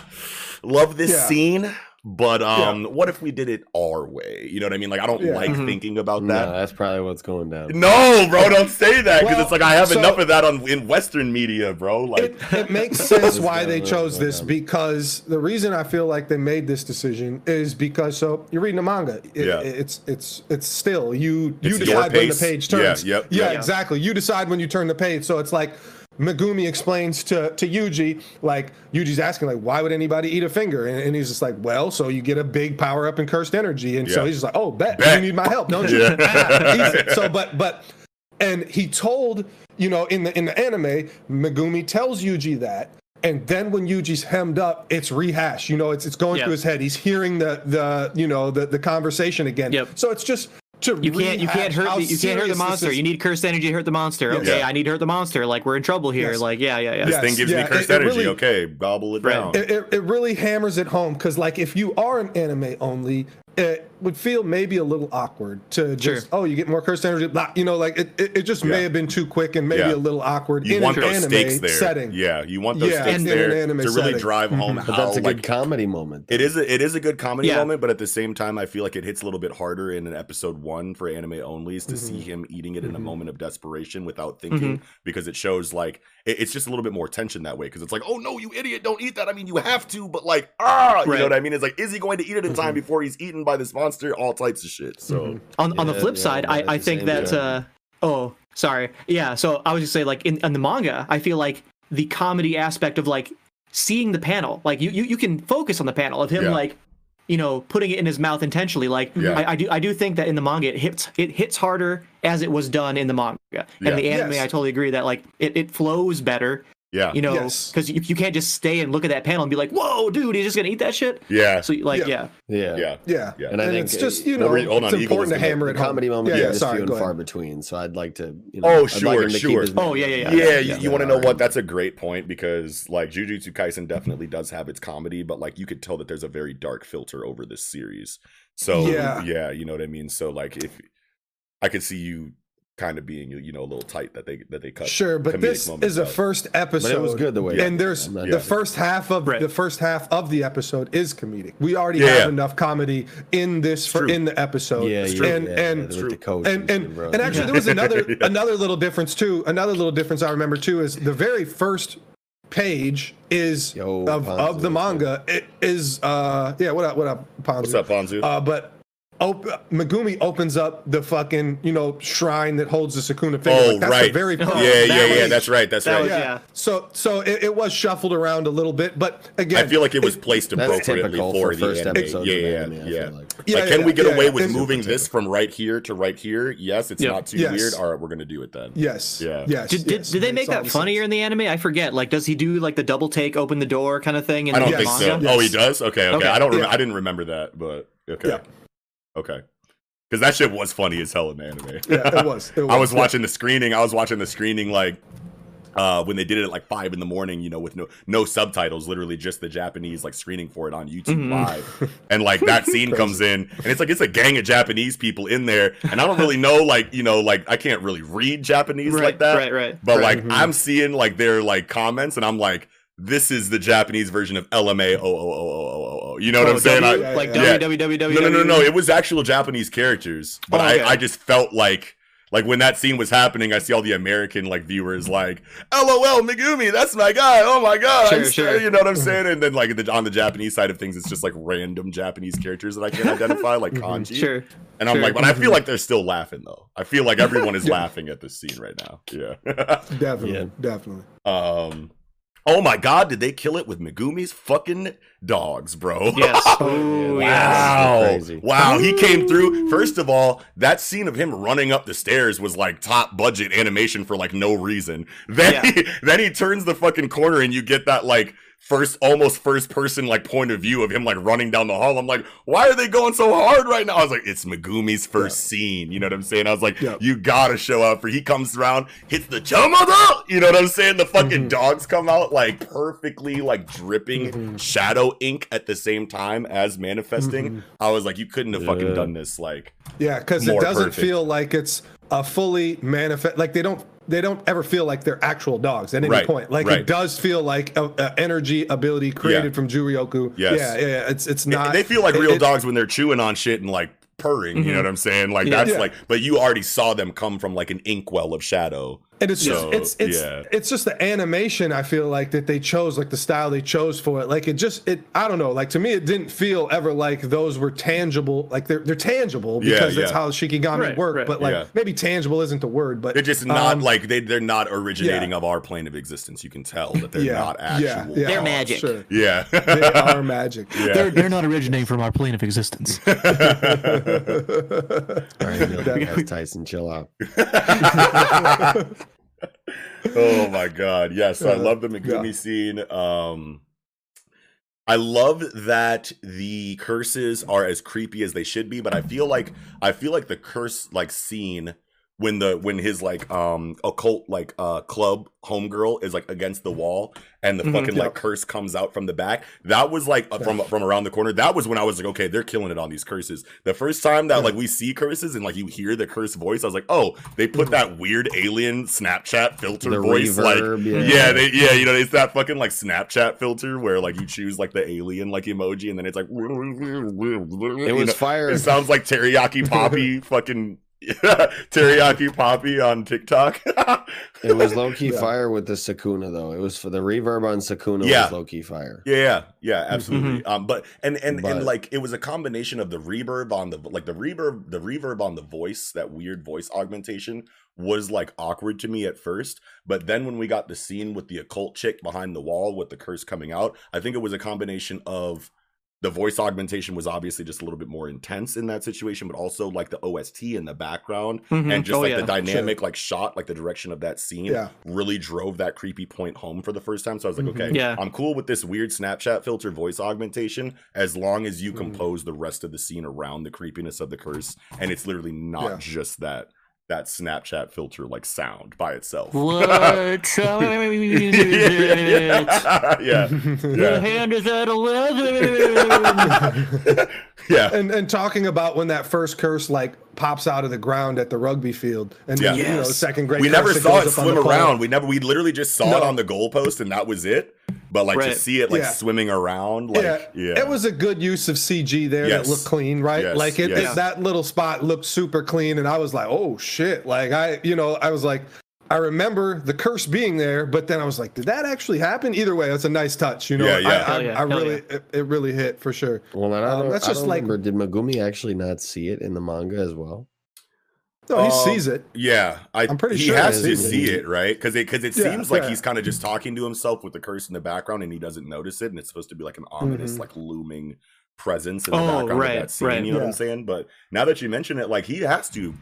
love this Yeah. scene. But um, what if we did it our way? You know what I mean? Like I don't Yeah. like Mhm. thinking about No, that. that's probably what's going down. No, bro, don't say that because Well, it's like I have so- enough of that on in Western media, bro. Like, It, it makes <laughs> sense why they chose this because the reason I feel like they made this decision is because so you're reading a manga. It- Yeah. It's it's it's still you you It's your decide when the pace. page Yeah, turns. yep, yeah, yep. exactly. You decide when you turn the page. So it's like Megumi explains to to Yuji, like Yuji's asking, like, why would anybody eat a finger? And, and he's just like, well, so you get a big power up and cursed energy. And so he's just like, oh, bet, Bet. you need my help, don't you? <laughs> Yeah. Ah. So, but but and he told you know in the in the anime, Megumi tells Yuji that. And then when Yuji's hemmed up, it's rehashed. You know, it's it's going Yeah. through his head. He's hearing the the you know the the conversation again. Yep. So it's just to You can't you can't hurt the, you can't hurt the monster. You need cursed energy to hurt the monster. Yes. Okay, Yeah. I need to hurt the monster. Like we're in trouble here. Yes. Like yeah, yeah, yeah. This Yes, thing gives yeah, me cursed it- it energy. really- okay, gobble it Right. down. it, it, it really hammers it home because like if you are an anime only it would feel maybe a little awkward to just Sure. oh you get more cursed energy blah, you know like it, it, it just Yeah. may have been too quick and maybe Yeah. a little awkward you in want an those anime stakes there. setting Yeah, you want those Yeah, stakes in an there anime to really setting. drive home But how that's a like good comedy moment. It is a, it is a good comedy Yeah. moment, but at the same time, I feel like it hits a little bit harder in an episode one for anime onlys to Mm-hmm. see him eating it in a moment of desperation without thinking, because it shows like it- it's just a little bit more tension that way. Because it's like, oh no, you idiot, don't eat that. I mean, you have to, but like, ah, you know what I mean? It's like, is he going to eat it in time before he's eaten by this monster? All types of shit. So Mhm. on on the flip yeah, side, I, I think that uh oh sorry yeah. So I was just say like in, in the manga, I feel like the comedy aspect of like seeing the panel, like you you, you can focus on the panel of him Yeah. like you know putting it in his mouth intentionally. Like Yeah. I, I do I do think that in the manga it hits it hits harder as it was done in the manga. Yeah. And the anime, Yes. I totally agree that like it, it flows better. Yeah, You know, Yes. because you, you can't just stay and look at that panel and be like, "Whoa, dude, he's just gonna eat that shit." yeah, So like, Yeah. yeah, Yeah. yeah. yeah Yeah. And I think it's just you know re- hold it's Eagle was important to hammer The it home. comedy moments yeah, are yeah, just sorry, few and far between. So I'd like to, you know, Oh, I'd like sure, him to sure. Oh, yeah, yeah, yeah. Yeah, Yeah. you, you want to know what? That's a great point because like Jujutsu Kaisen definitely does have its comedy, but like you could tell that there's a very dark filter over this series. So Yeah. yeah, you know what I mean. So like if I could see you kind of being you know a little tight that they that they cut. Sure, but this moments is a first episode. But it was good the way. and there's I'm the first half of Right. the first half of the episode is comedic. We already Yeah, have yeah. enough comedy in this for in the episode. Yeah, true. and yeah, and yeah, with the coach and and, shit, and actually there was <laughs> another Yeah. another little difference too. Another little difference I remember too is the very first page is Yo, of Ponzu, of the manga. It is uh yeah what up what up Ponzu? What's up, Ponzu? Uh, but op- Megumi opens up the fucking you know shrine that holds the Sukuna figure. oh Like, that's right, The very <laughs> Oh, yeah, yeah, yeah. That's right. That's that right. was- yeah. Yeah. So so it, it was shuffled around a little bit, but again, I feel like it was placed That's appropriately for, for the first anime. Yeah, of yeah, anime, I yeah. feel like. Yeah, like, can yeah, we get yeah, away yeah. with And- moving this from right here to right here? Yes, it's Yep. not too Yes. weird. All right, we're gonna do it then. Yes. Yeah. Yes. Did, did, yes, did they make that funnier sense. in the anime? I forget. Like, does he do like the double take, open the door kind of thing? I don't think so. Oh, he does. Okay, okay. Okay. I don't. I didn't remember that, but okay, Yeah. Okay. Because that shit was funny as hell in the anime. Yeah, it was. It <laughs> I was was, watching the screening. I was watching the screening like uh when they did it at like five in the morning, you know, with no no subtitles, literally just the Japanese like screening for it on YouTube Mhm. live. And like that <laughs> scene comes in and it's like it's a gang of Japanese people in there. And I don't really know, like, you know, like I can't really read Japanese Right, like that. right, right. But right. like I'm seeing like their like comments and I'm like, this is the Japanese version of LMA oh oh oh oh oh oh. You know what Oh, I'm saying? W- I- Yeah, like yeah. www. no, no, no, no. It was actual Japanese characters, but Oh, okay. I, I just felt like, like when that scene was happening, I see all the American like viewers like, "LOL, Megumi, that's my guy. Oh my god, Sure, sure. sure. You know what I'm saying? And then like the, on the Japanese side of things, it's just like random Japanese characters that I can't <laughs> identify, like kanji. Sure. And I'm sure. like, but I feel like they're still laughing though. I feel like everyone is <laughs> laughing at this scene right now. Yeah. <laughs> Definitely. Yeah. Definitely. um. Oh my god, did they kill it with Megumi's fucking dogs, bro? <laughs> Yes. <laughs> Oh, Yeah, yes. Wow. Crazy. Wow. He came through. First of all, that scene of him running up the stairs was like top budget animation for like no reason. <laughs> Then Yeah. he, then he turns the fucking corner and you get that like first almost first person like point of view of him like running down the hall. I'm like, why are they going so hard right now? I was like, it's Megumi's first scene. You know what I'm saying? I was like, Yeah. you gotta show up for he comes around, hits the chamada. You know what I'm saying? The fucking Mhm. dogs come out like perfectly like dripping Mhm. shadow ink at the same time as manifesting. Mhm. I was like, you couldn't have fucking done this. Like, Yeah, because it doesn't perfect. feel like it's a fully manifest. Like they don't they don't ever feel like they're actual dogs at any Right, point. Like right. it does feel like a, a energy ability created Yeah. from Juryoku. Yes. Yeah, yeah, yeah. It's it's it- not. they feel like it- real it- dogs when they're chewing on shit and like purring. You know mm-hmm. what I'm saying? Like Yeah. that's like, but you already saw them come from like an inkwell of shadow. And it's just it's it's yeah. it's just the animation I feel like that they chose, like the style they chose for it. Like it just it I don't know, like to me it didn't feel ever like those were tangible. Like they're they're tangible Yeah, because that's yeah. how Shikigami Right, work. right. But like Yeah. maybe tangible isn't the word, but They're just not um, like they they're not originating yeah. of our plane of existence. You can tell that they're yeah, not actual. yeah, They're dogs. magic. Sure. Yeah. They are magic. <laughs> yeah. They're they're not originating from our plane of existence. <laughs> All right, Neil deGrasse Tyson, chill out. <laughs> oh my god yes i Uh, love the megumi yeah. scene um i love that the curses are as creepy as they should be but i feel like i feel like the curse like scene when the when his like um occult like uh club homegirl is like against the wall and the Mhm, fucking like curse comes out from the back that was like uh, from from around the corner that was when i was like okay they're killing it on these curses the first time that Yeah. like we see curses and like you hear the curse voice i was like oh they put that weird alien snapchat filter The voice like yeah. yeah. they yeah, you know, it's that fucking like Snapchat filter where like you choose like the alien like emoji and then it's like It it was fire. It sounds like teriyaki poppy <laughs> fucking <laughs> teriyaki poppy on TikTok. It was <laughs> low key Yeah. fire with the Sukuna though. It was for the reverb on Sukuna Yeah. was low key fire. Yeah, yeah, yeah, absolutely. Um, but and and But- and like it was a combination of the reverb on the like the reverb, the reverb on the voice, that weird voice augmentation was like awkward to me at first. But then when we got the scene with the occult chick behind the wall with the curse coming out, I think it was a combination of the voice augmentation was obviously just a little bit more intense in that situation, but also like the OST in the background Mhm. and just Oh, like yeah. the dynamic like shot, like the direction of that scene Yeah. really drove that creepy point home for the first time. So I was like, Mhm. okay, Yeah. I'm cool with this weird Snapchat filter voice augmentation as long as you Mhm. compose the rest of the scene around the creepiness of the curse, and it's literally not Yeah. just that that Snapchat filter like sound by itself. What? yeah, yeah, The yeah. hand is at eleven. <laughs> yeah. and and talking about when that first curse like pops out of the ground at the rugby field, and then, Yeah. you know second grade. we never saw it goes up on swim around. We never. We literally just saw it on the goalpost, and that was it. But like to see it like Yeah. swimming around, like yeah, yeah, it was a good use of CG there. Yes. That looked clean, right? Yes, Like it, yes. it- that little spot looked super clean, and I was like, oh shit! Like I, you know, I was like. I remember the curse being there, but then I was like, "Did that actually happen?" Either way, it's a nice touch, you know. Yeah, yeah. I, I, yeah, I really, yeah. it, it really hit for sure. Well, then I Um, don't, that's I just don't like- remember. Did Megumi actually not see it in the manga as well? No, he Um, sees it. Yeah, I, I'm pretty he sure he has to sees see it. it, right? Because it because it Yeah, seems like yeah. he's kind of just talking to himself with the curse in the background, and he doesn't notice it, and it's supposed to be like an ominous, Mhm. like looming presence in the Oh, background right, of that scene. right. You know what I'm saying? But now that you mention it, like he has to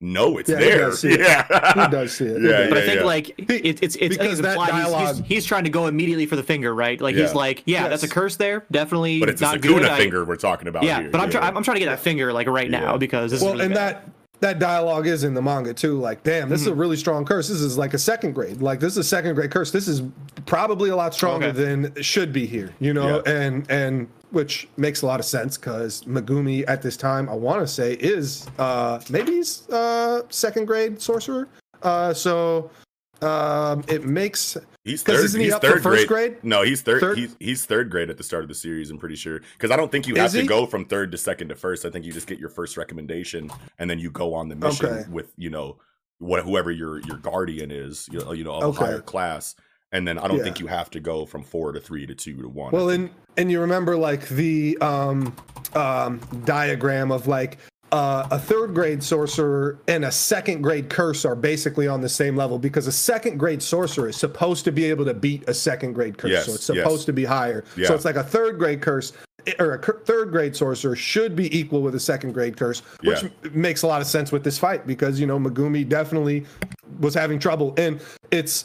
know it's Yeah, he there. does see it. Yeah, He does see it. <laughs> Yeah. But yeah, I think yeah. like it, it's it's, it's because that implied he's- he's, dialogue- he's, trying to go immediately for the finger, right? Like Yeah. he's like, yeah, that's a curse there, definitely but it's a not Sukuna good. I- finger we're talking about. yeah, here. but I'm, try- I'm I'm trying to get that finger like right now because this well, is really and bad. that that dialogue is in the manga too. Like, damn, this is a Mm-hmm. really strong curse. This is like a second grade. Like, this is a second grade curse. This is probably a lot stronger Okay. than it should be here. You know, Yeah. and and which makes a lot of sense because Megumi at this time, I want to say, is uh maybe he's uh second grade sorcerer. Uh, so um, it makes He's third. isn't he he's up third first grade. grade? No, he's third, Third? He's he's third grade at the start of the series. I'm pretty sure because I don't think you have Is to he? go from third to second to first. I think you just get your first recommendation and then you go on the mission Okay. with you know what whoever your your guardian is. You know, you know of Okay. a higher class, and then I don't Yeah. think you have to go from four to three to two to one. Well, and and you remember like the um, um, diagram of like uh, a third grade sorcerer and a second grade curse are basically on the same level because a second grade sorcerer is supposed to be able to beat a second grade curse, Yes, so it's yes. supposed to be higher. Yeah. So it's like a third grade curse or a cur- third grade sorcerer should be equal with a second grade curse, which Yeah. makes a lot of sense with this fight because you know Megumi definitely was having trouble, and it's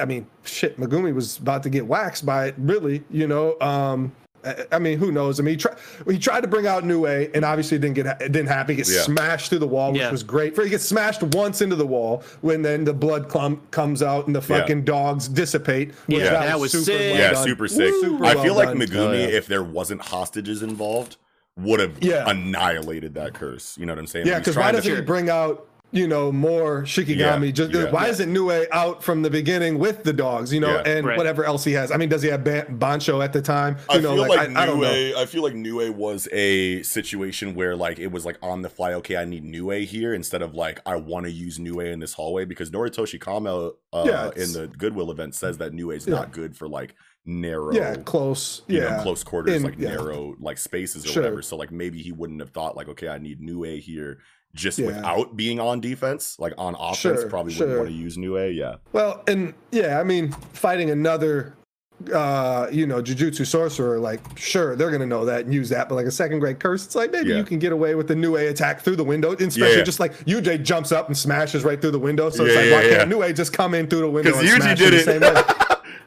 I mean, shit, Megumi was about to get waxed by it, really, you know. Um, I- I mean, who knows? I mean, he, try, he tried to bring out Nue, and obviously it didn't get it didn't happen. He gets Yeah. smashed through the wall, which Yeah. was great. For he gets smashed once into the wall, when then the blood clump comes out and the Yeah. fucking dogs dissipate. which Yeah, that was sick. yeah, done. super sick. Super I well feel like. Megumi, Oh, yeah. if there wasn't hostages involved, would have Yeah. annihilated that curse. You know what I'm saying? Yeah, When he's because why doesn't he bring out you know more Shikigami? Yeah, Just yeah. why Yeah. isn't Nue out from the beginning with the dogs? You know, Yeah. and Right. whatever else he has. I mean, does he have ban- Bancho at the time? I know, feel like, I, I don't know. Nue, I feel like Nue was a situation where like it was like on the fly. Okay, I need Nue here instead of like I want to use Nue in this hallway because Noritoshi Kamo uh, Yeah, in the Goodwill event says that Nue is Yeah. not good for like narrow, Yeah, close. you Yeah, know, close quarters, In- like yeah. narrow like spaces or Sure. whatever. So like maybe he wouldn't have thought like okay, I need Nue here just Yeah. without being on defense, like on offense. Sure, probably sure. wouldn't want to use Nue. Yeah, Well, and yeah, I mean, fighting another uh, you know, Jujutsu sorcerer, like sure they're gonna know that and use that, but like a second grade curse, it's like maybe Yeah. you can get away with the Nue attack through the window, and especially Yeah, just like Yuji jumps up and smashes right through the window. So it's like yeah, why can't Nue just come in through the window? and smash did it. the same way?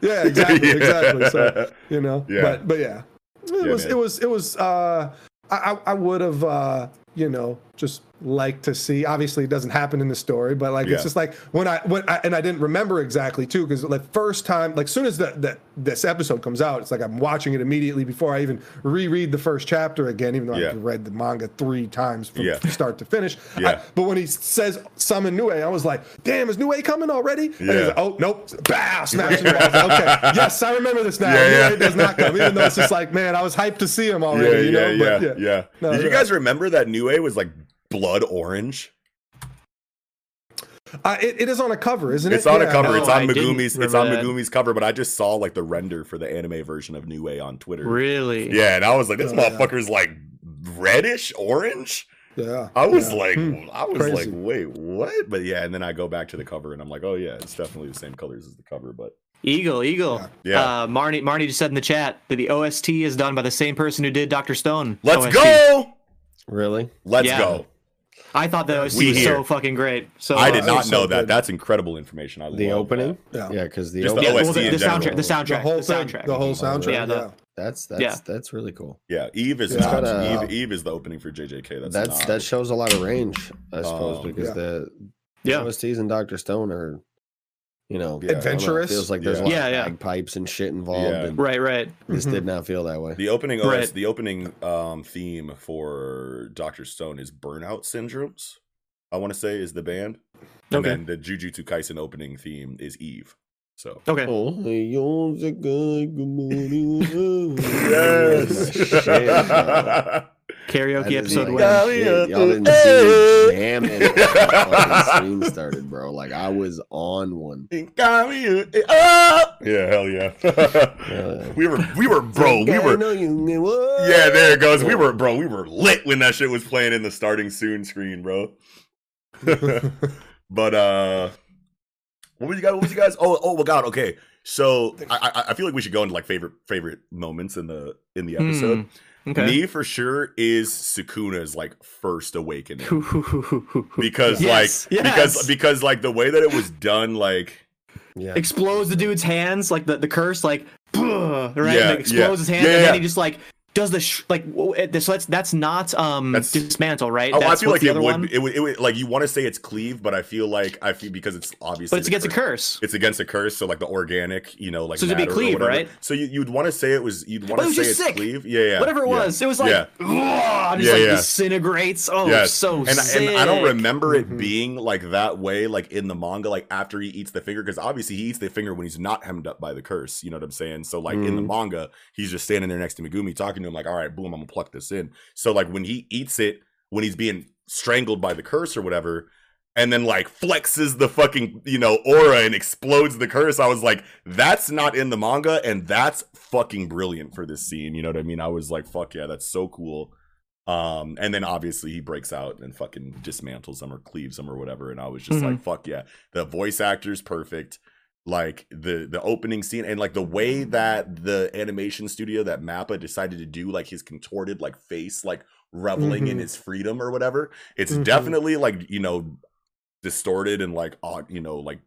<laughs> yeah, exactly, exactly. So you know, Yeah. but but yeah, it was it was it was. uh I I, I would have uh you know just like to see. Obviously, it doesn't happen in the story, but like Yeah. it's just like when I when I and I didn't remember exactly too because like first time like soon as that this episode comes out, it's like I'm watching it immediately before I even reread the first chapter again, even though Yeah. I've read the manga three times from Yeah. start to finish. Yeah. I- but when he says summon Nue, I was like, damn, is Nue coming already? And he's Yeah. like, oh nope, bow, smash it. I was like, okay, <laughs> yes, I remember this now. Yeah, yeah. Does not come, even though it's just <laughs> like, man, I was hyped to see him Yeah, already. you yeah, know? yeah, But, yeah, No, Did you yeah. guys remember that Nue was like blood orange? Uh, it, it is on a cover, isn't it? It's on a cover. No, it's on I Megumi's. It's remember on that. Megumi's cover. But I just saw like the render for the anime version of Nue on Twitter. Really? Yeah, and I was like, this Oh, yeah. motherfucker's like reddish orange. Yeah. I was yeah. like, Hmm. I was Crazy. like, wait, what? But yeah, and then I go back to the cover and I'm like, oh yeah, it's definitely the same colors as the cover. But Eagle, Eagle. Yeah. Uh, Marnie, Marnie just said in the chat that the OST is done by the same person who did Doctor Stone. let's OST. go. Really? Let's Yeah. go. I thought the OST We was here. so fucking great. So I uh, did that not was so know that. good. That's incredible information. I The love opening? Yeah. Yeah, because the the opening. Yeah, well, OST the, the soundtrack, the soundtrack, The whole the thing, soundtrack. the whole soundtrack. Yeah, Yeah. That's that's Yeah. that's really cool. Yeah, Eve is Yeah. not. Gotta- Eve, Eve is the opening for JJK. That's That's not, that shows a lot of range, I suppose, Um, because Yeah. the Yeah. OSTs and Doctor Stone are, you know, Yeah. I don't know, it Adventurous. feels like there's Yeah. a lot Yeah, of yeah. bagpipes and shit involved, Yeah. and Right, right. this Mhm. did not feel that way. The opening OS, Right. the opening um, theme for Doctor Stone is Burnout Syndromes. I want to say is the band, and Okay. then the Jujutsu Kaisen opening theme is Eve. So Okay. Oh, hey, yo, the guy, good morning. <laughs> yes, Shit, bro. Karaoke episode like win. shit. Y'all didn't see me jamming when the fucking stream started, bro. Like I was on one. yeah, hell yeah. <laughs> Uh, we were, we were, bro, we were. know you- what? Yeah, there it goes. We were, bro, we were lit when that shit was playing in the starting soon screen, bro. <laughs> but uh, what was you guys? What was you guys? Oh, oh my god. Okay, so I, I I feel like we should go into like favorite favorite moments in the in the episode. Okay. Me for sure is Sukuna's like first awakening <laughs> because Yes, like yes. because because like the way that it was done like Yeah. explodes the dude's hands, like the, the curse, like <sniffs> right, Yeah, like, explodes yeah. his hands, Yeah, and yeah. then he just like does the sh- like w- it- so that's that's not um That's- dismantle, right? Oh, I That's feel like it would, it would it would like you want to say it's cleave, but I feel like I feel because it's obviously but it's the against a curse. It's against a curse, so like the organic, you know, like So it'd be cleave, right? So you, you'd want to say it was you'd want But it to say it's sick. cleave, yeah, yeah, Whatever it yeah. was, it was like Yeah. "Ugh," just Yeah, like yeah. disintegrates. Oh, Yes. so and, sick. and I don't remember it Mhm. being like that way, like in the manga, like after he eats the finger, because obviously he eats the finger when he's not hemmed up by the curse. You know what I'm saying? So like in the Mhm. manga, he's just standing there next to Megumi, talking to him, like, "All right, boom, I'm gonna pluck this in." So like when he eats it, when he's being strangled by the curse or whatever. And then like flexes the fucking you know aura and explodes the curse. I was like, that's not in the manga, and that's fucking brilliant for this scene. You know what I mean? I was like, fuck yeah, that's so cool. Um, and then obviously he breaks out and fucking dismantles them or cleaves them or whatever. And I was just like, fuck yeah. The voice actor's perfect. Like the the opening scene and like the way that the animation studio that Mappa decided to do like his contorted like face, like reveling in Mhm. his freedom or whatever. It's Mhm. definitely like, you know, distorted and like odd, you know, like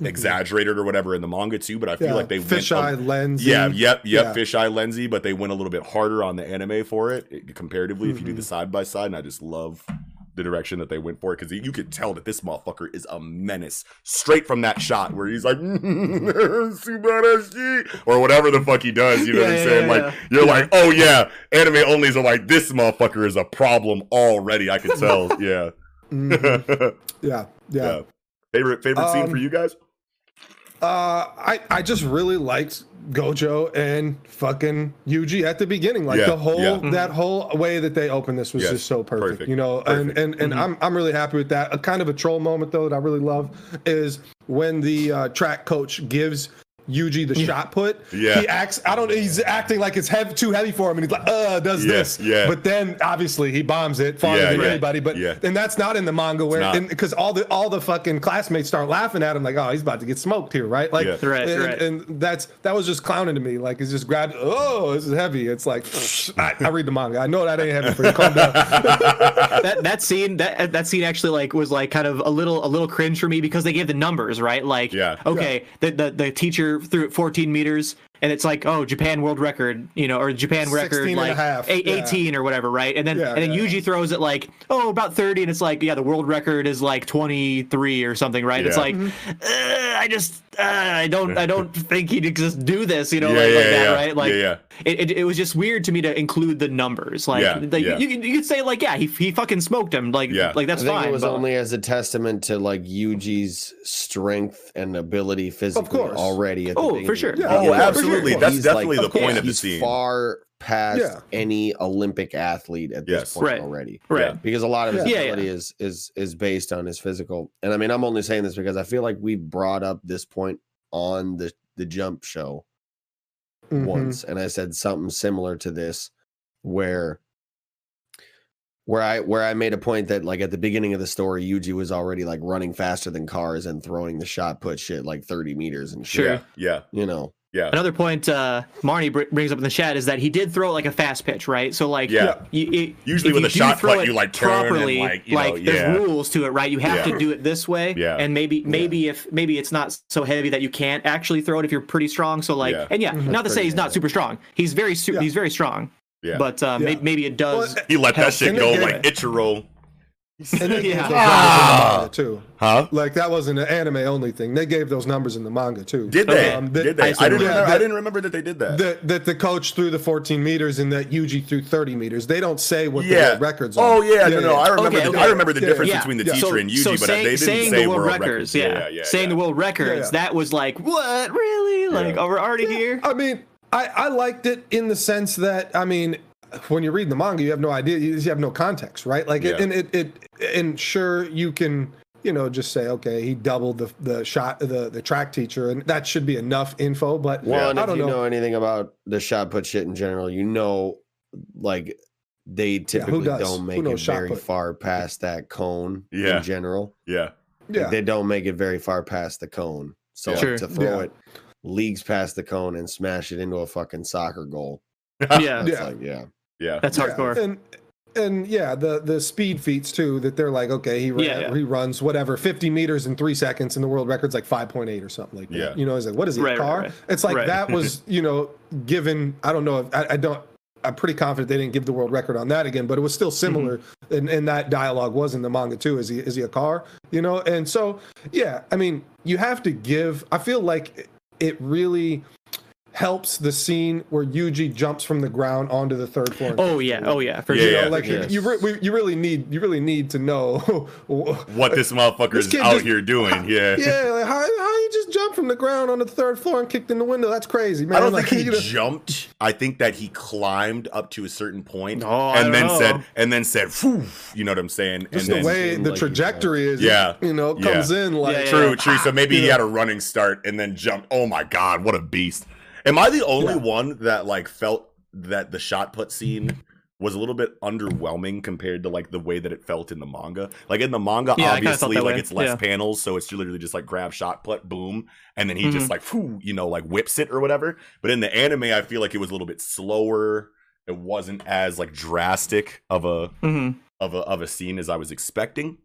Mhm. exaggerated or whatever in the manga too. But I feel Yeah, like they fisheye went a- lens. yeah, yep, yep. Yeah. Fisheye lensy, but they went a little bit harder on the anime for it it- comparatively. If you do the side by side, and I just love the direction that they went for it because you could tell that this motherfucker is a menace straight from that shot where he's like <laughs> or whatever the fuck he does. You know what I'm saying? yeah, like yeah. you're like, oh yeah, anime onlys are like this motherfucker is a problem already. I could tell. <laughs> yeah. Mhm. <laughs> yeah, yeah. yeah. Favorite favorite scene for Um, you guys? Uh, I I just really liked Gojo and fucking Yuji at the beginning. Like Yeah, the whole yeah. that whole way that they opened this was Yes, just so perfect. perfect, You know, perfect. and and and I'm I'm really happy with that. A kind of a troll moment though that I really love is when the uh, track coach gives Yuji the shot put. Yeah. He acts. I don't. He's acting like it's heavy, too heavy for him, and he's like, uh, does Yeah, this. yeah. But then obviously he bombs it farther Yeah, than yeah, anybody. But yeah. and that's not in the manga where not. because all the all the fucking classmates start laughing at him like, oh, he's about to get smoked here, right? Like, Yeah. Right, and, right. and that's that was just clowning to me. Like, it's just grabbed. Oh, this is heavy. It's like I, I read the manga. I know that ain't heavy for you. Calm down. <laughs> that that scene that that scene actually like was like kind of a little a little cringe for me because they gave the numbers right like Yeah. okay the, the the teacher threw it 14 meters and it's like oh Japan world record you know or Japan record and a like half, eight- yeah. 18 or whatever right? And then Yeah, and then yeah, Yuji throws it like oh about 30 and it's like yeah the world record is like 23 or something right? It's like Mm-hmm. uh, I just uh, I don't I don't <laughs> think he'd just do this you know Yeah, like, yeah, like that yeah. right like Yeah, yeah. It, it, it was just weird to me to include the numbers like, Yeah, like yeah. You, could- you could say like yeah he, he fucking smoked him like Yeah. like that's I think fine it was but- only as a testament to like Yuji's strength and ability physically course. already. At the Oh, for sure. Yeah, Oh, yeah, absolutely. sure. That's He's, definitely like, the point of the he's scene. Far past Yeah. any Olympic athlete at this point Right. already. right Yeah. Because a lot of his Yeah. Yeah, ability is is is based on his physical. And I mean, I'm only saying this because I feel like we brought up this point on the the jump show Mhm. once and I said something similar to this where where I where I made a point that like at the beginning of the story Yuji was already like running faster than cars and throwing the shot put shit like 30 meters and shit. Sure. Yeah, yeah, You know. Yeah. Another point uh, Marnie br- brings up in the chat is that he did throw like a fast pitch, right? So like, Yeah. you, it, Usually if with a shot throw put, it you, like, turn and, properly, like, you know, there's yeah. rules to it, right? You have Yeah. to do it this way, Yeah. and maybe maybe if maybe it's not so heavy that you can't actually throw it if you're pretty strong. So like, Yeah. and yeah, not to say he's not super strong. He's very su- Yeah. he's very strong, Yeah. but uh, may- Yeah. maybe it does. Well, he let that shit go they did like it. Ichiro. <laughs> And they gave Yeah. those the Ah. too. Huh? Like that wasn't an anime only thing. They gave those numbers in the manga too. Did they? Um, that- did they? I I, didn't. Yeah, remember, I that- didn't remember that they did that. That, that the coach threw the 14 meters and that Yuji threw 30 meters. They don't say what the yeah. world records are. Oh yeah, no, no. I remember. Okay, the, okay. I remember the Yeah, difference yeah. between the Yeah. teacher so, and Yuji, so but saying, they didn't saying say the world, records. records, yeah, yeah, yeah. saying yeah. the world records, yeah. that was like, what, really? Like, Yeah. oh, we're already here? I mean, I, I liked it in the sense that I mean, when you're reading the manga, you have no idea, you you have no context, right? Like, it, Yeah. and it, it, and sure you can, you know, just say, okay, he doubled the the shot, the the track teacher, and that should be enough info. But Well, and I if don't you know. know. anything about the shot put shit in general, you know, like they typically does? don't make it very put? far past that cone Yeah. in general. Yeah. Yeah, They don't make it very far past the cone. So Yeah. like, to throw Yeah. it leagues past the cone and smash it into a fucking soccer goal. <laughs> Yeah, Yeah. like, yeah. Yeah. that's Yeah, hardcore. And and yeah, the the speed feats too. That they're like, okay, he ran, Yeah, yeah. he runs whatever 50 meters in three seconds, and the world record's like 5.8 or something like that. Yeah. You know, it's like, what is he, Right, a right, car? right. It's like Right. that was, <laughs> you know, given. I don't know. If, I, I don't. I'm pretty confident they didn't give the world record on that again, but it was still similar. Mm-hmm. And, and that dialogue was in the manga too. Is he is he a car? You know, and so yeah, I mean, you have to give. I feel like it really helps the scene where Yuji jumps from the ground onto the third floor. Oh yeah, oh yeah, for Yeah, sure. you know, yeah. like Yes. you, re- we- you really need you really need to know <laughs> What this motherfucker This is out just- here doing? <laughs> Yeah. yeah like how, how you just jumped from the ground on the third floor and kicked in the window that's crazy man I don't like, think he <laughs> you know- jumped. I think that he climbed up to a certain point I and then know. said, and then said, Phew, you know what I'm saying? just and the then, way the like trajectory is Yeah. you know Yeah. comes in like Yeah, yeah, True, true. So maybe he Yeah. had a running start and then jumped. Oh my god, what a beast! Am I the only Yeah. one that like felt that the shot put scene was a little bit underwhelming compared to like the way that it felt in the manga? Like in the manga, Yeah, I kinda felt obviously, like way. it's less Yeah. panels, so it's literally just like grab shot put, boom, and then he Mm-hmm. just like, whew, you know, like whips it or whatever. But in the anime, I feel like it was a little bit slower. It wasn't as like drastic of a hmm of a of a scene as I was expecting.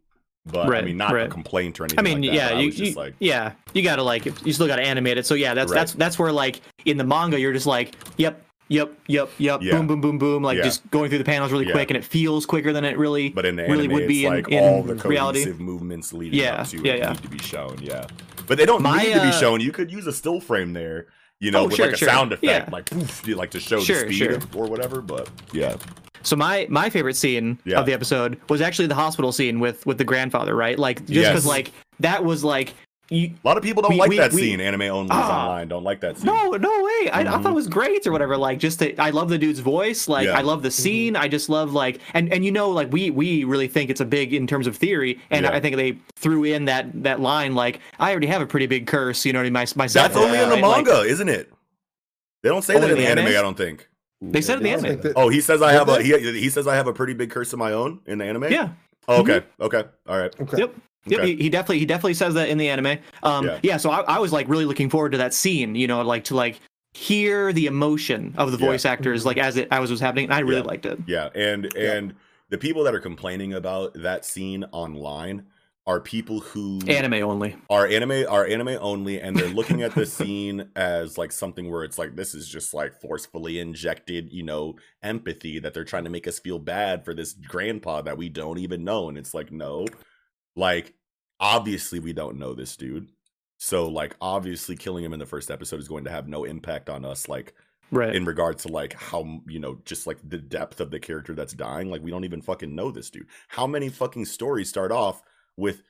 But I mean, not a complaint or anything. I mean, like that, yeah, you, just you- like, yeah, you gotta like, you still gotta animate it. So yeah, that's Right. that's that's where like in the manga, you're just like, yep, yep, yep, yep, Yeah. boom, boom, boom, boom, like Yeah. just going through the panels really Yeah. quick, and it feels quicker than it really, But in the really anime, would be in, like in all the reality. movements leading Yeah, up to yeah, it yeah. need to be shown. Yeah, but they don't My, need to be uh, shown. You could use a still frame there, you know, Oh, with sure, like a sure. sound effect, Yeah. like poof, you- like to show Sure, the speed or whatever. But yeah, So my my favorite scene Yeah. of the episode was actually the hospital scene with with the grandfather, right? Like just Yes. because like that was like you, A lot of people don't We- like we- that we- scene. Anime only Ah. online don't like that scene. no, no way. I, I Mhm. thought it was great or whatever. Like, just that I love the dude's voice. Like, Yeah. I love the scene. I just love like, and and you know, like we we really think it's a big in terms of theory, and Yeah. I think they threw in that that line like, I already have a pretty big curse. You know what I mean? My, myself. That's only in the right? Like, manga, isn't it? They don't say that in the anime. anime? I don't think. They said it in the anime. think that- Oh, he says I have a he, he says I have a pretty big curse of my own in the anime. yeah. Oh, okay. Okay. All right. okay. Yep. Yep, Okay. he, he definitely he definitely says that in the anime. Um, Yeah. yeah. so I, I was like really looking forward to that scene, you know, like to like hear the emotion of the Yeah. voice actors like as it as it was happening, and I really Yeah. liked it. Yeah, and Yeah. and the people that are complaining about that scene online are people who Anime only. are anime are anime only and they're looking at the scene <laughs> as like something where it's like this is just like forcefully injected you know empathy that they're trying to make us feel bad for this grandpa that we don't even know and it's like no like obviously we don't know this dude so like obviously killing him in the first episode is going to have no impact on us like Right. in regards to like how you know just like the depth of the character that's dying like we don't even fucking know this dude how many fucking stories start off with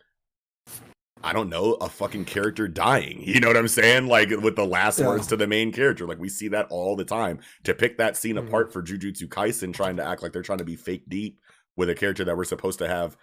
i don't know a fucking character dying <laughs> you know what i'm saying like with the last Yeah. words to the main character like we see that all the time to pick that scene Mhm. apart for jujutsu kaisen trying to act like they're trying to be fake deep with a character that we're supposed to have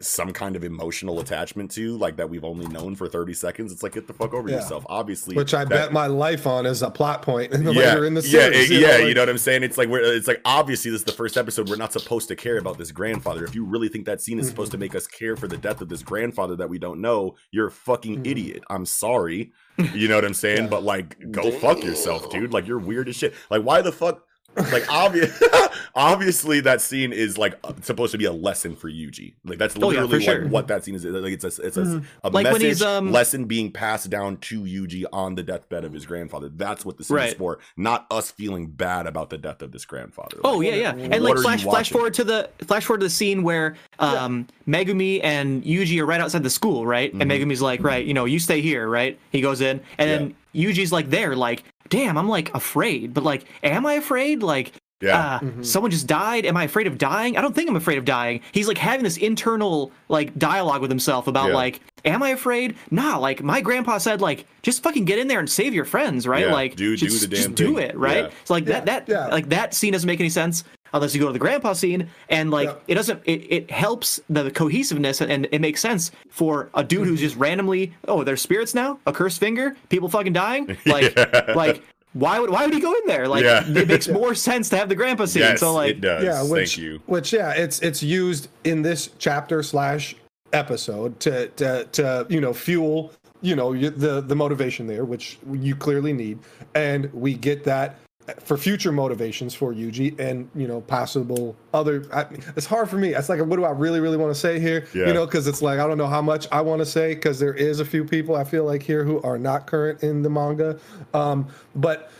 some kind of emotional attachment to like that we've only known for 30 seconds it's like get the fuck over Yeah. yourself obviously Which I that- bet my life on is a plot point in the yeah, later in the yeah, series. it- you know, yeah. like- you know what I'm saying? It's like we're it's like obviously this is the first episode. We're not supposed to care about this grandfather. If you really think that scene is supposed to Mm-hmm. make us care for the death of this grandfather that we don't know, you're a fucking Mhm. idiot. I'm sorry. You know what I'm saying? Yeah. But like, go fuck yourself, dude. Like you're weird as shit. Like why the fuck? Like obvious, <laughs> obviously that scene is like uh, supposed to be a lesson for Yuji. Like that's Oh, yeah, literally like sure. what that scene is. Like it's a it's a, Mhm. a Like message um, lesson being passed down to Yuji on the deathbed of his grandfather. That's what the scene is for, not us feeling bad about the death of this grandfather. Oh Like, yeah, yeah, and like flash flash forward to the flash forward to the scene where um Megumi and Yuji are right outside the school, right? And Mm-hmm. Megumi's like, right, you know, you stay here, right? He goes in, and then Yuji's like there, like, damn, I'm like afraid, but like, am I afraid? Like, yeah, uh, Mhm. someone just died. Am I afraid of dying? I don't think I'm afraid of dying. He's like having this internal like dialogue with himself about Yeah. like, am I afraid? Nah, like my grandpa said, like just fucking get in there and save your friends, right? Yeah, like do- do just, the just damn do it, right? Yeah. So like that that yeah. like that scene doesn't make any sense unless you go to the grandpa scene and like Yeah. it doesn't it, it helps the cohesiveness and it makes sense for a dude who's just randomly oh there's spirits now a cursed finger people fucking dying <laughs> like Yeah. like why would why would he go in there like Yeah. it makes <laughs> more sense to have the grandpa scene yes, so like it does. yeah, which, Thank you. Which yeah, it's it's used in this chapter slash episode to to to you know fuel you know the the motivation there, which you clearly need, and we get that for future motivations for Yuji and you know possible other. I, it's hard for me. It's like what do I really really want to say here? Yeah. You know, because it's like I don't know how much I want to say because there is a few people I feel like here who are not current in the manga, um, but.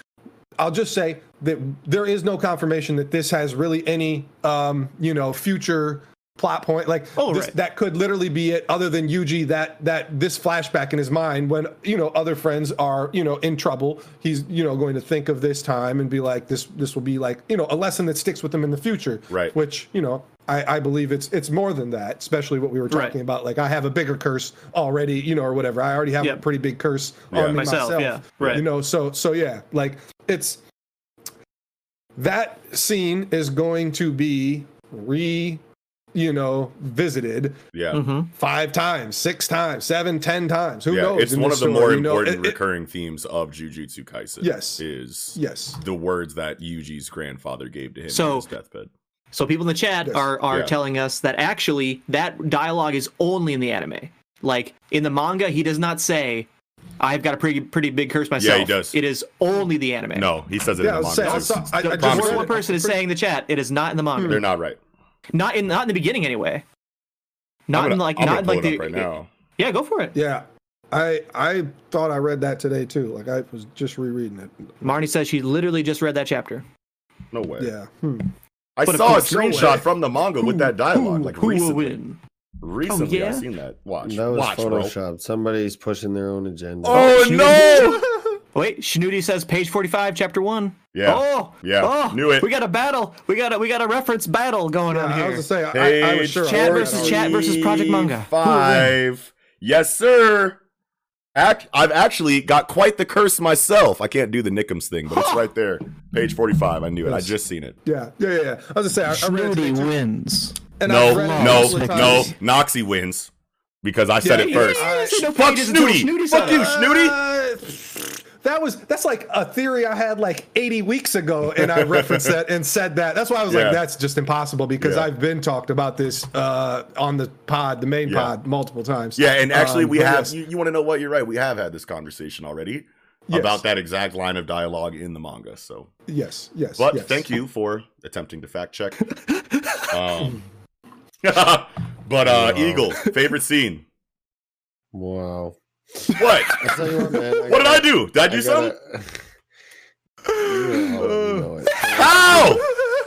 I'll just say that there is no confirmation that this has really any, um, you know, future plot point. Like Oh, this, right. that could literally be it. Other than Yuji, that that this flashback in his mind when you know other friends are you know in trouble, he's you know going to think of this time and be like, this this will be like you know a lesson that sticks with him in the future. Right. Which you know. I, I believe it's it's more than that, especially what we were Right. talking about. Like I have a bigger curse already, you know, or whatever. I already have Yep. a pretty big curse Yeah. on me Myself, myself. yeah, right. You know, so so yeah, like it's that scene is going to be re you know visited Yeah. mhm. five times six times seven ten times who yeah, knows it's in one of the story, more you know? important It- it- recurring themes of Jujutsu Kaisen. Yes. is yes the words that Yuji's grandfather gave to him So- on his deathbed. so people in the chat Yes. are are Yeah. telling us that actually that dialogue is only in the anime like in the manga he does not say i've got a pretty pretty big curse myself Yeah, he does. it is only the anime No, he says it yeah in the was saying, manga. I I, I the just one, read one it. person is saying in the chat it is not in the manga They're not right. Not in not in the beginning anyway not gonna, in like I'm not in pull like it the up right now. yeah go for it yeah i i thought i read that today too like i was just rereading it marnie says she literally just read that chapter No way. yeah hmm. I But saw a course, no screenshot way. from the manga with that dialogue. Like who will recently. win Recently, I yeah? seen that. Watch. That was Watch, bro. Somebody's pushing their own agenda. Oh no! <laughs> wait Shnudi says page 45 chapter 1 Yeah. oh Yeah. oh Knew it. we got a battle we got a we got a reference battle going yeah, on i was gonna say I, I was Page sure I Chad read that versus chat versus Project Manga. Who? Five. Yes, sir. Act, I've actually got quite the curse myself. I can't do the Nickums thing, but it's <laughs> right there, page forty-five. I knew it. I just seen it. Yeah, yeah, yeah. yeah. I was gonna say I, I read it Snooty wins. And no, I've read it a no, no. times. Noxie wins because I said Yeah, it first. yeah, yeah, no Fuck Snooty. Snooty Fuck you. Snooty. Uh, that was that's like a theory I had like 80 weeks ago, and I referenced that and said that. That's why I was Yeah. like, that's just impossible because Yeah. I've been talked about this uh, on the pod, the main Yeah. pod, multiple times. Yeah, and actually, Um, we have. yes. You, you want to know what? You're right. We have had this conversation already Yes. about that exact line of dialogue in the manga. So, Yes, yes. but yes. thank you for attempting to fact check. <laughs> um, <laughs> but uh, Wow. Eagle, favorite scene. Wow. What? I'll tell you what, man. what did I do? Did I do I something? gotta- <laughs> You know, you know it. How?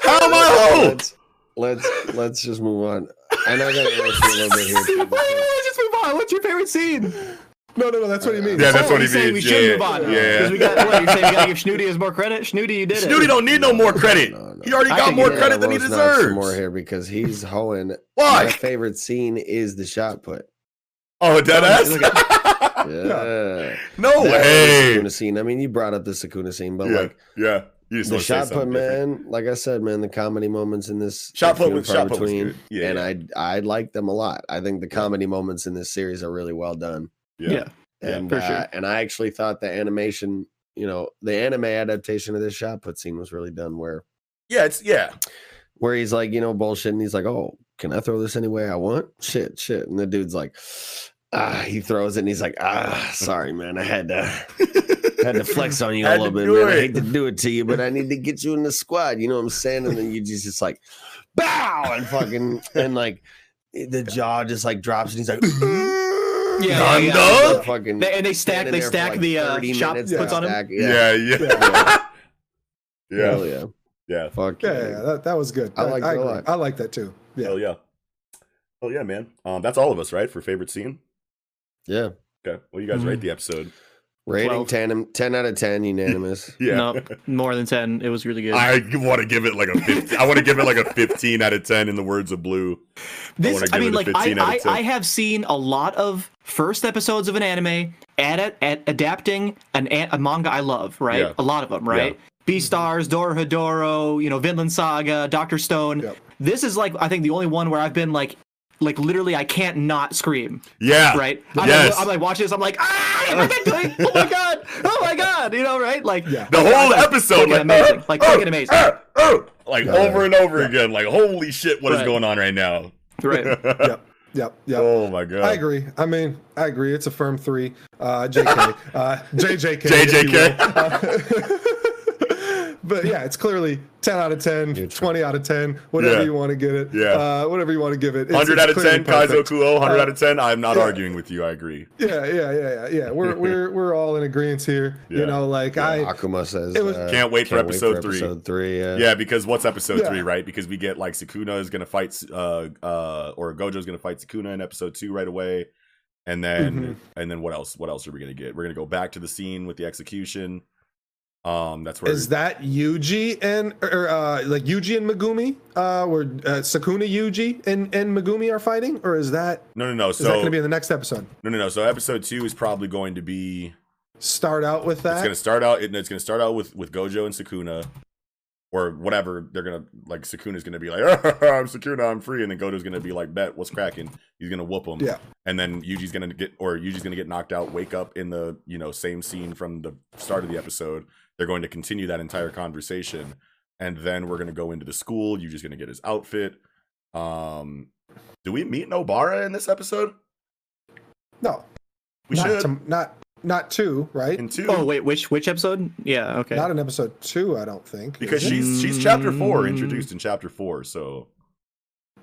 How am I whole? Let's let's let's just move on. I know I gotta ask you a little bit here. <laughs> too, because- Let's just move on. What's your favorite scene? No, no, no. That's what he means. Yeah, that's Oh, what he he's saying means. We Yeah, should yeah, move on. yeah. Because we got what you're saying. We gotta give Snooty his more credit. Snooty, you did it. Snooty don't need no more credit. No, no. He already I got more he- credit than he Roast Knox some deserves. More here because he's hoeing. Why? My favorite scene is the shot put. Oh, dead ass. look <laughs> Yeah. no That way. Sukuna scene. I mean, you brought up the Sukuna scene, but Yeah, like yeah. You just the want shot put, something different. man. Like I said, man, the comedy moments in this Shot put with was- and shot put was between, good. Yeah, and yeah. I I like them a lot. I think the comedy moments in this series are really well done. Yeah. Yeah. Yeah, and for uh, sure. and I actually thought the animation, you know, the anime adaptation of this shot put scene was really done where Yeah, it's yeah. where he's like, you know, bullshit, and he's like, oh, can I throw this any way I want? Shit, shit, and the dude's like, ah, he throws it, and he's like, ah, sorry, man, I had to <laughs> had to flex on you a little bit, do man. I hate to do it to you, but I need to get you in the squad. You know what I'm saying? And then you just just like, bow, and fucking, and like the jaw just like drops, and he's like. <laughs> Yeah, yeah, Thunder? Like, fucking They, and they stack. They stack like, the uh, shop minutes puts to on him. stack- Yeah, yeah. Yeah. Hell yeah. Yeah. Fuck Yeah, yeah, that, that was good. I liked it a agree. lot. I like that too. Yeah. Hell yeah. Oh yeah, man. Um, that's all of us, right? For favorite scene. Yeah. Okay. Well, you guys Mhm. rate the episode. Rating 12. 10, 10 out of 10, unanimous. <laughs> Yeah. No, more than ten. It was really good. I want to give it like a 15. I want to give it like a 15 out of 10 in the words of Blue. This, wanna I, mean, like I, I, I have seen a lot of first episodes of an anime at, at adapting an, an a manga I love, right? Yeah. A lot of them, right? Yeah. Beastars, Dorohedoro, you know, Vinland Saga, Doctor Stone. Yep. This is like I think the only one where I've been like, like literally I can't not scream, Yeah. right? I'm, Yes. like, I'm like watching this, I'm like, ah, what am I doing? Oh my god, oh my god, you know, right? Like, Yeah. The whole episode, fucking like amazing. "Uh, Like, uh, fucking amazing." uh, uh," like Yeah. over and over again. Like, holy shit, what is Right. going on right now? right? <laughs> Yep. Yep. Yep. Oh my god. I agree. I mean, I agree. It's a firm three. Uh, JK. <laughs> uh, JJK. if you JJK. <laughs> will. But yeah, it's clearly 10 out of 10, 20 out of 10, whatever Yeah. you want to give it. Yeah. Uh, whatever you want to give it. It's- 100 it's out of clearly 10, Kaizo perfect. Kuo. 100 Uh, out of 10. I'm not yeah. arguing with you. I agree. Yeah, yeah, yeah, yeah, yeah. We're <laughs> we're we're all in agreement here. Yeah. You know, like Yeah. I Akuma says, It was- uh, Can't wait for episode three. Episode three, yeah. Yeah, because what's episode Yeah. three, right? Because we get like Sukuna is gonna fight, uh, uh, or Gojo's gonna fight Sukuna in episode two right away, and then Mhm. and then what else? What else are we gonna get? We're gonna go back to the scene with the execution. Um, that's where is that Yuji and or uh like Yuji and Megumi, uh where uh, Sukuna Yuji and and Megumi are fighting, or is that no, no, no. is that going to be in the next episode? no, no, no. So episode two is probably going to be. Start out with that. It's gonna start out. It, it's gonna start out with with Gojo and Sukuna, or whatever. They're gonna like Sukuna's gonna be like, <laughs> "I'm Sukuna, I'm free," and then Gojo's gonna be like, "Bet, what's cracking?" He's gonna whoop him. Yeah. And then Yuji's gonna get, or Yuji's gonna get knocked out. Wake up in the you know same scene from the start of the episode. They're going to continue that entire conversation, and then we're gonna go into the school. You're just gonna get his outfit. Um, do we meet Nobara in this episode? no, We not should. to, not not two, right? in two. Oh wait, which which episode? Yeah, okay. Not in episode two, I don't think. because is it? she's she's chapter four introduced in chapter four so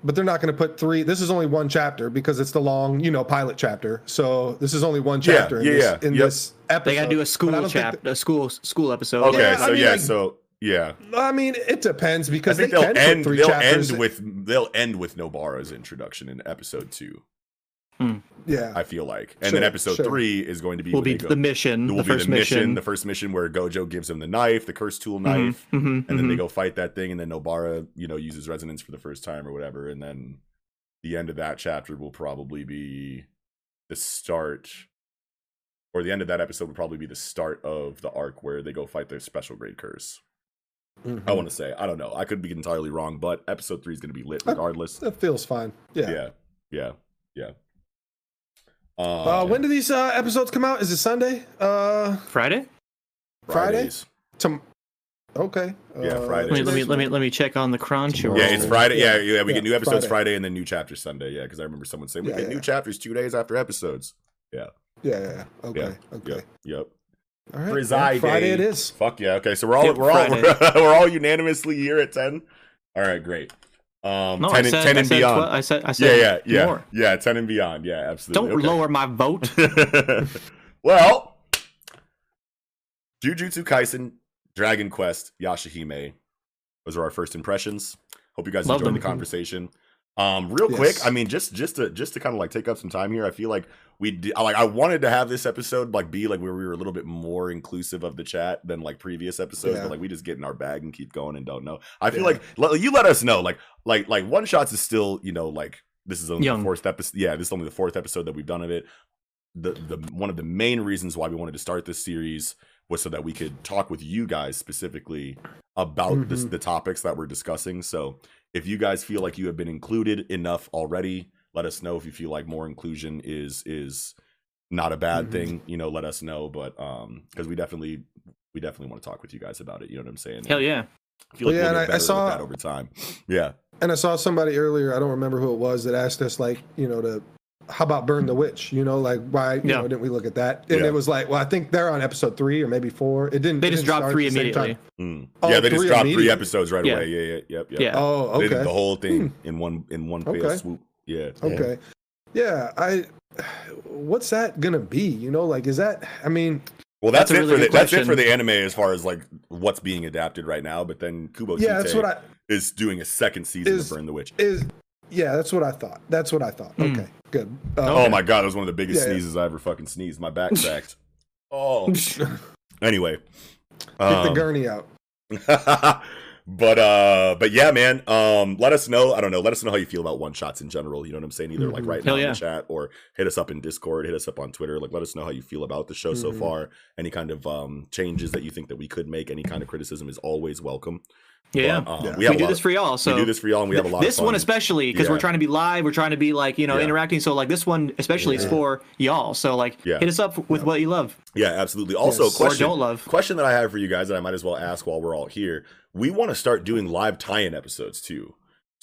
but they're not going to put three. This is only one chapter because it's the long, you know, pilot chapter. So this is only one Yeah, chapter in, yeah, this, yeah, in yep. this episode. they gotta do a school don't chapter, a school school episode. okay Yeah, I so mean, yeah like- so yeah I mean, it depends i because think they they'll can end three they'll chapters. end with they'll end with nobara's introduction in episode two yeah, i feel like and Sure, then episode sure. three is going to be will be go- the mission, will the be first the mission, mission. the first mission where gojo gives him the knife the curse tool Mhm, knife mhm, and then they mhm. go fight that thing and then nobara you know uses resonance for the first time or whatever and then the end of that chapter will probably be the start or the end of that episode would probably be the start of the arc where they go fight their special grade curse. Mhm. I want to say I don't know. I could be entirely wrong, but episode three is going to be lit regardless. That feels fine. Yeah. Yeah, yeah, yeah. Uh, when do these uh, episodes come out? Is it Sunday? Uh, Friday? Friday? Fridays. tom- okay. Yeah, Uh, Friday. Let me let me let me let me check on the Crunchyroll. Yeah, it's Friday. Yeah, yeah, we Yeah, get new episodes Friday. Friday. and then new chapters Sunday. Yeah, because I remember someone saying we Yeah, get yeah. new chapters two days after episodes. Yeah, yeah, yeah. Okay. Yeah, Okay. Yep. Yep. All right. Friday. Friday it is. Fuck yeah. Okay, so we're all we're all Friday. <laughs> we're, all unanimously here at ten. All right, great. Um, No, ten, I and, said, 10 I said beyond. twe- I said I yeah, said yeah, yeah, more. yeah. Ten and beyond. Yeah, absolutely. Don't Okay. lower my vote. <laughs> well, Jujutsu Kaisen, Dragon Quest, Yashahime. Those are our first impressions. Hope you guys Love enjoyed them. the conversation. Um, real quick, I mean, just just to just to kind of like take up some time here. I feel like we d- like I wanted to have this episode like be like where we were a little bit more inclusive of the chat than like previous episodes, Yeah. but like we just get in our bag and keep going and don't know. I feel Yeah. like le- you let us know, like like like one shots is still you know like this is only Young. the fourth episode. Yeah, this is only the fourth episode that we've done of it. The the one of the main reasons why we wanted to start this series was so that we could talk with you guys specifically about this, Mhm. the topics that we're discussing. So if you guys feel like you have been included enough already, let us know. If you feel like more inclusion is is not a bad Mhm. thing, you know, let us know. But um, because we definitely we definitely want to talk with you guys about it. You know what I'm saying? Hell yeah. I feel like yeah, we'll and I- I saw- that over time. Yeah. And I saw somebody earlier, I don't remember who it was, that asked us like, you know, to how about burn the witch? You know, like why you Yeah. know didn't we look at that? And Yeah. it was like, well, I think they're on episode three or maybe four. It didn't. They just didn't dropped three at the same immediately. time. Mm. Oh, yeah, they just dropped three episodes right Yeah. away. Yeah, yeah, yep, yep. Yeah. Oh, They okay. did the whole thing in one in one fell Okay. swoop. Yeah. Okay. Yeah, I. What's that gonna be? You know, like is that? I mean, Well, that's, That's it really for the good that's it for the anime as far as like what's being adapted right now. But then Kubo yeah, that's what I is doing a second season Is- of Burn the Witch. is. Yeah, that's what I thought. That's what I thought. Hmm. Okay, good. Oh Uh, my god, that was one of the biggest Yeah, yeah. sneezes I ever fucking sneezed. My back cracked. <laughs> oh. Anyway. Get the um, gurney out. <laughs> but uh but yeah man um let us know i don't know let us know how you feel about one shots in general you know what i'm saying either like Mhm. right now Hell in the chat or hit us up in discord hit us up on twitter like let us know how you feel about the show so Mhm. far any kind of um changes that you think that we could make any kind of criticism is always welcome Yeah. But, um, Yeah. we we do this of- for y'all. So we do this for y'all and we have a lot this of fun. one especially because Yeah. we're trying to be live we're trying to be like you know Yeah. interacting so like this one especially is for y'all so like Yeah. hit us up with what you love yeah absolutely also Yes. or question don't love question that I have for you guys that I might as well ask while we're all here. We want to start doing live tie-in episodes too.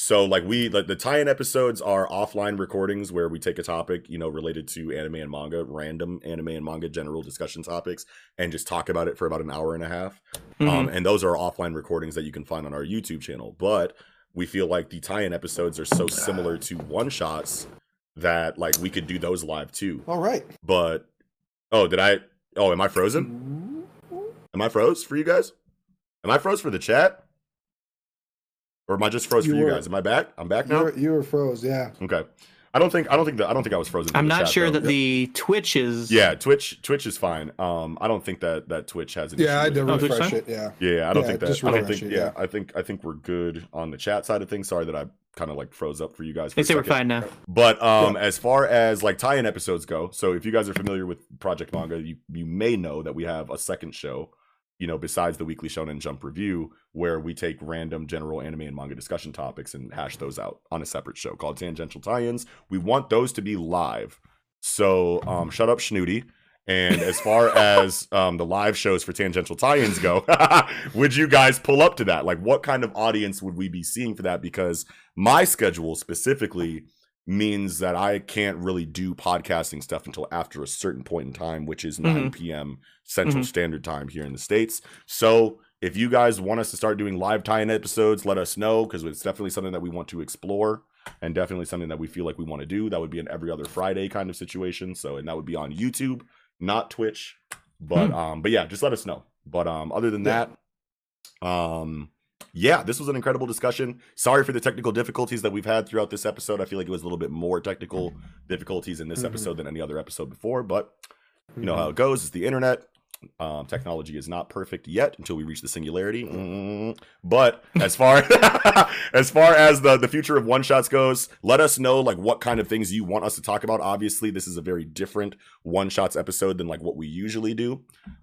So like we like the tie-in episodes are offline recordings where we take a topic, you know, related to anime and manga, random anime and manga general discussion topics and just talk about it for about an hour and a half. Mhm. Um and those are offline recordings that you can find on our YouTube channel. But we feel like the tie-in episodes are so similar to one-shots that like we could do those live too. All right. But oh, did I Oh, am I frozen? Am I froze for you guys? Am I froze for the chat? Or am I just froze You for you guys? Am I back? I'm back You now. were, you were froze. Yeah. Okay. I don't think I don't think that I don't think I was frozen. i'm not chat, sure though. that the twitch is Yeah, Twitch Twitch is fine. Um, I don't think that that Twitch has an Yeah, I issue did with it. Oh, Twitch refresh it. Yeah. Yeah, yeah, I don't Yeah, think that. I don't think. it, yeah, yeah. I think I think we're good on the chat side of things. Sorry that I kind of like froze up for you guys. For they a say we're fine now But um, as far as like tie-in episodes go, so if you guys are familiar with Project Manga, you you may know that we have a second show, you know, besides the weekly Shonen Jump review, where we take random general anime and manga discussion topics and hash those out on a separate show called Tangential Tie-ins. We want those to be live. So um, shut up, Schnooty. And as far <laughs> as um, the live shows for tangential tie-ins go, <laughs> would you guys pull up to that? Like, what kind of audience would we be seeing for that? Because my schedule specifically means that I can't really do podcasting stuff until after a certain point in time, which is 9 p.m. Central Mhm. Standard Time here in the States. So if you guys want us to start doing live tie-in episodes, let us know because it's definitely something that we want to explore and definitely something that we feel like we want to do. That would be an every other Friday kind of situation. So and that would be on YouTube, not Twitch. But um, but yeah, just let us know. But um, other than Yeah. that, um, yeah, this was an incredible discussion. Sorry for the technical difficulties that we've had throughout this episode. I feel like it was a little bit more technical difficulties in this Mhm. episode than any other episode before, but you know Mm-hmm. how it goes. It's the internet. Um, technology is not perfect yet until we reach the singularity. Mm, But as far <laughs> as far as the the future of one shots goes, let us know like what kind of things you want us to talk about. Obviously, this is a very different one shots episode than like what we usually do,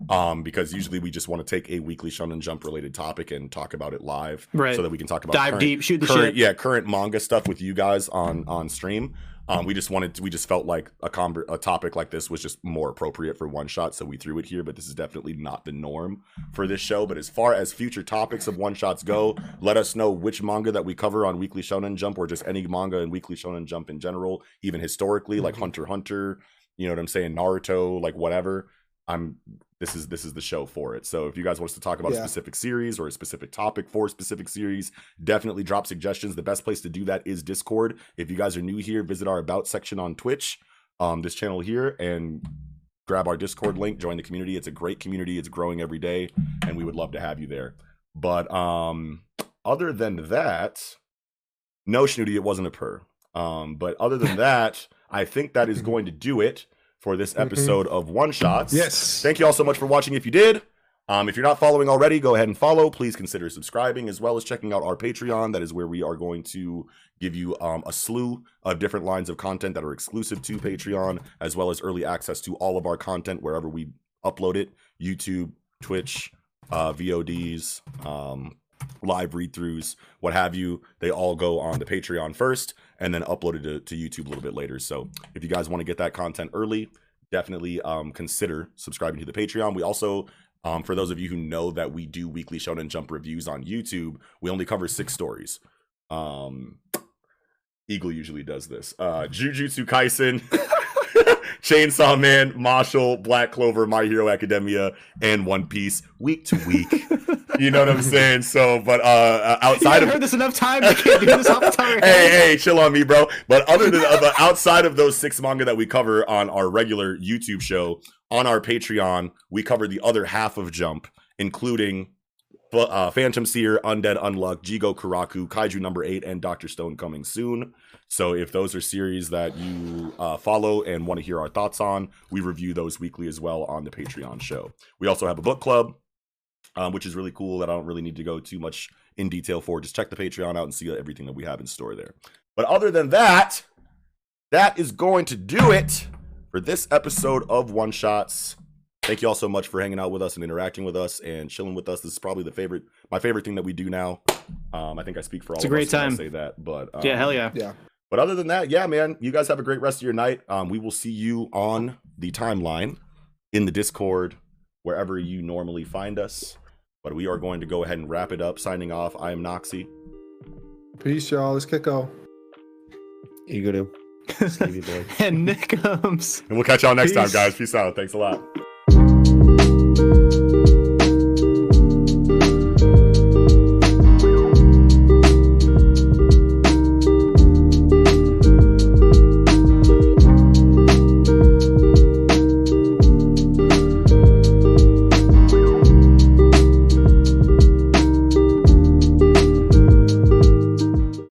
um, because usually we just want to take a weekly Shonen Jump related topic and talk about it live, Right. So that we can talk about Dive current- deep, shoot the current, shit. yeah, current manga stuff with you guys on on stream. Um, we just wanted, to, we just felt like a conver- a topic like this was just more appropriate for one shot, so we threw it here. But this is definitely not the norm for this show. But as far as future topics of one shots go, let us know which manga that we cover on Weekly Shonen Jump, or just any manga and Weekly Shonen Jump in general, even historically, like Hunter Hunter. You know what I'm saying? Naruto, like whatever. I'm this is this is the show for it. So if you guys want us to talk about a specific series or a specific topic for a specific series, definitely drop suggestions. The best place to do that is Discord. If you guys are new here, visit our about section on Twitch, um, this channel here, and grab our Discord link, join the community. It's a great community. It's growing every day, and we would love to have you there. But um, other than that, no Schnooty, it wasn't a purr. Um, but other than <laughs> that, I think that is going to do it for this episode of One Shots. Yes. Thank you all so much for watching. If you did, um, if you're not following already, go ahead and follow. Please consider subscribing as well as checking out our Patreon. That is where we are going to give you um, a slew of different lines of content that are exclusive to Patreon, as well as early access to all of our content wherever we upload it YouTube, Twitch, uh, VODs, um, live read throughs, what have you. They all go on the Patreon first and then uploaded to, to YouTube a little bit later. So if you guys want to get that content early, definitely um, consider subscribing to the Patreon. We also, um, for those of you who know that we do weekly Shonen Jump reviews on YouTube, we only cover six stories. Um, Eagle usually does this. Uh, Jujutsu Kaisen, <laughs> Chainsaw Man, Mashle, Black Clover, My Hero Academia, and One Piece, week to week. <laughs> you know what I'm saying? So, but uh, uh, outside I've of heard this enough times. I can't do this off the top of <laughs> hey, hey, chill on me, bro. But other than uh, outside of those six manga that we cover on our regular YouTube show, on our Patreon, we cover the other half of Jump, including uh, Phantom Seer, Undead Unluck, Jigokuraku, Kaiju Number Eight, and Doctor Stone coming soon. So if those are series that you uh, follow and want to hear our thoughts on, we review those weekly as well on the Patreon show. We also have a book club, um, which is really cool that I don't really need to go too much in detail for. Just check the Patreon out and see everything that we have in store there. But other than that, that is going to do it for this episode of One Shots. Thank you all so much for hanging out with us and interacting with us and chilling with us. This is probably the favorite, my favorite thing that we do now. Um, I think I speak for all It's a of great us when I time. say that. But um, Yeah, hell yeah. Yeah. But other than that, yeah, man, you guys have a great rest of your night. Um, we will see you on the timeline in the Discord, wherever you normally find us. But we are going to go ahead and wrap it up. Signing off. I am Noxy. Peace, y'all. Let's kick off. Eagle do. <laughs> Stevie. And Nick comes. And we'll catch y'all next time, guys. Peace out. Thanks a lot.